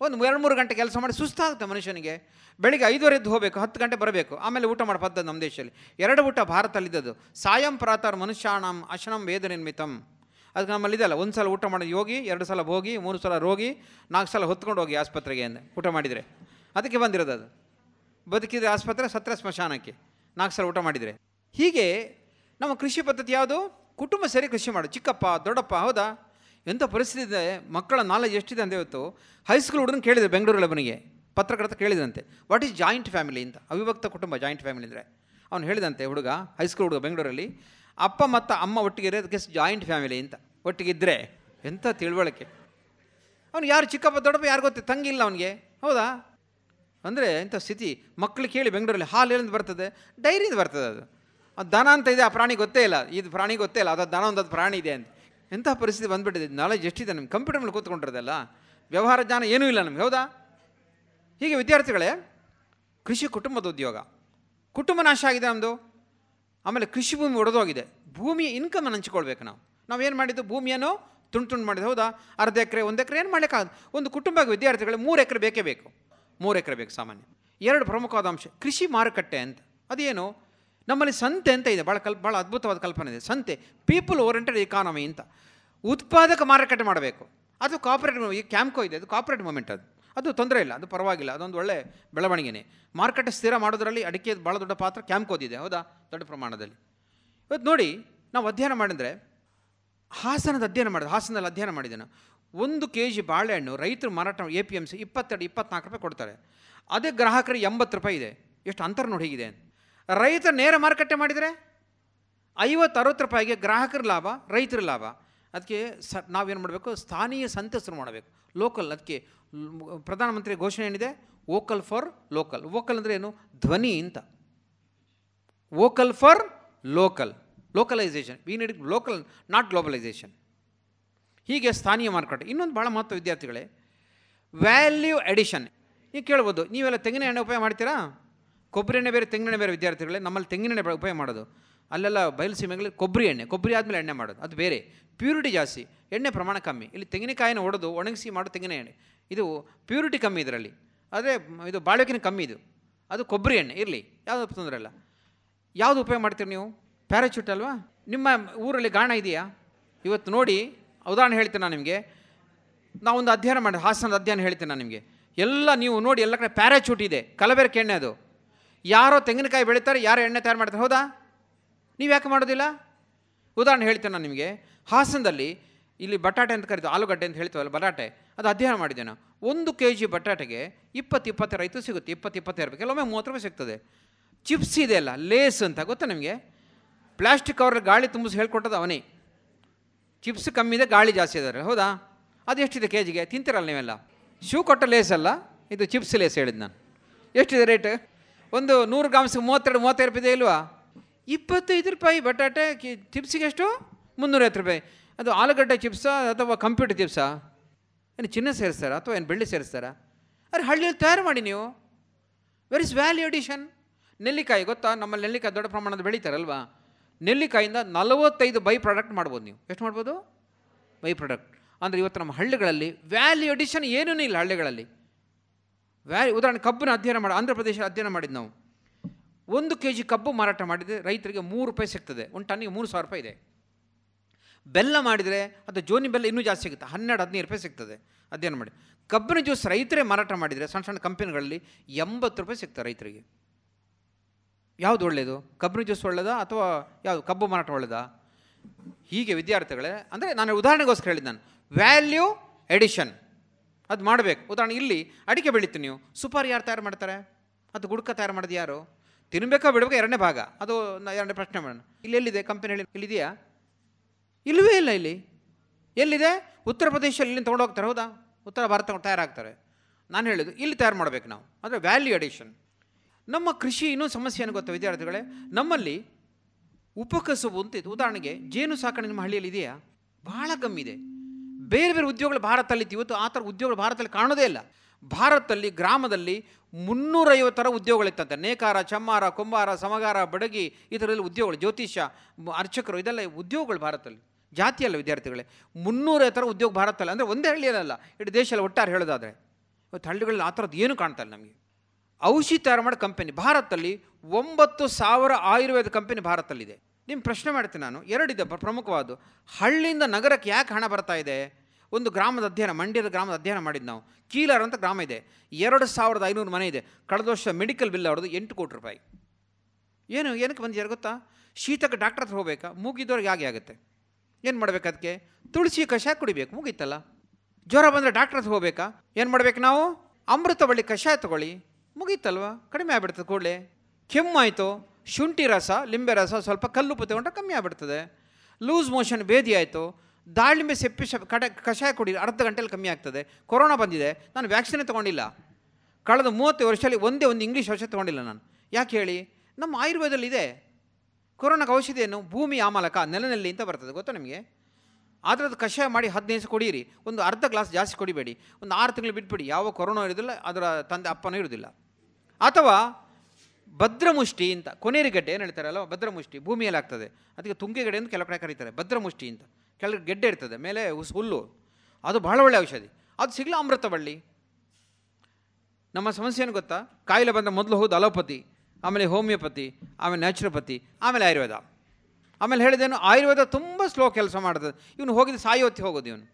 ಒಂದು ಎರಡು ಮೂರು ಗಂಟೆ ಕೆಲಸ ಮಾಡಿ ಸುಸ್ತಾಗುತ್ತೆ ಮನುಷ್ಯನಿಗೆ. ಬೆಳಿಗ್ಗೆ ಐದುವರೆ ಎದ್ದು ಹೋಗಬೇಕು, ಹತ್ತು ಗಂಟೆ ಬರಬೇಕು. ಆಮೇಲೆ ಊಟ ಮಾಡೋ ಪದ್ಧತಿ ನಮ್ಮ ದೇಶದಲ್ಲಿ. ಎರಡು ಊಟ ಭಾರತದಲ್ಲಿದ್ದದು ಸಾಯಂ ಪ್ರಾತರ್ ಮನುಷ್ಯಾಣಂ ಅಶನಂ ವೇದ ನಿರ್ಮಿತಂ. ಅದಕ್ಕೆ ನಮ್ಮಲ್ಲಿ ಒಂದು ಸಲ ಊಟ ಮಾಡಿ ಯೋಗಿ, ಎರಡು ಸಲ ಹೋಗಿ ಮೂರು ಸಲ ರೋಗಿ, ನಾಲ್ಕು ಸಲ ಹೊತ್ಕೊಂಡು ಹೋಗಿ ಆಸ್ಪತ್ರೆಗೆ ಊಟ ಮಾಡಿದರೆ. ಅದಕ್ಕೆ ಬಂದಿರೋದು ಅದು. ಬದುಕಿದ್ರೆ ಆಸ್ಪತ್ರೆ, ಸತ್ರ ಸ್ಮಶಾನಕ್ಕೆ. ನಾಲ್ಕು ಸಲ ಊಟ ಮಾಡಿದರೆ. ಹೀಗೆ ನಮ್ಮ ಕೃಷಿ ಪದ್ಧತಿ ಯಾವುದು? ಕುಟುಂಬ ಸೇರಿ ಕೃಷಿ ಮಾಡು. ಚಿಕ್ಕಪ್ಪ, ದೊಡ್ಡಪ್ಪ, ಹೌದಾ? ಎಂಥ ಪರಿಸ್ಥಿತಿ ಇದೆ? ಮಕ್ಕಳ ನಾಲೆಜ್ ಎಷ್ಟಿದೆ ಅಂತ ಇವತ್ತು ಹೈಸ್ಕೂಲ್ ಹುಡುಗನ ಕೇಳಿದೆ ಬೆಂಗಳೂರಲ್ಲಿ ಅವನಿಗೆ ಪತ್ರಕರ್ತ ಕೇಳಿದಂತೆ. ವಾಟ್ ಈಸ್ ಜಾಯಿಂಟ್ ಫ್ಯಾಮಿಲಿ ಅಂತ. ಅವಿಭಕ್ತ ಕುಟುಂಬ ಜಾಯಿಂಟ್ ಫ್ಯಾಮಿಲಿ ಅಂದರೆ. ಅವನು ಹೇಳಿದಂತೆ, ಹುಡುಗ ಹೈಸ್ಕೂಲ್ ಹುಡುಗ ಬೆಂಗಳೂರಲ್ಲಿ, ಅಪ್ಪ ಮತ್ತು ಅಮ್ಮ ಒಟ್ಟಿಗೆ ಇರೋದಕ್ಕೆ ಜಾಯಿಂಟ್ ಫ್ಯಾಮಿಲಿ ಅಂತ. ಒಟ್ಟಿಗೆ ಇದ್ದರೆ ಎಂಥ ತಿಳುವಳಿಕೆ. ಅವ್ನು ಯಾರು ಚಿಕ್ಕಪ್ಪ, ದೊಡ್ಡಪ್ಪ ಯಾರು ಗೊತ್ತೆ? ತಂಗಿಲ್ಲ ಅವನಿಗೆ. ಹೌದಾ? ಅಂದರೆ ಇಂಥ ಸ್ಥಿತಿ ಮಕ್ಕಳು ಕೇಳಿ ಬೆಂಗಳೂರಲ್ಲಿ ಹಾಲು ಎಲ್ಲಿಂದ ಬರ್ತದೆ? ಡೈರಿಯಿಂದ ಬರ್ತದೆ ಅದು. ಅದು ದನ ಅಂತ ಇದೆ, ಆ ಪ್ರಾಣಿ ಗೊತ್ತೇ ಇಲ್ಲ. ಇದು ಪ್ರಾಣಿ ಗೊತ್ತೇ ಇಲ್ಲ, ಅದು ದನ ಒಂದು ಪ್ರಾಣಿ ಇದೆ ಅಂತ. ಎಂಥ ಪರಿಸ್ಥಿತಿ ಬಂದುಬಿಟ್ಟಿದೆ. ನಾಲೆಜ್ ಎಷ್ಟಿದೆ ನಮ್ಮ ಕಂಪ್ಯೂಟರ್ ಮೇಲೆ ಕೂತ್ಕೊಂಡಿರೋದಲ್ಲ? ವ್ಯವಹಾರ ಜ್ಞಾನ ಏನೂ ಇಲ್ಲ ನಮ್ಗೆ, ಹೌದಾ? ಹೀಗೆ ವಿದ್ಯಾರ್ಥಿಗಳೇ, ಕೃಷಿ ಕುಟುಂಬದ ಉದ್ಯೋಗ. ಕುಟುಂಬ ನಾಶ ಆಗಿದೆ ನಮ್ಮದು ಆಮೇಲೆ ಕೃಷಿ ಭೂಮಿ ಒಡೆದೋಗಿದೆ. ಭೂಮಿಯ ಇನ್ಕಮನ್ನು ಹಂಚ್ಕೊಳ್ಬೇಕು ನಾವು. ನಾವೇನು ಮಾಡಿದ್ದು? ಭೂಮಿಯನ್ನು ತುಂಡು ತುಂಡು ಮಾಡಿದ್ದು, ಹೌದಾ? ಅರ್ಧ ಎಕರೆ, ಒಂದು ಎಕರೆ ಏನು ಮಾಡಲಿಕ್ಕಾಗದು? ಒಂದು ಕುಟುಂಬಕ್ಕೆ ವಿದ್ಯಾರ್ಥಿಗಳು ಮೂರು ಎಕರೆ ಬೇಕೇ ಬೇಕು. ಮೂರು ಎಕರೆ ಬೇಕು ಸಾಮಾನ್ಯ. ಎರಡು ಪ್ರಮುಖವಾದ ಅಂಶ, ಕೃಷಿ ಮಾರುಕಟ್ಟೆ ಅಂತ. ಅದೇನು? ನಮ್ಮಲ್ಲಿ ಸಂತೆ ಅಂತ ಇದೆ ಭಾಳ ಕಲ್ಪ ಭಾಳ ಅದ್ಭುತವಾದ ಕಲ್ಪನೆ ಇದೆ. ಸಂತೆ ಪೀಪಲ್ ಓರಿಯೆಂಟೆಡ್ ಇಕಾನಮಿ ಅಂತ. ಉತ್ಪಾದಕ ಮಾರುಕಟ್ಟೆ ಮಾಡಬೇಕು. ಅದು ಕಾಪರೇಟ್ ಈ ಕ್ಯಾಂಪ್ಕೋ ಇದೆ, ಅದು ಕಾಪರೇಟ್ ಮೂಮೆಂಟ್ ಅದು. ಅದು ತೊಂದರೆ ಇಲ್ಲ, ಅದು ಪರವಾಗಿಲ್ಲ, ಅದೊಂದು ಒಳ್ಳೆ ಬೆಳವಣಿಗೆನೇ. ಮಾರುಕಟ್ಟೆ ಸ್ಥಿರ ಮಾಡೋದರಲ್ಲಿ ಅಡಿಕೆ ಭಾಳ ದೊಡ್ಡ ಪಾತ್ರ ಕ್ಯಾಂಪ್ಕೋದಿದೆ ಹೌದಾ? ದೊಡ್ಡ ಪ್ರಮಾಣದಲ್ಲಿ. ಇವತ್ತು ನೋಡಿ, ನಾವು ಅಧ್ಯಯನ ಮಾಡಿದರೆ ಹಾಸನದ ಅಧ್ಯಯನ ಮಾಡಿದೆ, ಹಾಸನದಲ್ಲಿ ಅಧ್ಯಯನ ಮಾಡಿದೆ ನಾನು. ಒಂದು ಕೆ ಜಿ ಬಾಳೆಹಣ್ಣು ರೈತರು ಮಾರಾಟ ಎ ಪಿ ಎಂ ಸಿ ಇಪ್ಪತ್ತೆರಡು, ಇಪ್ಪತ್ನಾಲ್ಕು ರೂಪಾಯಿ ಕೊಡ್ತಾರೆ. ಅದೇ ಗ್ರಾಹಕರಿಗೆ ಎಂಬತ್ತು ರೂಪಾಯಿ ಇದೆ. ಎಷ್ಟು ಅಂತರ ನೋಡಿ ಹೇಗಿದೆ. ರೈತ ನೇರ ಮಾರುಕಟ್ಟೆ ಮಾಡಿದರೆ ಐವತ್ತು, ಅರವತ್ತು ರೂಪಾಯಿಗೆ ಗ್ರಾಹಕರ ಲಾಭ, ರೈತರ ಲಾಭ. ಅದಕ್ಕೆ ಸ, ನಾವೇನು ಮಾಡಬೇಕು? ಸ್ಥಾನೀಯ ಸಂತೆ ಮಾಡಬೇಕು. ಲೋಕಲ್ ಅದಕ್ಕೆ ಪ್ರಧಾನಮಂತ್ರಿ ಘೋಷಣೆ ಏನಿದೆ? ವೋಕಲ್ ಫಾರ್ ಲೋಕಲ್ ವೋಕಲ್ ಅಂದರೆ ಏನು? ಧ್ವನಿ ಅಂತ. Vocal for local localisation we need local not globalisation ಹೀಗೆ ಸ್ಥಾನೀಯ ಮಾರುಕಟ್ಟೆ. ಇನ್ನೊಂದು ಭಾಳ ಮಹತ್ವ ವಿದ್ಯಾರ್ಥಿಗಳೇ ವ್ಯಾಲ್ಯೂ ಎಡಿಷನ್ ನೀವು ಕೇಳ್ಬೋದು, ನೀವೆಲ್ಲ ತೆಂಗಿನ ಎಣ್ಣೆ ಉಪಯೋಗ ಮಾಡ್ತೀರಾ? ಕೊಬ್ಬರಿ ಎಣ್ಣೆ ಬೇರೆ, ತೆಂಗಿನ ಬೇರೆ ವಿದ್ಯಾರ್ಥಿಗಳೇ, ನಮ್ಮಲ್ಲಿ ತೆಂಗಿನ ಎಣ್ಣೆ ಉಪಯೋಗ ಮಾಡೋದು. ಅಲ್ಲೆಲ್ಲ ಬಯಲುಸೀಮೆಗಳಲ್ಲಿ ಕೊಬ್ಬರಿ ಎಣ್ಣೆ, ಕೊಬ್ಬರಿ ಆದಮೇಲೆ ಎಣ್ಣೆ ಮಾಡೋದು, ಅದು ಬೇರೆ. ಪ್ಯೂರಿಟಿ ಜಾಸ್ತಿ, ಎಣ್ಣೆ ಪ್ರಮಾಣ ಕಮ್ಮಿ. ಇಲ್ಲಿ ತೆಂಗಿನಕಾಯಿನ ಒಡೆದು ಒಣಗಿಸಿ ಮಾಡೋ ತೆಂಗಿನ ಎಣ್ಣೆ. ಇದು ಪ್ಯೂರಿಟಿ ಕಮ್ಮಿ ಇದರಲ್ಲಿ. ಆದರೆ ಇದು ಬಾಳೆಕಿನ ಕಮ್ಮಿ ಇದು. ಅದು ಕೊಬ್ಬರಿ ಎಣ್ಣೆ, ಇರಲಿ, ಯಾವುದು ತೊಂದರೆ ಇಲ್ಲ. ಯಾವುದು ಉಪಯೋಗ ಮಾಡ್ತೀರಿ ನೀವು? ಪ್ಯಾರಾಚೂಟ್ ಅಲ್ವಾ? ನಿಮ್ಮ ಊರಲ್ಲಿ ಗಾಣ ಇದೆಯಾ? ಇವತ್ತು ನೋಡಿ ಉದಾಹರಣೆ ಹೇಳ್ತೀನಿ ನಾನು ನಿಮಗೆ. ನಾವೊಂದು ಅಧ್ಯಯನ ಮಾಡಿ, ಹಾಸನದ ಅಧ್ಯಯನ ಹೇಳ್ತೀನಿ ನಾನು ನಿಮಗೆ. ಎಲ್ಲ ನೀವು ನೋಡಿ, ಎಲ್ಲ ಕಡೆ ಪ್ಯಾರಾಚೂಟ್ ಇದೆ. ಕಲಬೆರಕೆ ಎಣ್ಣೆ ಅದು. ಯಾರೋ ತೆಂಗಿನಕಾಯಿ ಬೆಳೀತಾರೆ, ಯಾರೋ ಎಣ್ಣೆ ತಯಾರು ಮಾಡ್ತಾರೆ, ಹೌದಾ? ನೀವು ಯಾಕೆ ಮಾಡೋದಿಲ್ಲ? ಉದಾಹರಣೆ ಹೇಳ್ತೇನೆ ನಾನು ನಿಮಗೆ. ಹಾಸನದಲ್ಲಿ ಇಲ್ಲಿ ಬಟಾಟೆ ಅಂತ ಕರೀತೀವಿ ಆಲೂಗಡ್ಡೆ ಅಂತ ಹೇಳ್ತೀವಲ್ಲ ಬಟಾಟೆ, ಅದು ಅಧ್ಯಯನ ಮಾಡಿದೆ ಒಂದು ಕೆ ಜಿ ಬಟಾಟೆಗೆ ಇಪ್ಪತ್ತು ಇಪ್ಪತ್ತು ರೈತರು ಸಿಗುತ್ತೆ, ಇಪ್ಪತ್ತು ಇಪ್ಪತ್ತೈದು ರೂಪಾಯಿ ಕೆಲವೊಮ್ಮೆ ಮೂವತ್ತು ರೂಪಾಯಿ ಸಿಗ್ತದೆ. ಚಿಪ್ಸ್ ಇದೆ ಅಲ್ಲ, ಲೇಸ್ ಅಂತ, ಗೊತ್ತಾ ನಿಮಗೆ? ಪ್ಲಾಸ್ಟಿಕ್ ಕವರಲ್ಲಿ ಗಾಳಿ ತುಂಬಿಸಿ ಹೇಳ್ಕೊಟ್ಟದ್ದು ಅವನೇ. ಚಿಪ್ಸ್ ಕಮ್ಮಿ ಇದೆ ಗಾಳಿ ಜಾಸ್ತಿ ಇದ್ದಾರೆ ಹೌದಾ? ಅದು ಎಷ್ಟಿದೆ ಕೆ ಜಿಗೆ ತಿಂತಿರಲ್ಲ ನೀವೆಲ್ಲ? ಶೂ ಕೊಟ್ಟ ಲೇಸ್ ಅಲ್ಲ, ಇದು ಚಿಪ್ಸ್ ಲೇಸ್ ಹೇಳಿದ್ದು ನಾನು. ಎಷ್ಟಿದೆ ರೇಟ್? ಒಂದು ನೂರು ಗ್ರಾಮ್ಸ್ಗೆ ಮೂವತ್ತೆರಡು, ಮೂವತ್ತೈದು ರೂಪಾಯಿ ಇದೆ ಇಲ್ವಾ? ಇಪ್ಪತ್ತೈದು ರೂಪಾಯಿ ಬಟಾಟೆ, ಕಿ, ಚಿಪ್ಸಿಗೆ ಎಷ್ಟು? ಮುನ್ನೂರೈವತ್ತು ರೂಪಾಯಿ. ಅದು ಆಲೂಗಡ್ಡೆ ಚಿಪ್ಸಾ, ಅಥವಾ ಕಂಪ್ಯೂಟರ್ ಚಿಪ್ಸಾ? ಏನು ಚಿನ್ನ ಸೇರಿಸ್ತಾರಾ, ಅಥವಾ ಏನು ಬೆಳ್ಳಿ ಸೇರಿಸ್ತಾರಾ? ಅರೆ ಹಳ್ಳಿಯಲ್ಲಿ ತಯಾರು ಮಾಡಿ ನೀವು. ವೆರ್ ಇಸ್ ವ್ಯಾಲ್ಯೂ ಅಡಿಷನ್ ನೆಲ್ಲಿಕಾಯಿ, ಗೊತ್ತಾ? ನಮ್ಮಲ್ಲಿ ನೆಲ್ಲಿಕಾಯಿ ದೊಡ್ಡ ಪ್ರಮಾಣದ ಬೆಳೀತಾರಲ್ವಾ? ನೆಲ್ಲಿಕಾಯಿಂದ ನಲವತ್ತೈದು ಬೈ ಪ್ರಾಡಕ್ಟ್ ಮಾಡ್ಬೋದು ನೀವು. ಎಷ್ಟು ಮಾಡ್ಬೋದು? By product. ಅಂದರೆ ಇವತ್ತು ನಮ್ಮ ಹಳ್ಳಿಗಳಲ್ಲಿ ವ್ಯಾಲ್ಯೂ ಅಡಿಷನ್ ಏನೂ ಇಲ್ಲ ಹಳ್ಳಿಗಳಲ್ಲಿ. ವ್ಯಾಲ್ಯೂ, ಉದಾಹರಣೆ ಕಬ್ಬನ್ನು ಅಧ್ಯಯನ ಮಾಡಿ, ಆಂಧ್ರ ಪ್ರದೇಶ ಅಧ್ಯಯನ ಮಾಡಿದ್ದು ನಾವು. ಒಂದು ಕೆ ಜಿ ಕಬ್ಬು ಮಾರಾಟ ಮಾಡಿದರೆ ರೈತರಿಗೆ ಮೂರು ರೂಪಾಯಿ ಸಿಗ್ತದೆ. ಒಂದು ಟನ್ನಿಗೆ ಮೂರು ಸಾವಿರ ರೂಪಾಯಿ ಇದೆ. ಬೆಲ್ಲ ಮಾಡಿದರೆ ಅದು ಜೋನಿ ಬೆಲ್ಲ ಇನ್ನೂ ಜಾಸ್ತಿ ಸಿಗುತ್ತೆ. ಹನ್ನೆರಡು, ಹದಿನೈದು ರೂಪಾಯಿ ಸಿಗ್ತದೆ ಅಧ್ಯಯನ ಮಾಡಿ. ಕಬ್ಬಿನ ಜ್ಯೂಸ್ ರೈತರೇ ಮಾರಾಟ ಮಾಡಿದರೆ ಸಣ್ಣ ಸಣ್ಣ ಕಂಪನಿಗಳಲ್ಲಿ ಎಂಬತ್ತು ರೂಪಾಯಿ ಸಿಗ್ತದೆ ರೈತರಿಗೆ. ಯಾವುದು ಒಳ್ಳೆಯದು ಕಬ್ಬಿನ ಜ್ಯೂಸ್ ಒಳ್ಳೆಯದಾ ಅಥವಾ ಯಾವುದು? ಕಬ್ಬು ಮಾರಾಟ ಒಳ್ಳೆಯದಾ ಹೀಗೆ ವಿದ್ಯಾರ್ಥಿಗಳೇ, ಅಂದರೆ ನಾನು ಉದಾಹರಣೆಗೋಸ್ಕರ ಹೇಳಿದ್ದು ನಾನು, ವ್ಯಾಲ್ಯೂ ಎಡಿಷನ್. ಅದು ಮಾಡಬೇಕು. ಉದಾಹರಣೆ ಇಲ್ಲಿ ಅಡಿಕೆ ಬೆಳೀತೀನಿ ನೀವು. ಸುಪಾರಿ ಯಾರು ತಯಾರು ಮಾಡ್ತಾರೆ? ಅದು ಗುಡ್ಕ ತಯಾರು ಮಾಡೋದು ಯಾರು? ತಿನ್ನಬೇಕಾ ಬಿಡಬೇಕಾ ಎರಡನೇ ಭಾಗ? ಅದು ಎರಡನೇ ಪ್ರಶ್ನೆ ಮಾಡೋಣ. ಇಲ್ಲಿ ಎಲ್ಲಿದೆ? ಕಂಪನಿ ಹೇಳಿ ಇಲ್ಲಿದೆಯಾ ಇಲ್ಲವೇ ಇಲ್ಲ ಇಲ್ಲಿ. ಎಲ್ಲಿದೆ? ಉತ್ತರ ಪ್ರದೇಶದಲ್ಲಿ ಇಲ್ಲಿ ತೊಗೊಂಡೋಗ್ತಾರೆ, ಹೌದಾ? ಉತ್ತರ ಭಾರತ ತಯಾರಾಗ್ತಾರೆ. ನಾನು ಹೇಳಿದ್ದು, ಇಲ್ಲಿ ತಯಾರು ಮಾಡಬೇಕು ನಾವು. ಅಂದರೆ ವ್ಯಾಲ್ಯೂ ಅಡಿಷನ್ ನಮ್ಮ ಕೃಷಿ ಇನ್ನೂ ಸಮಸ್ಯೆಯನ್ನು ಗೊತ್ತಾ ವಿದ್ಯಾರ್ಥಿಗಳೇ? ನಮ್ಮಲ್ಲಿ ಉಪಕಸುಬು ಅಂತ ಇದೆ. ಉದಾಹರಣೆಗೆ ಜೇನು ಸಾಕಣೆ ನಿಮ್ಮ ಹಳ್ಳಿಯಲ್ಲಿ ಇದೆಯಾ? ಬಹಳ ಕಮ್ಮಿ ಇದೆ. ಬೇರೆ ಬೇರೆ ಉದ್ಯೋಗಗಳು ಭಾರತದಲ್ಲಿ. ಇವತ್ತು ಆ ಥರ ಉದ್ಯೋಗಗಳು ಭಾರತದಲ್ಲಿ ಕಾಣೋದೇ ಇಲ್ಲ. ಭಾರತದಲ್ಲಿ, ಗ್ರಾಮದಲ್ಲಿ ಮುನ್ನೂರೈವತ್ತರ ಉದ್ಯೋಗಗಳಿತ್ತಂತೆ ನೇಕಾರ, ಚಮ್ಮಾರ, ಕುಂಬಾರ, ಸಮಗಾರ, ಬಡಗಿ ಈ ಥರದಲ್ಲಿ ಉದ್ಯೋಗಗಳು, ಜ್ಯೋತಿಷ್ಯ ಅರ್ಚಕರು ಇದೆಲ್ಲ ಉದ್ಯೋಗಗಳು ಭಾರತದಲ್ಲಿ. ಜಾತಿ ಅಲ್ಲ ವಿದ್ಯಾರ್ಥಿಗಳೇ. ಥರ ಉದ್ಯೋಗ ಭಾರತದಲ್ಲಿ. ಅಂದರೆ ಒಂದೇ ಹಳ್ಳಿಯಲ್ಲ. ಇಡೀ ದೇಶದಲ್ಲಿ ಒಟ್ಟಾರೆ ಹೇಳೋದಾದರೆ, ಇವತ್ತು ಹಳ್ಳಿಗಳಲ್ಲಿ ಆ ಥರದ್ದು ಏನು ಕಾಣ್ತಾ ನಮಗೆ. ಔಷಧಿ ತಯಾರು ಮಾಡೋ ಕಂಪನಿ ಭಾರತದಲ್ಲಿ ಒಂಬತ್ತು ಸಾವಿರ ಆಯುರ್ವೇದ ಕಂಪನಿ ಭಾರತದಲ್ಲಿದೆ ನಿಮ್ಮ ಪ್ರಶ್ನೆ ಮಾಡ್ತೀನಿ ನಾನು. ಎರಡಿದೆ ಪ್ರ- ಪ್ರಮುಖವಾದ್ದು. ಹಳ್ಳಿಯಿಂದ ನಗರಕ್ಕೆ ಯಾಕೆ ಹಣ ಬರ್ತಾ ಇದೆ? ಒಂದು ಗ್ರಾಮದ ಅಧ್ಯಯನ, ಮಂಡ್ಯದ ಗ್ರಾಮದ ಅಧ್ಯಯನ ಮಾಡಿದ್ದು ನಾವು. ಕೀಲರ್ ಅಂತ ಗ್ರಾಮ ಇದೆ. ಎರಡು ಸಾವಿರದ ಐನೂರು ಮನೆ ಇದೆ. ಕಳೆದ ವರ್ಷ ಮೆಡಿಕಲ್ ಬಿಲ್ ಅವ್ರದ್ದು ಎಂಟು ಕೋಟಿ ರೂಪಾಯಿ. ಏನು, ಏನಕ್ಕೆ ಬಂದಿದ್ದಾರೆ ಗೊತ್ತಾ? ಶೀತಕ್ಕೆ ಡಾಕ್ಟರ್ ಹತ್ರ ಹೋಗಬೇಕಾ? ಮೂಗಿದ್ದವ್ರಿಗೆ ಹಾಗೆ ಆಗುತ್ತೆ. ಏನು ಮಾಡ್ಬೇಕು ಅದಕ್ಕೆ? ತುಳಸಿ ಕಷಾಯ ಕುಡಿಬೇಕು. ಮುಗೀತಲ್ಲ. ಜ್ವರ ಬಂದರೆ ಡಾಕ್ಟರ್ ಹತ್ರ ಹೋಗ್ಬೇಕಾ? ಏನು ಮಾಡಬೇಕು ನಾವು? ಅಮೃತ ಕಷಾಯ ತಗೊಳ್ಳಿ. ಮುಗೀತಲ್ವಾ? ಕಡಿಮೆ ಆಗ್ಬಿಡ್ತದೆ ಕೂಡಲೇ. ಕೆಮ್ಮಾಯಿತು, ಶುಂಠಿ ರಸ, ಲಿಂಬೆ ರಸ ಸ್ವಲ್ಪ ಕಲ್ಲುಪ್ಪು ತಗೊಂಡ್ರೆ ಕಮ್ಮಿ ಆಗಿಬಿಡ್ತದೆ. ಲೂಸ್ ಮೋಷನ್ ಭೇದಿ ಆಯಿತು, ದಾಳಿಂಬೆ ಸೆಪ್ಪಿ ಶ ಕಡೆ, ಕಷಾಯ ಕುಡಿ ಅರ್ಧ ಗಂಟೆಯಲ್ಲಿ ಕಮ್ಮಿ ಆಗ್ತದೆ. ಕೊರೋನಾ ಬಂದಿದೆ, ನಾನು ವ್ಯಾಕ್ಸಿನೇ ತೊಗೊಂಡಿಲ್ಲ. ಕಳೆದ ಮೂವತ್ತು ವರ್ಷದಲ್ಲಿ ಒಂದೇ ಒಂದು ಇಂಗ್ಲೀಷ್ ಔಷಧ ತೊಗೊಂಡಿಲ್ಲ ನಾನು. ಯಾಕೆ ಹೇಳಿ? ನಮ್ಮ ಆಯುರ್ವೇದದಲ್ಲಿ ಇದೆ ಕೊರೋನಾಗ ಔಷಧಿಯನ್ನು ಭೂಮಿ ಆಮಲಕ ನೆಲನೆಲ್ಲಿ ಅಂತ ಬರ್ತದೆ, ಗೊತ್ತಾ ನಿಮಗೆ? ಅದರದ್ದು ಕಷಾಯ ಮಾಡಿ ಹದಿನೈದು ದಿವಸ ಕುಡೀರಿ. ಒಂದು ಅರ್ಧ ಗ್ಲಾಸ್ ಜಾಸ್ತಿ ಕುಡಿಬೇಡಿ. ಒಂದು ಆರು ತಿಂಗಳು ಬಿಟ್ಬಿಡಿ. ಯಾವ ಕೊರೋನಾ ಇರೋದಿಲ್ಲ, ಅದರ ತಂದೆ ಅಪ್ಪನೂ ಇರೋದಿಲ್ಲ. ಅಥವಾ ಭದ್ರಮುಷ್ಟಿ ಅಂತ ಕೊನೇರಿಗಡ್ಡೆ ಏನು ಹೇಳ್ತಾರಲ್ಲ, ಭದ್ರಮುಷ್ಟಿ, ಭೂಮಿಯಲ್ಲಿ ಆಗ್ತದೆ. ಅದಕ್ಕೆ ತುಂಗೆಗಡೆ ಅಂತ ಕೆಲವು ಕಡೆ ಕರೀತಾರೆ, ಭದ್ರಮುಷ್ಟಿ ಅಂತ. ಕೆಳಗೆ ಗೆಡ್ಡೆ ಇರ್ತದೆ, ಮೇಲೆ ಹುಲ್ಲು. ಅದು ಬಹಳ ಒಳ್ಳೆಯ ಔಷಧಿ. ಅದು ಸಿಗಲ ಅಮೃತ ಬಳ್ಳಿ. ನಮ್ಮ ಸಮಸ್ಯೆ ಏನು ಗೊತ್ತಾ? ಕಾಯಿಲೆ ಬಂದ ಮೊದಲು ಹೌದು ಅಲೋಪತಿ, ಆಮೇಲೆ ಹೋಮಿಯೋಪತಿ, ಆಮೇಲೆ ನ್ಯಾಚುರೋಪತಿ, ಆಮೇಲೆ ಆಯುರ್ವೇದ. ಆಮೇಲೆ ಹೇಳಿದೇನು, ಆಯುರ್ವೇದ ತುಂಬ ಸ್ಲೋ ಕೆಲಸ ಮಾಡ್ತದೆ. ಇವನು ಹೋಗಿದ್ದು ಸಾಯೋತ್ತಿ ಹೋಗೋದು ಇವನು.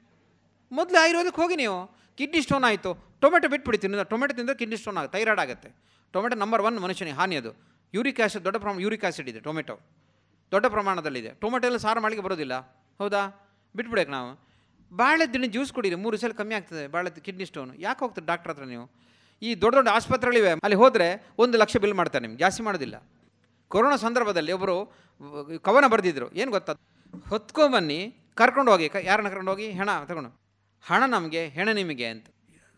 ಮೊದಲು ಆಯುರ್ವೇದಕ್ಕೆ ಹೋಗಿ ನೀವು ಕಿಡ್ನಿ ಸ್ಟೋನ್ ಆಯಿತು ಟೊಮೆಟೊ ಬಿಟ್ಬಿಡಿ ತಿನ್ನೋದು. ಟೊಮೆಟೊ ತಿಂದರೆ ಕಿಡ್ನಿ ಸ್ಟೋನ್ ಆಗುತ್ತೆ ಥೈರಾಯ್ಡ್ ಆಗುತ್ತೆ. ಟೊಮೆಟೊ ನಂಬರ್ ಒನ್ ಮನುಷ್ಯನಿಗೆ, ಹಾನಿ ಅದು. ಯೂರಿಕ್ ಆ್ಯಸಿಡ್ ದೊಡ್ಡ ಪ್ರಮಾಣ, ಯೂರಿಕ್ ಆ್ಯಸಿಡ್ ಇದೆ ಟೊಮೆಟೊ ದೊಡ್ಡ ಪ್ರಮಾಣದಲ್ಲಿದೆ. ಟೊಮೆಟೊ ಎಲ್ಲ ಸಾರು ಮಾಡಲಿಕ್ಕೆ ಬರೋದಿಲ್ಲ. ಹೌದಾ? ಬಿಟ್ಬಿಡಬೇಕು ನಾವು. ದಿನ ಜ್ಯೂಸ್ ಕುಡೀರಿ, ಮೂರು ಸಲ ಕಮ್ಮಿ ಆಗ್ತದೆ ಬಾಳೆ ಕಿಡ್ನಿ ಸ್ಟೋನ್ ಯಾಕೆ ಹೋಗ್ತದೆ ಡಾಕ್ಟ್ರ್ ಹತ್ರ ನೀವು? ಈ ದೊಡ್ಡ ದೊಡ್ಡ ಆಸ್ಪತ್ರೆಗಳಿವೆ, ಅಲ್ಲಿ ಹೋದರೆ ಒಂದು ಲಕ್ಷ ಬಿಲ್ ಮಾಡ್ತಾರೆ ನಿಮ್ಗೆ. ಜಾಸ್ತಿ ಮಾಡೋದಿಲ್ಲ. ಕೊರೋನಾ ಸಂದರ್ಭದಲ್ಲಿ ಒಬ್ಬರು ಕವನ ಬರೆದಿದ್ರು. ಏನು ಗೊತ್ತಾ? ಹೊತ್ಕೊಂಬನ್ನಿ ಕರ್ಕೊಂಡು ಹೋಗಿ, ಕ- ಯಾರನ್ನ ಕರ್ಕೊಂಡು ಹೋಗಿ? ಹೆಣ, ತಗೊಂಡು. ಹಣ ನಮಗೆ, ಹೆಣ ನಿಮಗೆ ಅಂತ.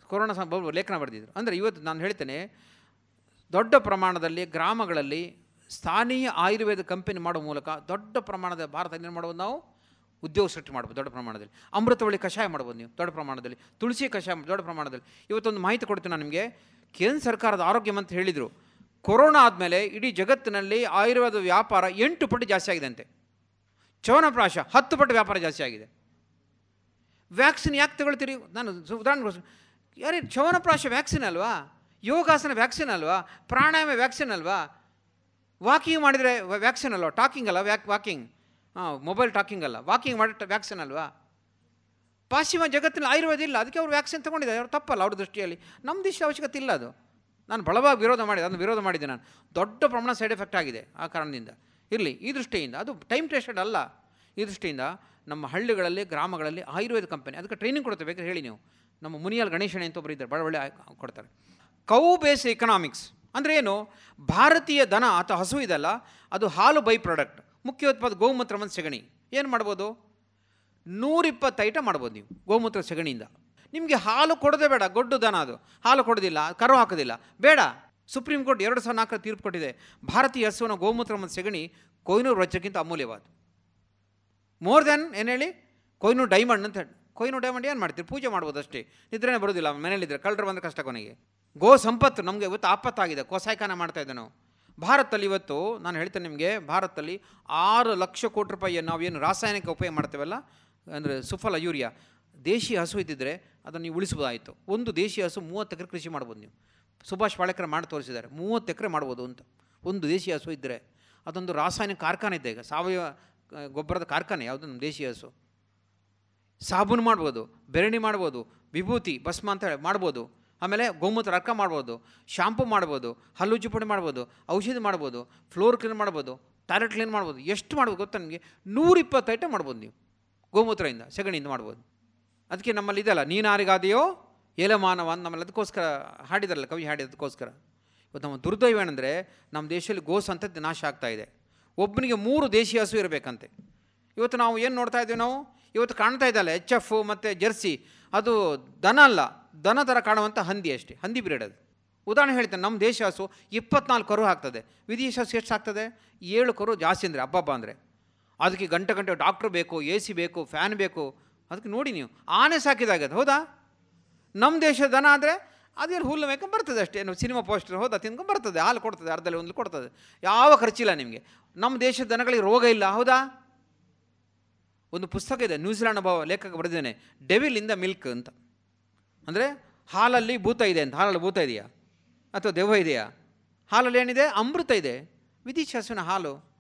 ಕೊರೋನಾ ಸಂಬ ಲೇಖನ ಬರೆದಿದ್ರು. ಅಂದರೆ ಇವತ್ತು ನಾನು ಹೇಳ್ತೇನೆ, ದೊಡ್ಡ ಪ್ರಮಾಣದಲ್ಲಿ ಗ್ರಾಮಗಳಲ್ಲಿ ಸ್ಥಾನೀಯ ಆಯುರ್ವೇದ ಕಂಪನಿ ಮಾಡುವ ಮೂಲಕ ದೊಡ್ಡ ಪ್ರಮಾಣದ ಭಾರತ ಏನು ಮಾಡ್ಬೋದು ನಾವು? ಉದ್ಯೋಗ ಸೃಷ್ಟಿ ಮಾಡ್ಬೋದು ದೊಡ್ಡ ಪ್ರಮಾಣದಲ್ಲಿ. ಅಮೃತವಳ್ಳಿ ಕಷಾಯ ಮಾಡ್ಬೋದು ನೀವು ದೊಡ್ಡ ಪ್ರಮಾಣದಲ್ಲಿ. ತುಳಸಿ ಕಷಾಯ ದೊಡ್ಡ ಪ್ರಮಾಣದಲ್ಲಿ. ಇವತ್ತೊಂದು ಮಾಹಿತಿ ಕೊಡ್ತೀನಿ ನಾನು ನಿಮಗೆ. ಕೇಂದ್ರ ಸರ್ಕಾರದ ಆರೋಗ್ಯ ಮಂತ್ರಿ ಹೇಳಿದರು ಕೊರೋನಾ ಆದಮೇಲೆ ಇಡೀ ಜಗತ್ತಿನಲ್ಲಿ ಆಯುರ್ವೇದ ವ್ಯಾಪಾರ ಎಂಟು ಪಟ್ಟು ಜಾಸ್ತಿ ಆಗಿದೆ ಅಂತೆ ಚವನಪ್ರಾಶ ಹತ್ತು ಪಟ್ಟು ವ್ಯಾಪಾರ ಜಾಸ್ತಿ ಆಗಿದೆ. ವ್ಯಾಕ್ಸಿನ್ ಯಾಕೆ ತಗೊಳ್ತೀರಿ? ನಾನು ಉದಾಹರಣೆ ಉದಾಹರಣೆಗೋಸ್ಕರ ಯಾರೇ ಚವನಪ್ರಾಶ ವ್ಯಾಕ್ಸಿನ್ ಅಲ್ವಾ? ಯೋಗಾಸನ ವ್ಯಾಕ್ಸಿನ್ ಅಲ್ವಾ? ಪ್ರಾಣಾಯಾಮ ವ್ಯಾಕ್ಸಿನ್ ಅಲ್ವಾ? ವಾಕಿಂಗ್ ಮಾಡಿದರೆ ವ್ಯಾಕ್ಸಿನ್ ಅಲ್ವಾ? ಟಾಕಿಂಗ್ ಅಲ್ಲ ವ್ಯಾಕ್, ವಾಕಿಂಗ್. ಹಾಂ, ಮೊಬೈಲ್ ಟಾಕಿಂಗ್ ಅಲ್ಲ. ವಾಕಿಂಗ್ ಮಾಡಿ ವ್ಯಾಕ್ಸಿನ್ ಅಲ್ವಾ? ಪಾಶ್ಚಿಮ ಜಗತ್ತಿನಲ್ಲಿ ಆಯುರ್ವೇದ ಇಲ್ಲ. ಅದಕ್ಕೆ ಅವರು ವ್ಯಾಕ್ಸಿನ್ ತೊಗೊಂಡಿದ್ದಾರೆ. ಅವ್ರು ತಪ್ಪಲ್ಲ ಅವ್ರ ದೃಷ್ಟಿಯಲ್ಲಿ. ನಮ್ಮ ದೇಶದ ಅವಶ್ಯಕತೆ ಇಲ್ಲ ಅದು. ನಾನು ಬಲವಾಗಿ ವಿರೋಧ ಮಾಡಿದೆ, ಅದನ್ನು ವಿರೋಧ ಮಾಡಿದ್ದೆ ನಾನು. ದೊಡ್ಡ ಪ್ರಮಾಣ ಸೈಡ್ ಎಫೆಕ್ಟ್ ಆಗಿದೆ ಆ ಕಾರಣದಿಂದ. ಇರಲಿ, ಈ ದೃಷ್ಟಿಯಿಂದ, ಅದು ಟೈಮ್ ಟೆಸ್ಟೆಡ್ ಅಲ್ಲ. ಈ ದೃಷ್ಟಿಯಿಂದ ನಮ್ಮ ಹಳ್ಳಿಗಳಲ್ಲಿ, ಗ್ರಾಮಗಳಲ್ಲಿ ಆಯುರ್ವೇದ ಕಂಪನಿ ಅದಕ್ಕೆ ಟ್ರೈನಿಂಗ್ ಕೊಡ್ತೇವೆ ಬೇಕಾದ್ರೆ ಹೇಳಿ ನೀವು. ನಮ್ಮ ಮುನಿಯಲ್ ಗಣೇಶಣೆ ಅಂತ ಒಬ್ಬರು ಇದ್ದಾರೆ ಭಾಳ ಒಳ್ಳೆ ಕೊಡ್ತಾರೆ. ಕೌ ಬೇಸ್ ಎಕನಾಮಿಕ್ಸ್ ಅಂದರೆ ಏನು? ಭಾರತೀಯ ದನ ಅಥವಾ ಹಸು ಇದಲ್ಲ, ಅದು ಹಾಲು ಬೈ ಪ್ರಾಡಕ್ಟ್ ಮುಖ್ಯ ಉತ್ಪಾದ ಗೋಮೂತ್ರ ಮತ್ತು ಸೆಗಣಿ. ಏನು ಮಾಡ್ಬೋದು? ನೂರಿಪ್ಪತ್ತೈಟ ಮಾಡ್ಬೋದು ನೀವು ಗೋಮೂತ್ರ ಸೆಗಣಿಯಿಂದ. ನಿಮಗೆ ಹಾಲು ಕೊಡೋದೇ ಬೇಡ ಗೊಡ್ಡು ದನ ಅದು. ಹಾಲು ಕೊಡೋದಿಲ್ಲ, ಕರು ಹಾಕೋದಿಲ್ಲ. ಬೇಡ. ಸುಪ್ರೀಂ ಕೋರ್ಟ್ ಎರಡು ಸಾವಿರದ ನಾಲ್ಕರ ತೀರ್ಪು ಕೊಟ್ಟಿದೆ. ಭಾರತೀಯ ಹಸುವಿನ ಗೋಮೂತ್ರ ಮತ್ತು ಸೆಗಣಿ ಕೊಯ್ನೂರು ವಜ್ರಕ್ಕಿಂತ ಅಮೂಲ್ಯವಾದ ಮೋರ್ ದೆನ್ ಏನು ಹೇಳಿ? ಕೊಯ್ನೂರು ಡೈಮಂಡ್ ಅಂತ ಹೇಳಿ. ಕೊಯ್ನೂರು ಡೈಮಂಡ್ ಏನು ಮಾಡ್ತೀರಿ? ಪೂಜೆ ಮಾಡ್ಬೋದು ಅಷ್ಟೇ ನಿದ್ರೆನೇ ಬರೋದಿಲ್ಲ ಮನೇಲಿದ್ದರೆ ಕಳ್ಳರು ಬಂದರೆ ಕಷ್ಟ ಕೊನೆಗೆ. ಗೋ ಸಂಪತ್ತು ನಮಗೆ ಇವತ್ತು ಆಪತ್ತಾಗಿದೆ. ಕೋಸಾಯ್ಕಾನ ಮಾಡ್ತಾ ಇದ್ದೆ ನಾವು. ಭಾರತದಲ್ಲಿ ಇವತ್ತು, ನಾನು ಹೇಳ್ತೇನೆ ನಿಮಗೆ, ಭಾರತದಲ್ಲಿ ಆರು ಲಕ್ಷ ಕೋಟಿ ರೂಪಾಯಿಯನ್ನು ನಾವು ಏನು ರಾಸಾಯನಿಕ ಉಪಯೋಗ ಮಾಡ್ತೇವಲ್ಲ? ಅಂದರೆ ಸುಫಲ ಯೂರಿಯಾ. ದೇಶೀಯ ಹಸು ಇದ್ದಿದ್ದರೆ ಅದನ್ನು ನೀವು ಉಳಿಸ್ಬೋದಾಯಿತು. ಒಂದು ದೇಶಿ ಹಸು ಮೂವತ್ತು ಎಕರೆ ಕೃಷಿ ಮಾಡ್ಬೋದು ನೀವು. ಸುಭಾಷ್ ಪಾಳೇಕರ್ ಮಾಡಿ ತೋರಿಸಿದ್ದಾರೆ. ಮೂವತ್ತು ಎಕರೆ ಮಾಡ್ಬೋದು ಅಂತ. ಒಂದು ದೇಶಿ ಹಸು ಇದ್ದರೆ ಅದೊಂದು ರಾಸಾಯನಿಕ ಕಾರ್ಖಾನೆ ಇದೆ ಈಗ. ಸಾವಯವ ಗೊಬ್ಬರದ ಕಾರ್ಖಾನೆ ಯಾವುದು? ನಮ್ಮ ದೇಶೀಯ ಹಸು. ಸಾಬೂನು ಮಾಡ್ಬೋದು, ಬೆರಣಿ ಮಾಡ್ಬೋದು, ವಿಭೂತಿ, ಭಸ್ಮ ಅಂತ ಹೇಳಿ ಮಾಡ್ಬೋದು. ಆಮೇಲೆ ಗೋಮೂತ್ರ, ಅರ್ಕ ಮಾಡ್ಬೋದು, ಶಾಂಪು ಮಾಡ್ಬೋದು ಹಲ್ಲುಜ್ಜು ಪುಡಿ ಮಾಡ್ಬೋದು, ಔಷಧಿ ಮಾಡ್ಬೋದು, ಫ್ಲೋರ್ ಕ್ಲೀನ್ ಮಾಡ್ಬೋದು, ಟಾಯ್ಲೆಟ್ ಕ್ಲೀನ್ ಮಾಡ್ಬೋದು. ಎಷ್ಟು ಮಾಡ್ಬೋದು ಗೊತ್ತಾ ನಿಮಗೆ? ನೂರಿಪ್ಪತ್ತು ಐಟಮ್ ಮಾಡ್ಬೋದು ನೀವು. ಗೋಮೂತ್ರದಿಂದ, ಸಗಣಿಯಿಂದ ಮಾಡ್ಬೋದು. ಅದಕ್ಕೆ ನಮ್ಮಲ್ಲಿ ಇದೆಯಲ್ಲ ನೀನಾರಿಗಾದೆಯೋ ಏಲ ಮಾನವ ಅಂತ ನಮ್ಮಲ್ಲಿ ಅದಕ್ಕೋಸ್ಕರ ಹಾಡಿದಾರಲ್ಲ, ಕವಿ ಹಾಡಿದಕ್ಕೋಸ್ಕರ. ಇವತ್ತು ನಮ್ಮ ದುರ್ದೈವ ಏನಂದರೆ, ನಮ್ಮ ದೇಶದಲ್ಲಿ ಗೋ ಅಂತ ನಾಶ ಆಗ್ತಾ ಇದೆ. ಒಬ್ಬನಿಗೆ ಮೂರು ದೇಶೀಯ ಹಸು ಇರಬೇಕಂತೆ. ಇವತ್ತು ನಾವು ಏನು ನೋಡ್ತಾ ಇದ್ದೀವಿ ನಾವು? ಇವತ್ತು ಕಾಣ್ತಾ ಇದ್ದಲ್ಲ ಎಚ್ ಎಫ್ ಮತ್ತು ಜೆರ್ಸಿ. ಅದು ದನ ಅಲ್ಲ, ದನ ಥರ ಕಾಣುವಂಥ ಹಂದಿ ಅಷ್ಟೇ, ಹಂದಿ ಬ್ರೀಡ್ ಅದು. ಉದಾಹರಣೆ ಹೇಳ್ತೇನೆ, ನಮ್ಮ ದೇಶ ಹಸು ಇಪ್ಪತ್ನಾಲ್ಕು ಕರು ಹಾಕ್ತದೆ. ವಿದೇಶ ಹಸು ಎಷ್ಟು ಆಗ್ತದೆ ಏಳು ಕರು ಜಾಸ್ತಿ ಅಂದರೆ ಹಬ್ಬಬ್ಬ ಅಂದರೆ. ಅದಕ್ಕೆ ಗಂಟೆ ಗಂಟೆ ಡಾಕ್ಟ್ರ್ ಬೇಕು, ಎ ಸಿ ಬೇಕು, ಫ್ಯಾನ್ ಬೇಕು ಅದಕ್ಕೆ ನೋಡಿ ನೀವು, ಆನೆ ಸಾಕಿದಾಗದು ಹೌದಾ? ನಮ್ಮ ದೇಶದ ದನ ಆದರೆ ಅದೇನು ಹುಲ್ಲು ಮೇಯ್ಕೊಂಡು ಬರ್ತದೆ ಅಷ್ಟೇ. ಏನು ಸಿನಿಮಾ ಪೋಸ್ಟರ್ ಹೋದ ತಿನ್ಕೊಂಡು ಬರ್ತದೆ, ಹಾಲು ಕೊಡ್ತದೆ, ಅರ್ಧದಲ್ಲಿ ಒಂದು ಕೊಡ್ತದೆ. ಯಾವ ಖರ್ಚಿಲ್ಲ ನಿಮಗೆ. ನಮ್ಮ ದೇಶದ ದನಗಳಿಗೆ ರೋಗ ಇಲ್ಲ, ಹೌದಾ? ಒಂದು ಪುಸ್ತಕ ಇದೆ ನ್ಯೂಜಿಲೆಂಡ್ ಒಬ್ಬ ಲೇಖಕ ಬರೆದಿದ್ದೇನೆ ಡೆವಿಲ್ ಇಂದ ಮಿಲ್ಕ್ ಅಂತ. ಅಂದರೆ ಹಾಲಲ್ಲಿ ಭೂತ ಇದೆ ಅಂತ. ಹಾಲಲ್ಲಿ ಭೂತ ಇದೆಯಾ? ಅಥವಾ ದೆವ್ವ ಇದೆಯಾ? ಹಾಲಲ್ಲಿ ಏನಿದೆ? ಅಮೃತ ಇದೆ. ವಿದೇಶಿ ಹಸುವಿನ ಹಾಲು.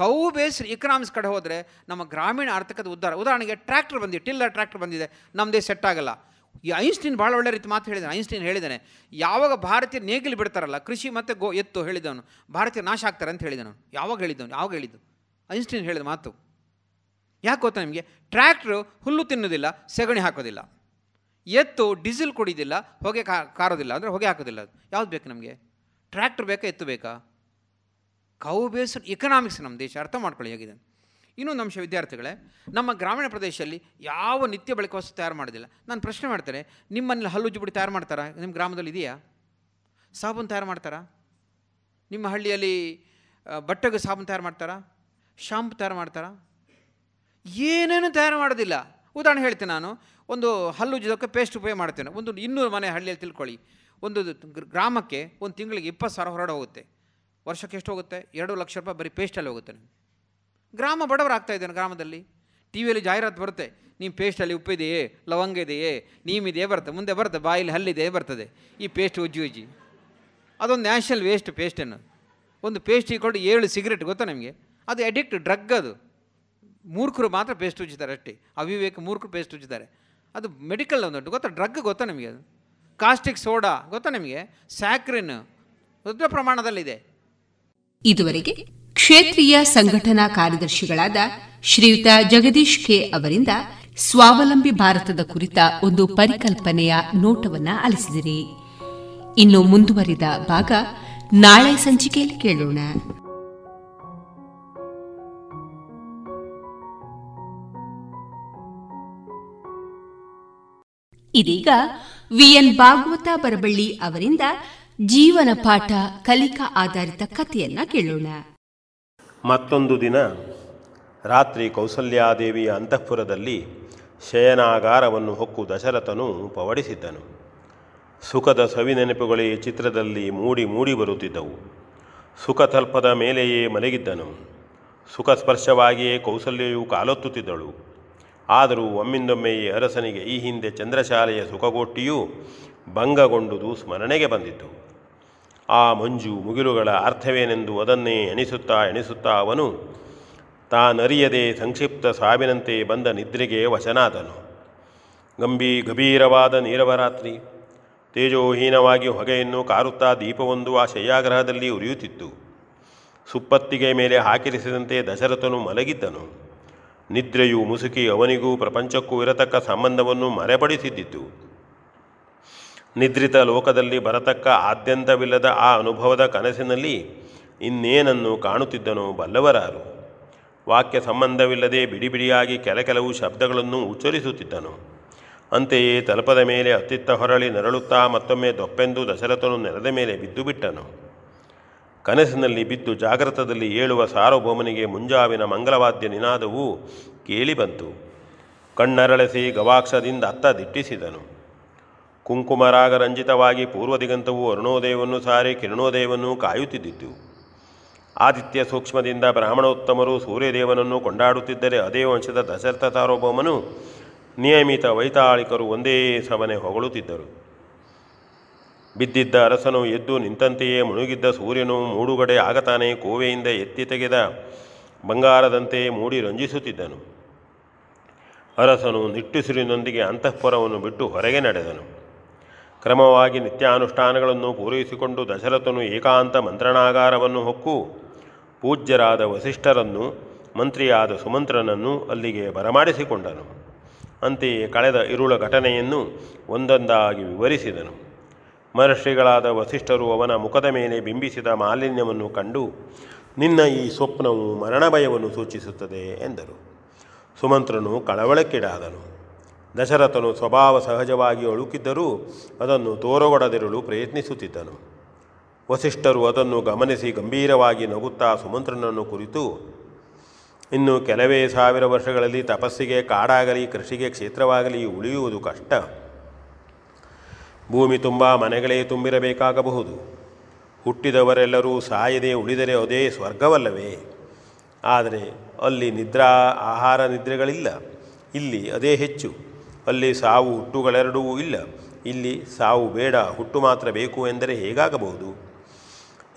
ಕೌ ಬೇಸ್ಡ್ ಇಕನಾಮಿಕ್ಸ್ ಕಡೆ ಹೋದರೆ ನಮ್ಮ ಗ್ರಾಮೀಣ ಆರ್ಥಿಕತೆ ಉದ್ಧಾರ. ಉದಾಹರಣೆಗೆ ಟ್ರ್ಯಾಕ್ಟರ್ ಬಂದಿದೆ, ಟಿಲ್ಲರ್ ಟ್ರ್ಯಾಕ್ಟರ್ ಬಂದಿದೆ ನಮ್ಮದೇ ಸೆಟ್ ಆಗಲ್ಲ. ಈ ಐನ್ಸ್ಟೀನ್ ಭಾಳ ಒಳ್ಳೆ ರೀತಿ ಮಾತು ಹೇಳಿದ್ದಾನೆ ಐನ್ಸ್ಟೀನ್ ಹೇಳಿದ್ದಾನೆ ಯಾವಾಗ ಭಾರತೀಯ ನೇಗಿಲು ಬಿಡ್ತಾರಲ್ಲ, ಕೃಷಿ ಮತ್ತು ಗೋ ಎತ್ತು ಹೇಳಿದವನು ಭಾರತೀಯ ನಾಶ ಆಗ್ತಾರೆ ಅಂತ ಹೇಳಿದನು ಯಾವಾಗ ಹೇಳಿದ್ದವನು ಯಾವಾಗ ಹೇಳಿದ್ದು? ಐನ್ಸ್ಟೀನ್ ಹೇಳಿದ ಮಾತು. ಯಾಕೆ ಗೊತ್ತಾ ನಿಮಗೆ? ಟ್ರ್ಯಾಕ್ಟ್ರು ಹುಲ್ಲು ತಿನ್ನೋದಿಲ್ಲ, ಸೆಗಣಿ ಹಾಕೋದಿಲ್ಲ. ಎತ್ತು ಡೀಸೆಲ್ ಕುಡಿಯೋದಿಲ್ಲ ಹೊಗೆ ಕಾರೋದಿಲ್ಲ, ಅಂದರೆ ಹೊಗೆ ಹಾಕೋದಿಲ್ಲ. ಅದು ಯಾವ್ದು ಬೇಕು ನಮಗೆ? ಟ್ರ್ಯಾಕ್ಟ್ರ್ ಬೇಕಾ, ಎತ್ತು ಬೇಕಾ? ಕೌ ಬೇಸ್ಡ್ ಎಕನಾಮಿಕ್ಸ್ ನಮ್ಮ ದೇಶ ಅರ್ಥ ಮಾಡ್ಕೊಳ್ಳಿ ಹೇಗಿದೆ ಇನ್ನೊಂದು ಅಂಶ ವಿದ್ಯಾರ್ಥಿಗಳೇ, ನಮ್ಮ ಗ್ರಾಮೀಣ ಪ್ರದೇಶದಲ್ಲಿ ಯಾವ ನಿತ್ಯ ಬಳಕೆ ವಸ್ತು ತಯಾರು ಮಾಡೋದಿಲ್ಲ. ನಾನು ಪ್ರಶ್ನೆ ಮಾಡ್ತಾರೆ ನಿಮ್ಮಲ್ಲಿ ಹಲ್ಲುಜ್ಜು ಪುಡಿ ತಯಾರು ಮಾಡ್ತಾರಾ? ನಿಮ್ಮ ಗ್ರಾಮದಲ್ಲಿ ಇದೆಯಾ? ಸಾಬೂನು ತಯಾರು ಮಾಡ್ತಾರಾ? ನಿಮ್ಮ ಹಳ್ಳಿಯಲ್ಲಿ ಬಟ್ಟೆಗೆ ಸಾಬೂನು ತಯಾರು ಮಾಡ್ತಾರಾ? ಶಾಂಪು ತಯಾರು ಮಾಡ್ತಾರಾ? ಏನೇನು ತಯಾರು ಮಾಡೋದಿಲ್ಲ. ಉದಾಹರಣೆ ಹೇಳ್ತೇನೆ ನಾನು, ಒಂದು ಹಲ್ಲುಜ್ಜೋದಕ್ಕೆ ಪೇಸ್ಟ್ ಉಪಯೋಗ ಮಾಡ್ತೇನೆ. ಒಂದು ಇನ್ನೂರು ಮನೆ ಹಳ್ಳಿಯಲ್ಲಿ ತಿಳ್ಕೊಳ್ಳಿ. ಒಂದು ಗ್ರ- ಗ್ರಾಮಕ್ಕೆ ಒಂದು ತಿಂಗಳಿಗೆ ಇಪ್ಪತ್ತು ಸಾವಿರ ಹೊರಡೆ ಹೋಗುತ್ತೆ. ವರ್ಷಕ್ಕೆ ಎಷ್ಟು ಹೋಗುತ್ತೆ? ಎರಡು ಲಕ್ಷ ರೂಪಾಯಿ ಬರೀ ಪೇಸ್ಟಲ್ಲಿ ಹೋಗುತ್ತೆ ನಿಮ್ಗೆ. ಗ್ರಾಮ ಬಡವರಾಗ್ತಾ ಇದ್ದಾನೆ ಗ್ರಾಮದಲ್ಲಿ. ಟಿ ವಿಯಲ್ಲಿ ಜಾಹೀರಾತು ಬರುತ್ತೆ. ನಿಮ್ಮ ಪೇಸ್ಟಲ್ಲಿ ಉಪ್ಪಿದೆಯೇ? ಲವಂಗ ಇದೆಯೇ? ನೀಮಿದೆಯೇ ಬರುತ್ತೆ? ಮುಂದೆ ಬರುತ್ತೆ. ಬಾಯಲ್ಲಿ ಹಲ್ಲಿದೆ ಬರ್ತದೆ. ಈ ಪೇಸ್ಟ್ ಉಜ್ಜಿ ಉಜ್ಜಿ. ಅದೊಂದು ನ್ಯಾಷನಲ್ ವೇಸ್ಟ್ ಪೇಸ್ಟ್ ಅನ್ನೋದು ಒಂದು ಪೇಸ್ಟ್ ಇಕ್ಕೊಂಡು ಏಳು ಸಿಗರೇಟ್ ಗೊತ್ತಾ ನಿಮಗೆ? ಅದು ಅಡಿಕ್ಟ್ ಡ್ರಗ್ ಅದು. ಮೂರ್ಖರು ಮಾತ್ರ ಪೇಸ್ಟ್ ಉಜ್ಜಿದ್ದಾರೆ ಅಷ್ಟೇ. ಅವಿವೇಕ ಮೂರ್ಖರು ಪೇಸ್ಟ್ ಉಜ್ಜಿದ್ದಾರೆ. ಅದು ಮೆಡಿಕಲ್ ಒಂದು ಗೊತ್ತಾ? ಡ್ರಗ್ ಗೊತ್ತಾ ನಿಮಗೆ ಅದು? ಕಾಸ್ಟಿಕ್ ಸೋಡಾ ಗೊತ್ತಾ ನಿಮಗೆ? ಸ್ಯಾಕ್ರಿನ್ ದೊಡ್ಡ ಪ್ರಮಾಣದಲ್ಲಿದೆ. ಇದುವರೆಗೆ ಕ್ಷೇತ್ರೀಯ ಸಂಘಟನಾ ಕಾರ್ಯದರ್ಶಿಗಳಾದ ಶ್ರೀಯುತ ಜಗದೀಶ್ ಕೆ ಅವರಿಂದ ಸ್ವಾವಲಂಬಿ ಭಾರತದ ಕುರಿತ ಒಂದು ಪರಿಕಲ್ಪನೆಯ ನೋಟವನ್ನ ಅಲಿಸಿದಿರಿ ಇನ್ನು ಮುಂದುವರಿದ ಭಾಗ ನಾಳೆ ಸಂಚಿಕೆಯಲ್ಲಿ ಕೇಳೋಣ. ಇದೀಗ ವಿಎನ್ ಭಾಗವತ ಬರಬಳ್ಳಿ ಅವರಿಂದ ಜೀವನ ಪಾಠ ಕಲಿಕಾ ಆಧಾರಿತ ಕಥೆಯನ್ನ ಕೇಳೋಣ. ಮತ್ತೊಂದು ದಿನ ರಾತ್ರಿ ಕೌಸಲ್ಯಾದೇವಿಯ ಅಂತಃಪುರದಲ್ಲಿ ಶಯನಾಗಾರವನ್ನು ಹೊಕ್ಕು ದಶರಥನು ಪವಡಿಸಿದ್ದನು. ಸುಖದ ಸವಿನೆನಪುಗಳೇ ಚಿತ್ರದಲ್ಲಿ ಮೂಡಿ ಮೂಡಿ ಬರುತ್ತಿದ್ದವು. ಸುಖ ತಲ್ಪದ ಮೇಲೆಯೇ ಮಲಗಿದ್ದನು. ಸುಖ ಸ್ಪರ್ಶವಾಗಿಯೇ ಕೌಸಲ್ಯೆಯು ಕಾಲೊತ್ತುತ್ತಿದ್ದಳು. ಆದರೂ ಒಮ್ಮಿಂದೊಮ್ಮೆ ಈ ಅರಸನಿಗೆ ಈ ಹಿಂದೆ ಚಂದ್ರಶಾಲೆಯ ಸುಖಗೋಟ್ಟಿಯೂ ಭಂಗಗೊಂಡುದು ಸ್ಮರಣೆಗೆ ಬಂದಿತು ಆ ಮಂಜು ಮುಗಿಲುಗಳ ಅರ್ಥವೇನೆಂದು ಅದನ್ನೇ ಎಣಿಸುತ್ತಾ ಎಣಿಸುತ್ತಾ ಅವನು ತಾನರಿಯದೆ ಸಂಕ್ಷಿಪ್ತ ಸಾವಿನಂತೆ ಬಂದ ನಿದ್ರೆಗೆ ವಶನಾದನು. ಗಂಭಿ ಗಭೀರವಾದ ನೀರವರಾತ್ರಿ, ತೇಜೋಹೀನವಾಗಿ ಹೊಗೆಯನ್ನು ಕಾರುತ್ತಾ ದೀಪವೊಂದು ಆ ಶಯ್ಯಾಗ್ರಹದಲ್ಲಿ ಉರಿಯುತ್ತಿತ್ತು. ಸುಪ್ಪತ್ತಿಗೆ ಮೇಲೆ ಹಾಕಿರಿಸಿದಂತೆ ದಶರಥನು ಮಲಗಿದ್ದನು. ನಿದ್ರೆಯು ಮುಸುಕಿ ಅವನಿಗೂ ಪ್ರಪಂಚಕ್ಕೂ ಇರತಕ್ಕ ಸಂಬಂಧವನ್ನು ಮರೆಪಡಿಸಿದ್ದಿತ್ತು ನಿದ್ರಿತ ಲೋಕದಲ್ಲಿ ಬರತಕ್ಕ ಆದ್ಯಂತವಿಲ್ಲದ ಆ ಅನುಭವದ ಕನಸಿನಲ್ಲಿ ಇನ್ನೇನನ್ನು ಕಾಣುತ್ತಿದ್ದನೋ ಬಲ್ಲವರಾರು. ವಾಕ್ಯ ಸಂಬಂಧವಿಲ್ಲದೆ ಬಿಡಿಬಿಡಿಯಾಗಿ ಕೆಲ ಕೆಲವು ಶಬ್ದಗಳನ್ನು ಉಚ್ಚರಿಸುತ್ತಿದ್ದನು. ಅಂತೆಯೇ ತಲಪದ ಮೇಲೆ ಅತ್ತಿತ್ತ ಹೊರಳಿ ನರಳುತ್ತಾ ಮತ್ತೊಮ್ಮೆ ದೊಪ್ಪೆಂದು ದಶರಥನು ನೆಲದ ಮೇಲೆ ಬಿದ್ದು ಬಿಟ್ಟನು. ಕನಸಿನಲ್ಲಿ ಬಿದ್ದು ಜಾಗೃತದಲ್ಲಿ ಏಳುವ ಸಾರ್ವಭೌಮನಿಗೆ ಮುಂಜಾವಿನ ಮಂಗಲವಾದ್ಯ ನಿನಾದವು ಕೇಳಿಬಂತು. ಕಣ್ಣರಳಿಸಿ ಗವಾಕ್ಷದಿಂದ ಅತ್ತ ದಿಟ್ಟಿಸಿದನು. ಕುಂಕುಮರಾಗ ರಂಜಿತವಾಗಿ ಪೂರ್ವ ದಿಗಂತವು ಅರುಣೋದಯವನ್ನು ಸಾರಿ ಕಿರಣೋದಯವನ್ನು ಕಾಯುತ್ತಿದ್ದಿತು ಆದಿತ್ಯ ಸೂಕ್ಷ್ಮದಿಂದ ಬ್ರಾಹ್ಮಣೋತ್ತಮರು ಸೂರ್ಯದೇವನನ್ನು ಕೊಂಡಾಡುತ್ತಿದ್ದರೆ ಅದೇ ವಂಶದ ದಶರಥ ಸಾರ್ವಭೌಮನು ನಿಯಮಿತ ವೈತಾಳಿಕರು ಒಂದೇ ಸವನೆ ಹೊಗಳುತ್ತಿದ್ದರು. ಬಿದ್ದಿದ್ದ ಅರಸನು ಎದ್ದು ನಿಂತಂತೆಯೇ ಮುಳುಗಿದ್ದ ಸೂರ್ಯನು ಮೂಡುಗಡೆ ಆಗತಾನೆ ಕೋವೆಯಿಂದ ಎತ್ತಿ ತೆಗೆದ ಬಂಗಾರದಂತೆ ಮೂಡಿ ರಂಜಿಸುತ್ತಿದ್ದನು. ಅರಸನು ನಿಟ್ಟುಸಿರಿನೊಂದಿಗೆ ಅಂತಃಪುರವನ್ನು ಬಿಟ್ಟು ಹೊರಗೆ ನಡೆದನು. ಕ್ರಮವಾಗಿ ನಿತ್ಯಾನುಷ್ಠಾನಗಳನ್ನು ಪೂರೈಸಿಕೊಂಡು ದಶರಥನು ಏಕಾಂತ ಮಂತ್ರಣಾಗಾರವನ್ನು ಹೊಕ್ಕು. ಪೂಜ್ಯರಾದ ವಸಿಷ್ಠರನ್ನು, ಮಂತ್ರಿಯಾದ ಸುಮಂತ್ರನನ್ನು ಅಲ್ಲಿಗೆ ಬರಮಾಡಿಸಿಕೊಂಡನು. ಅಂತೆಯೇ ಕಳೆದ ಇರುಳ ಘಟನೆಯನ್ನು ಒಂದೊಂದಾಗಿ ವಿವರಿಸಿದನು. ಮಹರ್ಷಿಗಳಾದ ವಸಿಷ್ಠರು ಅವನ ಮುಖದ ಮೇಲೆ ಬಿಂಬಿಸಿದ ಮಾಲಿನ್ಯವನ್ನು ಕಂಡು, ನಿನ್ನ ಈ ಸ್ವಪ್ನವು ಮರಣಭಯವನ್ನು ಸೂಚಿಸುತ್ತದೆ ಎಂದರು. ಸುಮಂತ್ರನು ಕಳವಳಕ್ಕೀಡಾದನು ದಶರಥನು ಸ್ವಭಾವ ಸಹಜವಾಗಿ ಅಳುಕಿದ್ದರೂ ಅದನ್ನು ತೋರಗೊಡದಿರಲು ಪ್ರಯತ್ನಿಸುತ್ತಿದ್ದನು. ವಸಿಷ್ಠರು ಅದನ್ನು ಗಮನಿಸಿ ಗಂಭೀರವಾಗಿ ನಗುತ್ತಾ ಸುಮಂತ್ರನನ್ನು ಕುರಿತು, ಇನ್ನು ಕೆಲವೇ ಸಾವಿರ ವರ್ಷಗಳಲ್ಲಿ ತಪಸ್ಸಿಗೆ, ಕಾಡಾಗಲಿ, ಕೃಷಿಗೆ ಕ್ಷೇತ್ರವಾಗಲಿ ಉಳಿಯುವುದು ಕಷ್ಟ. ಭೂಮಿ ತುಂಬ ಮನೆಗಳೇ ತುಂಬಿರಬೇಕಾಗಬಹುದು. ಹುಟ್ಟಿದವರೆಲ್ಲರೂ ಸಾಯದೆ ಉಳಿದರೆ ಅದೇ ಸ್ವರ್ಗವಲ್ಲವೇ? ಆದರೆ ಅಲ್ಲಿ ನಿದ್ರಾ, ಆಹಾರ ನಿದ್ರೆಗಳಿಲ್ಲ. ಇಲ್ಲಿ ಅದೇ ಹೆಚ್ಚು. ಅಲ್ಲಿ ಸಾವು ಹುಟ್ಟುಗಳೆರಡೂ ಇಲ್ಲ. ಇಲ್ಲಿ ಸಾವು ಬೇಡ, ಹುಟ್ಟು ಮಾತ್ರ ಬೇಕು ಎಂದರೆ ಹೇಗಾಗಬಹುದು?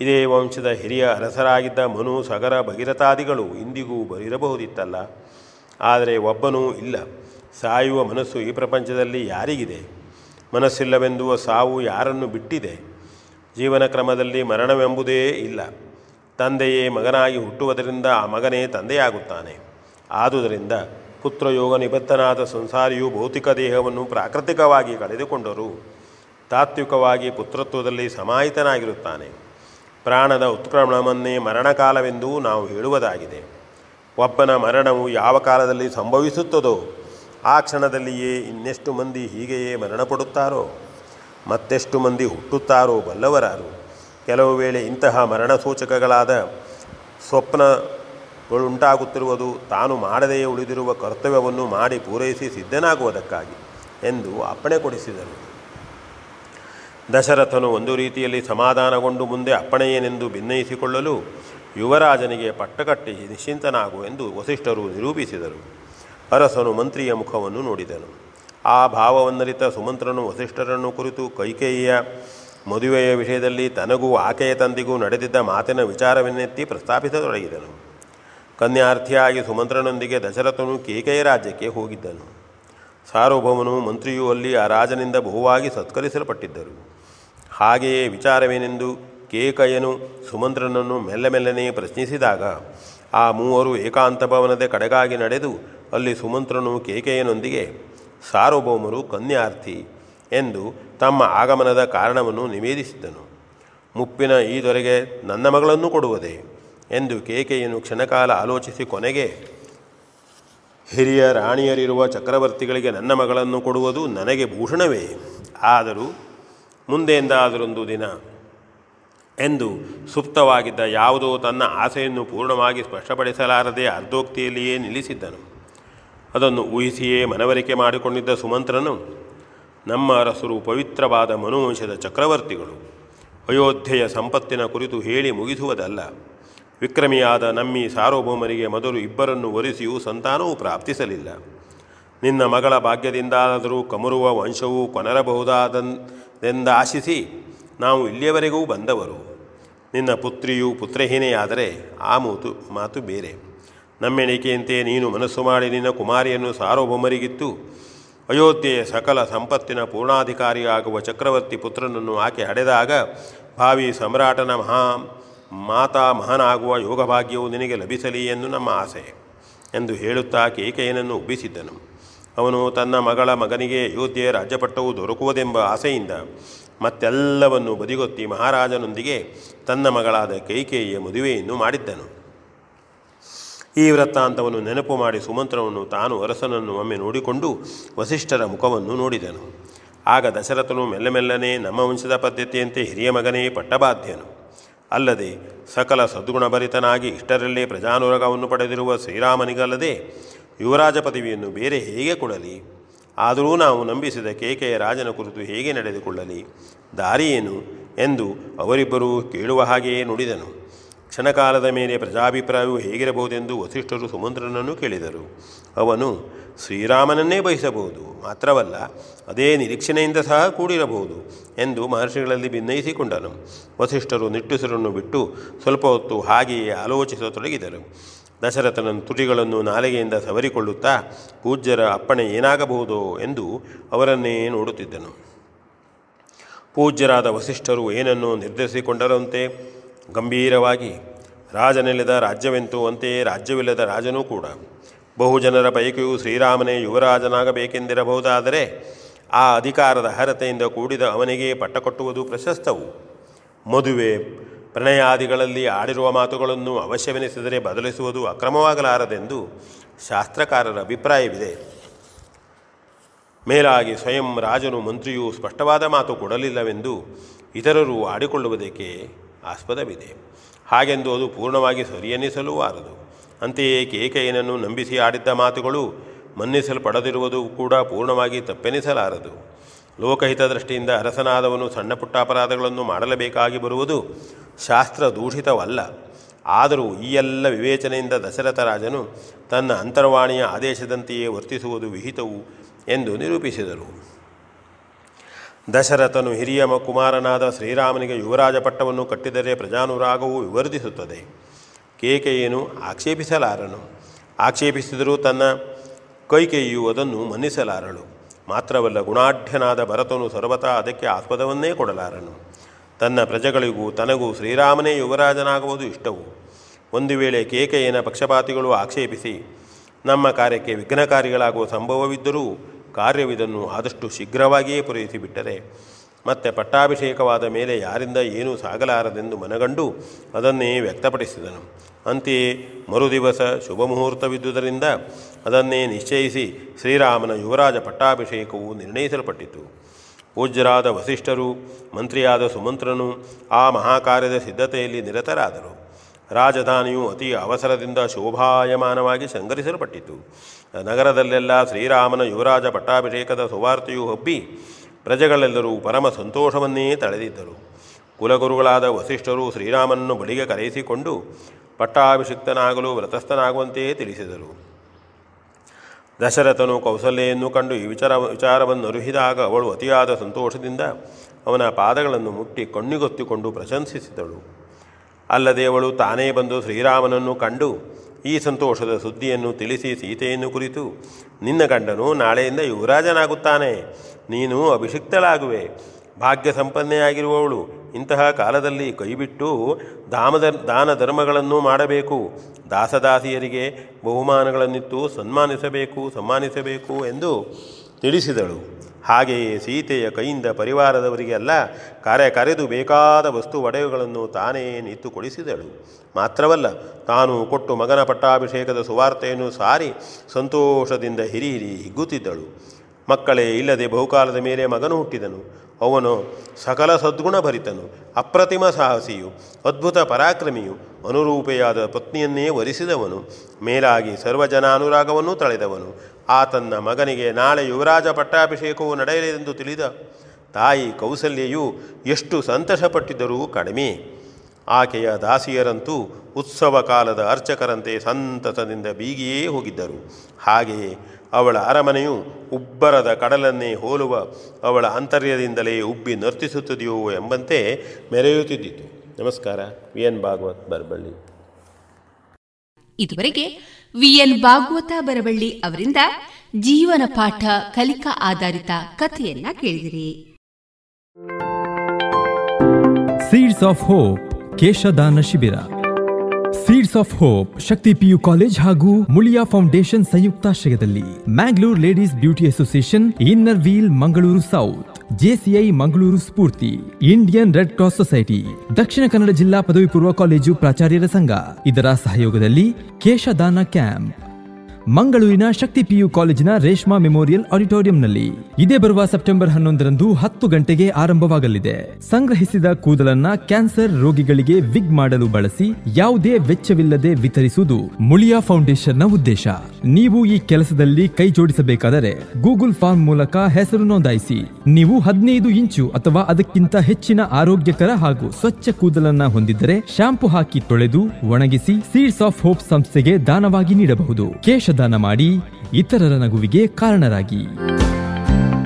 ಇದೇ ವಂಶದ ಹಿರಿಯ ಅರಸರಾಗಿದ್ದ ಮನು, ಸಗರ, ಭಗೀರಥಾದಿಗಳು ಇಂದಿಗೂ ಬರಿರಬಹುದಿತ್ತಲ್ಲ. ಆದರೆ ಒಬ್ಬನೂ ಇಲ್ಲ. ಸಾಯುವ ಮನಸ್ಸು ಈ ಪ್ರಪಂಚದಲ್ಲಿ ಯಾರಿಗಿದೆ? ಮನಸ್ಸಿಲ್ಲವೆಂದುವ ಸಾವು ಯಾರನ್ನು ಬಿಟ್ಟಿದೆ? ಜೀವನ ಕ್ರಮದಲ್ಲಿ ಮರಣವೆಂಬುದೇ ಇಲ್ಲ. ತಂದೆಯೇ ಮಗನಾಗಿ ಹುಟ್ಟುವುದರಿಂದ ಆ ಮಗನೇ ತಂದೆಯಾಗುತ್ತಾನೆ. ಆದುದರಿಂದ ಪುತ್ರಯೋಗ ನಿಬದ್ಧನಾದ ಸಂಸಾರಿಯು ಭೌತಿಕ ದೇಹವನ್ನು ಪ್ರಾಕೃತಿಕವಾಗಿ ಕಳೆದುಕೊಂಡರೂ. ತಾತ್ವಿಕವಾಗಿ ಪುತ್ರತ್ವದಲ್ಲಿ ಸಮಾಹಿತನಾಗಿರುತ್ತಾನೆ. ಪ್ರಾಣದ ಉತ್ಕ್ರಮಣವನ್ನೇ ಮರಣಕಾಲವೆಂದೂ ನಾವು ಹೇಳುವುದಾಗಿದೆ. ಒಬ್ಬನ ಮರಣವು ಯಾವ ಕಾಲದಲ್ಲಿ ಸಂಭವಿಸುತ್ತದೋ, ಆ ಕ್ಷಣದಲ್ಲಿಯೇ ಇನ್ನೆಷ್ಟು ಮಂದಿ ಹೀಗೆಯೇ ಮರಣಪಡುತ್ತಾರೋ, ಮತ್ತೆಷ್ಟು ಮಂದಿ ಹುಟ್ಟುತ್ತಾರೋ ಬಲ್ಲವರಾರು. ಕೆಲವು ವೇಳೆ ಇಂತಹ ಮರಣ ಸೂಚಕಗಳಾದ ಸ್ವಪ್ನಗಳುಂಟಾಗುತ್ತಿರುವುದು ತಾನು ಮಾಡದೆಯೇ ಉಳಿದಿರುವ ಕರ್ತವ್ಯವನ್ನು ಮಾಡಿ ಪೂರೈಸಿ ಸಿದ್ಧನಾಗುವುದಕ್ಕಾಗಿ ಎಂದು ಅಪ್ಪಣೆ ಕೊಡಿಸಿದರು. ದಶರಥನು ಒಂದು ರೀತಿಯಲ್ಲಿ ಸಮಾಧಾನಗೊಂಡು ಮುಂದೆ ಅಪ್ಪಣೆಯೇನೆಂದು ಭಿನ್ನಯಿಸಿಕೊಳ್ಳಲು ಯುವರಾಜನಿಗೆ ಪಟ್ಟಕಟ್ಟಿ ನಿಶ್ಚಿಂತನಾಗು ಎಂದು ವಸಿಷ್ಠರು ನಿರೂಪಿಸಿದರು. ಅರಸನು ಮಂತ್ರಿಯ ಮುಖವನ್ನು ನೋಡಿದನು. ಆ ಭಾವವನ್ನರಿತ ಸುಮಂತ್ರನು ವಸಿಷ್ಠರನ್ನು ಕುರಿತು ಕೈಕೇಯಿಯ ಮದುವೆಯ ವಿಷಯದಲ್ಲಿ ತನಗೂ ಆಕೆಯ ತಂದೆಗೂ ನಡೆದಿದ್ದ ಮಾತಿನ ವಿಚಾರವನ್ನೆತ್ತಿ ಪ್ರಸ್ತಾಪಿಸತೊಡಗಿದನು. ಕನ್ಯಾರ್ಥಿಯಾಗಿ ಸುಮಂತ್ರನೊಂದಿಗೆ ದಶರಥನು ಕೇಕೆಯ ರಾಜ್ಯಕ್ಕೆ ಹೋಗಿದ್ದನು. ಸಾರ್ವಭೌಮನು ಮಂತ್ರಿಯೂ ಅಲ್ಲಿ ಆ ರಾಜನಿಂದ ಬಹುವಾಗಿ ಸತ್ಕರಿಸಲ್ಪಟ್ಟಿದ್ದರು. ಹಾಗೆಯೇ ವಿಚಾರವೇನೆಂದು ಕೇಕಯ್ಯನು ಸುಮಂತ್ರನನ್ನು ಮೆಲ್ಲ ಮೆಲ್ಲನೆ ಪ್ರಶ್ನಿಸಿದಾಗ, ಆ ಮೂವರು ಏಕಾಂತ ಭವನದ ಕಡೆಗಾಗಿ ನಡೆದು ಅಲ್ಲಿ ಸುಮಂತ್ರನು ಕೇಕೆಯನೊಂದಿಗೆ, ಸಾರ್ವಭೌಮರು ಕನ್ಯಾರ್ಥಿ ಎಂದು ತಮ್ಮ ಆಗಮನದ ಕಾರಣವನ್ನು ನಿವೇದಿಸಿದ್ದನು. ಮುಪ್ಪಿನ ಈ ದೊರೆಗೆ ನನ್ನ ಮಗಳನ್ನು ಕೊಡುವುದೇ? ಎಂದು ಕೇಕೆಯನ್ನು ಕ್ಷಣಕಾಲ ಆಲೋಚಿಸಿ ಕೊನೆಗೆ, ಹಿರಿಯ ರಾಣಿಯರಿರುವ ಚಕ್ರವರ್ತಿಗಳಿಗೆ ನನ್ನ ಮಗಳನ್ನು ಕೊಡುವುದು ನನಗೆ ಭೂಷಣವೇ? ಆದರೂ ಮುಂದೆಯಿಂದಾದರೊಂದು ದಿನ ಎಂದು ಸುಪ್ತವಾಗಿದ್ದ ಯಾವುದೋ ತನ್ನ ಆಸೆಯನ್ನು ಪೂರ್ಣವಾಗಿ ಸ್ಪಷ್ಟಪಡಿಸಲಾರದೆ ಅರ್ಧೋಕ್ತಿಯಲ್ಲಿಯೇ ನಿಲ್ಲಿಸಿದ್ದನು. ಅದನ್ನು ಊಹಿಸಿಯೇ ಮನವರಿಕೆ ಮಾಡಿಕೊಂಡಿದ್ದ ಸುಮಂತ್ರನು, ನಮ್ಮ ಅರಸರು ಪವಿತ್ರವಾದ ಮನುವಂಶದ ಚಕ್ರವರ್ತಿಗಳು, ಅಯೋಧ್ಯೆಯ ಸಂಪತ್ತಿನ ಕುರಿತು ಹೇಳಿ ಮುಗಿಸುವುದಲ್ಲ. ವಿಕ್ರಮಿಯಾದ ನಮ್ಮಿ ಸಾರ್ವಭೌಮರಿಗೆ ಮೊದಲು ಇಬ್ಬರನ್ನು ಒರೆಸಿಯೂ ಸಂತಾನವೂ ಪ್ರಾಪ್ತಿಸಲಿಲ್ಲ. ನಿನ್ನ ಮಗಳ ಭಾಗ್ಯದಿಂದಾದರೂ ಕಮರುವ ವಂಶವು ಕೊನರಬಹುದಾದೆಂದಾಶಿಸಿ ನಾವು ಇಲ್ಲಿಯವರೆಗೂ ಬಂದವರು. ನಿನ್ನ ಪುತ್ರಿಯು ಪುತ್ರಹೀನೆಯಾದರೆ ಆ ಮೂತು, ಮಾತು ಬೇರೆ. ನಮ್ಮೆಣಿಕೆಯಂತೆ ನೀನು ಮನಸ್ಸು ಮಾಡಿ ನಿನ್ನ ಕುಮಾರಿಯನ್ನು ಸಾರ್ವಭೌಮರಿಗಿತ್ತು ಅಯೋಧ್ಯೆಯ ಸಕಲ ಸಂಪತ್ತಿನ ಪೂರ್ಣಾಧಿಕಾರಿಯಾಗುವ ಚಕ್ರವರ್ತಿ ಪುತ್ರನನ್ನು ಆಕೆ ಹಡೆದಾಗ ಭಾವಿ ಸಮ್ರಾಟನ ಮಹಾ ಮಾತಾ ಮಹನಾಗುವ ಯೋಗಭಾಗ್ಯವು ನಿನಗೆ ಲಭಿಸಲಿ ಎಂದು ನಮ್ಮ ಆಸೆ ಎಂದು ಹೇಳುತ್ತಾ ಕೇಕೆಯನನ್ನು ಉಬ್ಬಿಸಿದ್ದನು. ಅವನು ತನ್ನ ಮಗಳ ಮಗನಿಗೆ ಅಯೋಧ್ಯೆಯ ರಾಜ್ಯಪಟ್ಟವು ದೊರಕುವುದೆಂಬ ಆಸೆಯಿಂದ ಮತ್ತೆಲ್ಲವನ್ನು ಬದಿಗೊತ್ತಿ ಮಹಾರಾಜನೊಂದಿಗೆ ತನ್ನ ಮಗಳಾದ ಕೈಕೇಯಿಯ ಮದುವೆಯನ್ನು ಮಾಡಿದ್ದನು. ಈ ವೃತ್ತಾಂತವನ್ನು ನೆನಪು ಮಾಡಿ ಸುಮಂತ್ರವನ್ನು ತಾನು ಅರಸನನ್ನು ಒಮ್ಮೆ ನೋಡಿಕೊಂಡು ವಸಿಷ್ಠರ ಮುಖವನ್ನು ನೋಡಿದನು. ಆಗ ದಶರಥನು ಮೆಲ್ಲಮೆಲ್ಲನೆ ನಮ್ಮ ವಂಶದ ಪದ್ಧತಿಯಂತೆ ಹಿರಿಯ ಮಗನೇ ಪಟ್ಟಬಾಧ್ಯನು. ಅಲ್ಲದೆ ಸಕಲ ಸದ್ಗುಣಭರಿತನಾಗಿ ಇಷ್ಟರಲ್ಲೇ ಪ್ರಜಾನುರಗವನ್ನು ಪಡೆದಿರುವ ಶ್ರೀರಾಮನಿಗಲ್ಲದೆ ಯುವರಾಜ ಪದವಿಯನ್ನು ಬೇರೆ ಹೇಗೆ ಕೊಡಲಿ? ಆದರೂ ನಾವು ನಂಬಿಸಿದ ಕೇಕೆಯ ರಾಜನ ಕುರಿತು ಹೇಗೆ ನಡೆದುಕೊಳ್ಳಲಿ? ದಾರಿಯೇನು ಎಂದು ಅವರಿಬ್ಬರೂ ಕೇಳುವ ಹಾಗೆಯೇ ನುಡಿದನು. ಕ್ಷಣಕಾಲದ ಮೇಲೆ ಪ್ರಜಾಭಿಪ್ರಾಯವು ಹೇಗಿರಬಹುದೆಂದು ವಸಿಷ್ಠರು ಸುಮಂತ್ರನನ್ನು ಕೇಳಿದರು. ಅವನು ಶ್ರೀರಾಮನನ್ನೇ ಬಯಸಬಹುದು. ಮಾತ್ರವಲ್ಲ, ಅದೇ ನಿರೀಕ್ಷಣೆಯಿಂದ ಸಹ ಕೂಡಿರಬಹುದು ಎಂದು ಮಹರ್ಷಿಗಳಲ್ಲಿ ಭಿನ್ನಯಿಸಿಕೊಂಡನು ವಸಿಷ್ಠರು ನಿಟ್ಟುಸಿರನ್ನು ಬಿಟ್ಟು ಸ್ವಲ್ಪ ಹೊತ್ತು ಹಾಗೆಯೇ ಆಲೋಚಿಸತೊಡಗಿದರು ದಶರಥನ ತುಟಿಗಳನ್ನು ನಾಲಿಗೆಯಿಂದ ಸವರಿಕೊಳ್ಳುತ್ತಾ ಪೂಜ್ಯರ ಅಪ್ಪಣೆ ಏನಾಗಬಹುದೋ ಎಂದು ಅವರನ್ನೇ ನೋಡುತ್ತಿದ್ದನು. ಪೂಜ್ಯರಾದ ವಸಿಷ್ಠರು ಏನನ್ನು ನಿರ್ಧರಿಸಿಕೊಂಡರಂತೆ? ಗಂಭೀರವಾಗಿ ರಾಜನೆಲೆದ ರಾಜ್ಯವೆಂತೂ ಅಂತೆಯೇ ರಾಜ್ಯವಿಲ್ಲದ ರಾಜನೂ ಕೂಡ. ಬಹುಜನರ ಪೈಕಿಯೂ ಶ್ರೀರಾಮನೇ ಯುವರಾಜನಾಗಬೇಕೆಂದಿರಬಹುದಾದರೆ ಆ ಅಧಿಕಾರದ ಅರ್ಹತೆಯಿಂದ ಕೂಡಿದ ಅವನಿಗೆ ಪಟ್ಟಕೊಟ್ಟುವುದು ಪ್ರಶಸ್ತವು. ಮದುವೆ, ಪ್ರಣಯಾದಿಗಳಲ್ಲಿ ಆಡಿರುವ ಮಾತುಗಳನ್ನು ಅವಶ್ಯವೆನಿಸಿದರೆ ಬದಲಿಸುವುದು ಅಕ್ರಮವಾಗಲಾರದೆಂದು ಶಾಸ್ತ್ರಕಾರರ ಅಭಿಪ್ರಾಯವಿದೆ. ಮೇಲಾಗಿ ಸ್ವಯಂ ರಾಜನು ಮಂತ್ರಿಯು ಸ್ಪಷ್ಟವಾದ ಮಾತು ಕೊಡಲಿಲ್ಲವೆಂದು ಇತರರು ಆಡಿಕೊಳ್ಳುವುದಕ್ಕೆ ಆಸ್ಪದವಿದೆ. ಹಾಗೆಂದು ಅದು ಪೂರ್ಣವಾಗಿ ಸರಿಯೆನಿಸಲೂ ಆರದು ಅಂತೆಯೇ ಕೇಕೆಯನನ್ನು ನಂಬಿಸಿ ಆಡಿದ್ದ ಮಾತುಗಳು ಮನ್ನಿಸಲ್ಪಡದಿರುವುದು ಕೂಡ ಪೂರ್ಣವಾಗಿ ತಪ್ಪೆನಿಸಲಾರದು. ಲೋಕಹಿತ ದೃಷ್ಟಿಯಿಂದ ಅರಸನಾದವನು ಸಣ್ಣ ಪುಟ್ಟ ಅಪರಾಧಗಳನ್ನು ಮಾಡಲೇಬೇಕಾಗಿ ಬರುವುದು ಶಾಸ್ತ್ರ ದೂಷಿತವಲ್ಲ ಆದರೂ ಈ ಎಲ್ಲ ವಿವೇಚನೆಯಿಂದ ದಶರಥ ರಾಜನು ತನ್ನ ಅಂತರ್ವಾಣಿಯ ಆದೇಶದಂತೆಯೇ ವರ್ತಿಸುವುದು ವಿಹಿತವು ಎಂದು ನಿರೂಪಿಸಿದರು. ದಶರಥನು ಹಿರಿಯ ಕುಮಾರನಾದ ಶ್ರೀರಾಮನಿಗೆ ಯುವರಾಜ ಪಟ್ಟವನ್ನು ಕಟ್ಟಿದರೆ ಪ್ರಜಾನುರಾಗವು ವಿವರ್ಧಿಸುತ್ತದೆ. ಕೇಕೆಯೇನು ಆಕ್ಷೇಪಿಸಲಾರನು. ಆಕ್ಷೇಪಿಸಿದರೂ ತನ್ನ ಕೈಕೇಯಿಯು ಅದನ್ನು ಮನ್ನಿಸಲಾರಳು. ಮಾತ್ರವಲ್ಲ, ಗುಣಾಢ್ಯನಾದ ಭರತನು ಸರ್ವತಾ ಅದಕ್ಕೆ ಆಸ್ಪದವನ್ನೇ ಕೊಡಲಾರನು. ತನ್ನ ಪ್ರಜೆಗಳಿಗೂ ತನಗೂ ಶ್ರೀರಾಮನೇ ಯುವರಾಜನಾಗುವುದು ಇಷ್ಟವು. ಒಂದು ವೇಳೆ ಕೇಕೆಯನ ಪಕ್ಷಪಾತಿಗಳು ಆಕ್ಷೇಪಿಸಿ, ನಮ್ಮ ಕಾರ್ಯಕ್ಕೆ ವಿಘ್ನಕಾರಿಗಳಾಗುವ ಸಂಭವವಿದ್ದರೂ ಕಾರ್ಯವಿದನ್ನು ಆದಷ್ಟು ಶೀಘ್ರವಾಗಿಯೇ ಪೂರೈಸಿಬಿಟ್ಟರೆ ಮತ್ತೆ ಪಟ್ಟಾಭಿಷೇಕವಾದ ಮೇಲೆ ಯಾರಿಂದ ಏನೂ ಸಾಗಲಾರದೆಂದು ಮನಗಂಡು ಅದನ್ನೇ ವ್ಯಕ್ತಪಡಿಸಿದನು. ಅಂತೆಯೇ ಮರುದಿವಸ ಶುಭ ಮುಹೂರ್ತವಿದ್ದುದರಿಂದ ಅದನ್ನೇ ನಿಶ್ಚಯಿಸಿ ಶ್ರೀರಾಮನ ಯುವರಾಜ ಪಟ್ಟಾಭಿಷೇಕವು ನಿರ್ಣಯಿಸಲ್ಪಟ್ಟಿತು. ಪೂಜ್ಯರಾದ ವಸಿಷ್ಠರು, ಮಂತ್ರಿಯಾದ ಸುಮಂತ್ರನು ಆ ಮಹಾಕಾರ್ಯದ ಸಿದ್ಧತೆಯಲ್ಲಿ ನಿರತರಾದರು. ರಾಜಧಾನಿಯು ಅತಿ ಅವಸರದಿಂದ ಶೋಭಾಯಮಾನವಾಗಿ ಸಂಗರಿಸಲ್ಪಟ್ಟಿತು. ನಗರದಲ್ಲೆಲ್ಲ ಶ್ರೀರಾಮನ ಯುವರಾಜ ಪಟ್ಟಾಭಿಷೇಕದ ಸುವಾರ್ತೆಯು ಹಬ್ಬಿ ಪ್ರಜೆಗಳೆಲ್ಲರೂ ಪರಮ ಸಂತೋಷವನ್ನೇ ತಳೆದಿದ್ದರು. ಕುಲಗುರುಗಳಾದ ವಸಿಷ್ಠರು ಶ್ರೀರಾಮನನ್ನು ಬಳಿಗೆ ಕರೆಯಿಸಿಕೊಂಡು ಪಟ್ಟಾಭಿಷಿಕ್ತನಾಗಲು ವ್ರತಸ್ಥನಾಗುವಂತೆಯೇ ತಿಳಿಸಿದರು. ದಶರಥನು ಕೌಸಲ್ಯೆಯನ್ನು ಕಂಡು ಈ ವಿಚಾರ ವಿಚಾರವನ್ನು ಅರುಹಿದಾಗ ಅವಳು ಅತಿಯಾದ ಸಂತೋಷದಿಂದ ಅವನ ಪಾದಗಳನ್ನು ಮುಟ್ಟಿ ಕಣ್ಣಿಗೊತ್ತಿಕೊಂಡು ಪ್ರಶಂಸಿಸಿದಳು. ಅಲ್ಲದೆ ಅವಳು ತಾನೇ ಬಂದು ಶ್ರೀರಾಮನನ್ನು ಕಂಡು ಈ ಸಂತೋಷದ ಸುದ್ದಿಯನ್ನು ತಿಳಿಸಿ ಸೀತೆಯನ್ನು ಕುರಿತು, ನಿನ್ನ ಗಂಡನು ನಾಳೆಯಿಂದ ಯುವರಾಜನಾಗುತ್ತಾನೆ. ನೀನು ಅಭಿಷಿಕ್ತಳಾಗುವೆ. ಭಾಗ್ಯ ಸಂಪನ್ನೆಯಾಗಿರುವವಳು ಇಂತಹ ಕಾಲದಲ್ಲಿ ಕೈಬಿಟ್ಟು ದಾಮದ ದಾನ ಧರ್ಮಗಳನ್ನು ಮಾಡಬೇಕು. ದಾಸದಾಸಿಯರಿಗೆ ಬಹುಮಾನಗಳನ್ನಿತ್ತು ಸನ್ಮಾನಿಸಬೇಕು ಸನ್ಮಾನಿಸಬೇಕು ಎಂದು ತಿಳಿಸಿದಳು. ಹಾಗೆಯೇ ಸೀತೆಯ ಕೈಯಿಂದ ಪರಿವಾರದವರಿಗೆಲ್ಲ ಕರೆ ಕರೆದು ಬೇಕಾದ ವಸ್ತು ಒಡೆಯುಗಳನ್ನು ತಾನೇ ನಿತ್ತು ಕೊಡಿಸಿದಳು ಮಾತ್ರವಲ್ಲ, ತಾನು ಕೊಟ್ಟು ಮಗನ ಪಟ್ಟಾಭಿಷೇಕದ ಸುವಾರ್ತೆಯನ್ನು ಸಾರಿ ಸಂತೋಷದಿಂದ ಹಿರಿ ಹಿರಿ ಹಿಗ್ಗುತ್ತಿದ್ದಳು. ಮಕ್ಕಳೇ, ಇಲ್ಲದೆ ಬಹುಕಾಲದ ಮೇಲೆ ಮಗನು ಹುಟ್ಟಿದನು. ಅವನು ಸಕಲ ಸದ್ಗುಣ ಭರಿತನು. ಅಪ್ರತಿಮ ಸಾಹಸಿಯು, ಅದ್ಭುತ ಪರಾಕ್ರಮಿಯು, ಅನುರೂಪೆಯಾದ ಪತ್ನಿಯನ್ನೇ ವರಿಸಿದವನು. ಮೇಲಾಗಿ ಸರ್ವಜನಾನುರಾಗವನ್ನೂ ತಳೆದವನು. ಆ ತನ್ನ ಮಗನಿಗೆ ನಾಳೆ ಯುವರಾಜ ಪಟ್ಟಾಭಿಷೇಕವು ನಡೆಯಲೆಂದು ತಿಳಿದ ತಾಯಿ ಕೌಸಲ್ಯೆಯು ಎಷ್ಟು ಸಂತಸಪಟ್ಟಿದ್ದರೂ ಕಡಿಮೆ. ಆಕೆಯ ದಾಸಿಯರಂತೂ ಉತ್ಸವ ಕಾಲದ ಅರ್ಚಕರಂತೆ ಸಂತಸದಿಂದ ಬೀಗಿಯೇ ಹೋಗಿದ್ದರು. ಹಾಗೆಯೇ ಅವಳ ಅರಮನೆಯು ಉಬ್ಬರದ ಕಡಲನ್ನೇ ಹೋಲುವ ಅವಳ ಅಂತರ್ಯದಿಂದಲೇ ಉಬ್ಬಿ ನರ್ತಿಸುತ್ತದೆಯೋ ಎಂಬಂತೆ ಮೆರೆಯುತ್ತಿದ್ದಿತು. ನಮಸ್ಕಾರ ವಿ ಎನ್ ಭಾಗವತ್ ಬರಬಳ್ಳಿ ಇದುವರೆಗೆ ವಿ ಎನ್ ಭಾಗವತ ಬರಬಳ್ಳಿ ಅವರಿಂದ ಜೀವನ ಪಾಠ ಕಲಿಕಾ ಆಧಾರಿತ ಕಥೆಯನ್ನ ಕೇಳಿದಿರಿ. ಸೀಡ್ಸ್ ಆಫ್ ಹೋಪ್ ಕೇಶದಾನ ಶಿಬಿರ seeds of hope Shakti PU college ಹಾಗೂ ಮುಳಿಯಾ ಫೌಂಡೇಶನ್ ಸಂಯುಕ್ತಾಶ್ರಯದಲ್ಲಿ Mangalore ladies beauty association inner wheel Mangaluru south JCI Mangaluru Spoorthi Indian red cross society Dakshina Kannada ಜಿಲ್ಲಾ ಪದವಿ ಪೂರ್ವ ಕಾಲೇಜು ಪ್ರಾಚಾರ್ಯರ ಸಂಘ ಇದರ ಸಹಯೋಗದಲ್ಲಿ ಕೇಶದಾನ ಕ್ಯಾಂಪ್ ಮಂಗಳೂರಿನ ಶಕ್ತಿ ಪಿಯು ಕಾಲೇಜಿನ ರೇಷ್ಮಾ ಮೆಮೋರಿಯಲ್ ಆಡಿಟೋರಿಯಂನಲ್ಲಿ ಇದೇ ಬರುವ ಸೆಪ್ಟೆಂಬರ್ ಹನ್ನೊಂದರಂದು ಹತ್ತು ಗಂಟೆಗೆ ಆರಂಭವಾಗಲಿದೆ. ಸಂಗ್ರಹಿಸಿದ ಕೂದಲನ್ನ ಕ್ಯಾನ್ಸರ್ ರೋಗಿಗಳಿಗೆ ವಿಗ್ ಮಾಡಲು ಬಳಸಿ ಯಾವುದೇ ವೆಚ್ಚವಿಲ್ಲದೆ ವಿತರಿಸುವುದು ಮುಳಿಯಾ ಫೌಂಡೇಶನ್ನ ಉದ್ದೇಶ. ನೀವು ಈ ಕೆಲಸದಲ್ಲಿ ಕೈ ಜೋಡಿಸಬೇಕಾದರೆ ಗೂಗಲ್ ಫಾರ್ಮ್ ಮೂಲಕ ಹೆಸರು ನೋಂದಾಯಿಸಿ. ನೀವು ಹದಿನೈದು ಇಂಚು ಅಥವಾ ಅದಕ್ಕಿಂತ ಹೆಚ್ಚಿನ ಆರೋಗ್ಯಕರ ಹಾಗೂ ಸ್ವಚ್ಛ ಕೂದಲನ್ನ ಹೊಂದಿದ್ದರೆ ಶಾಂಪು ಹಾಕಿ ತೊಳೆದು ಒಣಗಿಸಿ ಸೀಡ್ಸ್ ಆಫ್ ಹೋಪ್ ಸಂಸ್ಥೆಗೆ ದಾನವಾಗಿ ನೀಡಬಹುದು. ಕೇಶದಾನ ಮಾಡಿ ಇತರರ ನಗುವಿಗೆ ಕಾರಣರಾಗಿ.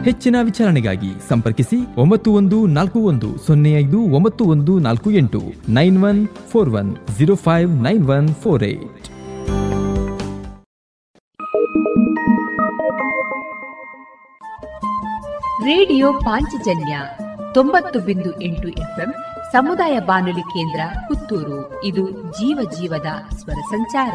ಹೆಚ್ಚಿನ ವಿಚಾರಣೆಗಾಗಿ ಸಂಪರ್ಕಿಸಿ ಒಂಬತ್ತು ಒಂದು ನಾಲ್ಕು ಒಂದು ಸೊನ್ನೆ ಐದು ಒಂಬತ್ತು ಒಂದು ನಾಲ್ಕು ಎಂಟು nine one four one zero five nine one four eight. Radio Panchajanya ತೊಂಬತ್ತು ಬಿಂದು ಎಂಟು ಎಫ್ಎಂ ಸಮುದಾಯ ಬಾನುಲಿ ಕೇಂದ್ರ ಪುತ್ತೂರು. ಇದು ಜೀವ ಜೀವದ ಸ್ವರ ಸಂಚಾರ.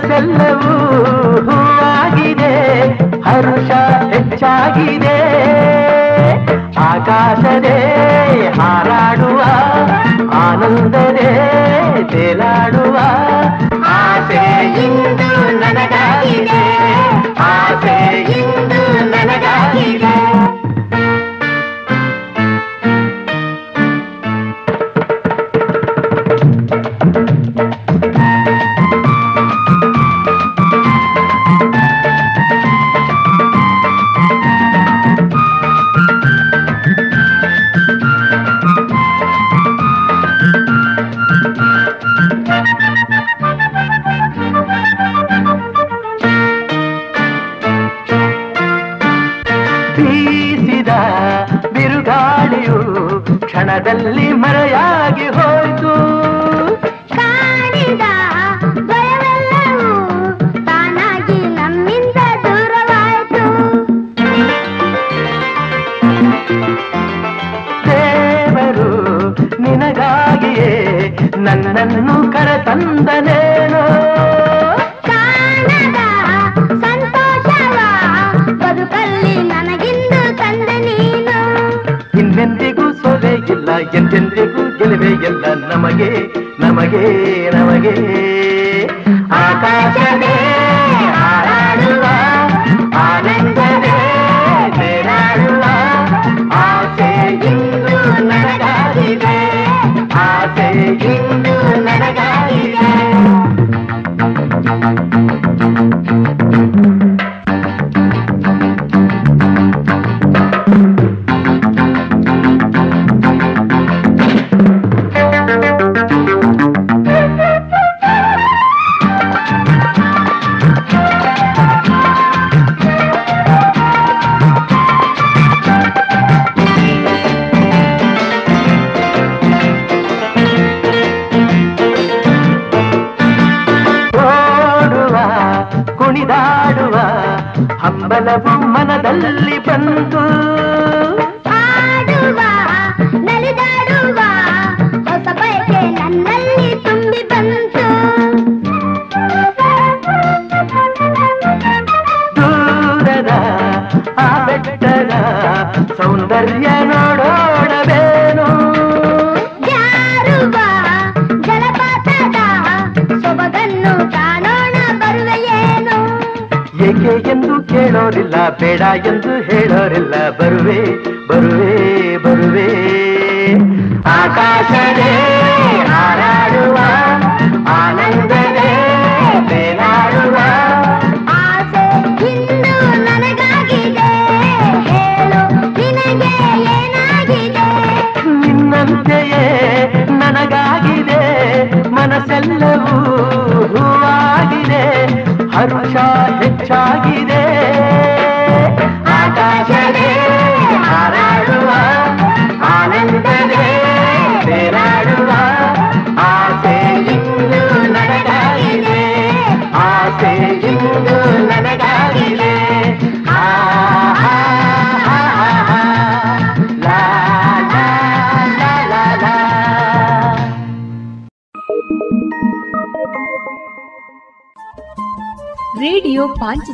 ಮನಸ್ಸೆಲ್ಲವೂ ಹೂವಾಗಿದೆ ಹರುಷ ಹೆಚ್ಚಾಗಿದೆ. ಆಕಾಶದೇ ಹಾರಾಡುವ ಆನಂದದೇ ತೇಲಾಡುವ. ಆಸೆ ಎಂದೆಂದಿಗೂ ಗೆಲುವೆ ಎಲ್ಲ ನಮಗೆ ನಮಗೆ ನಮಗೆ. ಆಕಾಶವೇ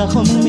trajo mi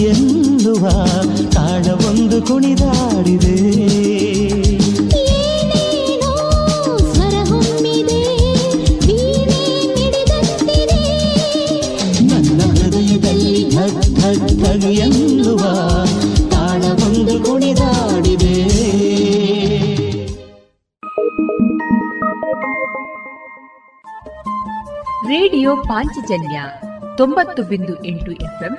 ಎನ್ನುವ ತಾಳವೊಂದು ಕುಣಿದಾಡಿದೆ. ಏನೇನೋ ಸ್ವರ ಹೊಮ್ಮಿದೆ ವೀಣೆ ಮಿಡಿದಂತಿದೆ. ನನ್ನ ಹೃದಯದಲ್ಲಿ ಥಕ್ ಥಗ್ ಎನ್ನುವ ತಾಳವೊಂದು ಕುಣಿದಾಡಿದೆ. ರೇಡಿಯೋ ಪಾಂಚಜನ್ಯ ತೊಂಬತ್ತು ಬಿಂದು ಎಂಟು ಎಫ್ಎಂ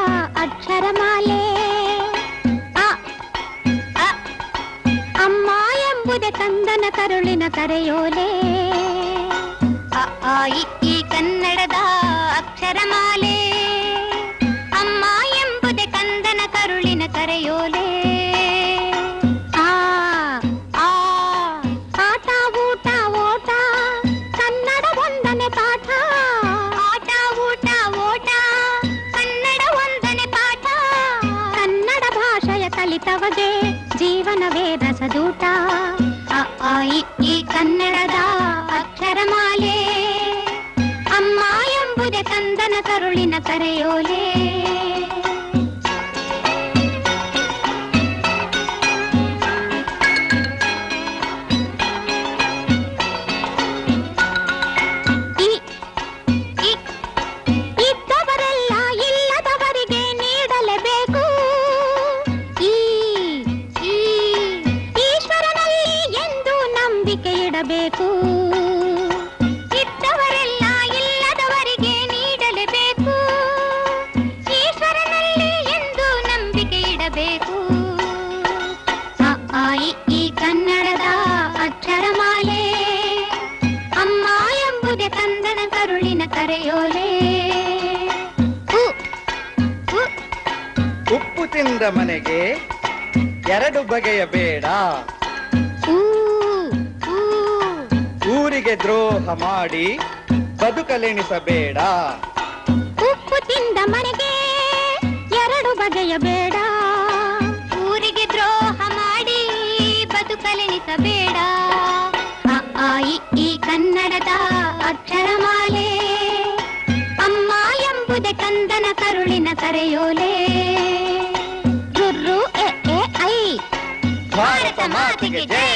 ಕಂದನ ಕರುಳಿನ ಕರೆಯೋಲೆ ಅ ಆ ಇ ಈ ಕನ್ನಡದ ಅಕ್ಷರಮಾಲೆ. ಅಮ್ಮ ಎಂಬುದೇ ಕಂದನ ಕರುಳಿನ ಕರೆಯೋಲೆ ಕರುಳಿನ ಕರೆಯೋಲೆ ಎರಡು ಬಗೆಯ ಬೇಡ. ಊರಿಗೆ ದ್ರೋಹ ಮಾಡಿ ಬದುಕಲೆಣಿಸಬೇಡ. ಉಪ್ಪು ತಿಂದ ಮನೆಗೆ ಎರಡು ಬಗೆಯ ಬೇಡ. ಊರಿಗೆ ದ್ರೋಹ ಮಾಡಿ ಬದುಕಲೆಣಿಸಬೇಡ. ಈ ಕನ್ನಡದ ಅಕ್ಷರಮಾಲೆ ಅಮ್ಮ ಎಂಬುದೇ ಕಂದನ ಕರುಳಿನ ಕರೆಯೋಲೆ ಭಾರತ ಮಾತಿಗೆ ಜೈ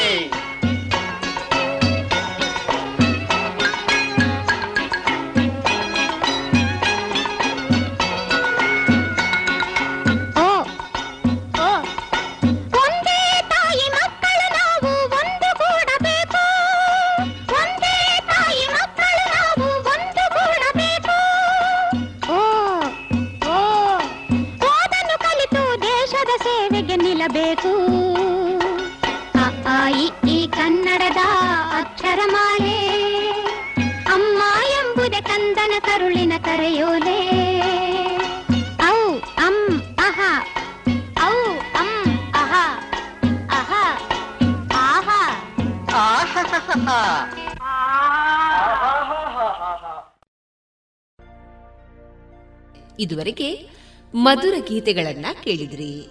ಮಧುರ ಗೀತೆಗಳನ್ನ ಕೇಳಿದ್ರಿ.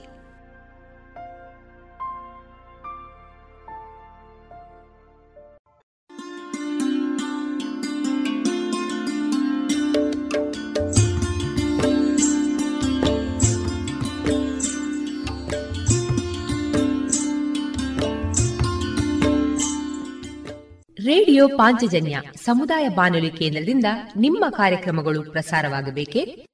ರೇಡಿಯೋ ಪಾಂಚಜನ್ಯ ಸಮುದಾಯ ಬಾನುಲಿ ಕೇಂದ್ರದಿಂದ ನಿಮ್ಮ ಕಾರ್ಯಕ್ರಮಗಳು ಪ್ರಸಾರವಾಗಬೇಕೆ?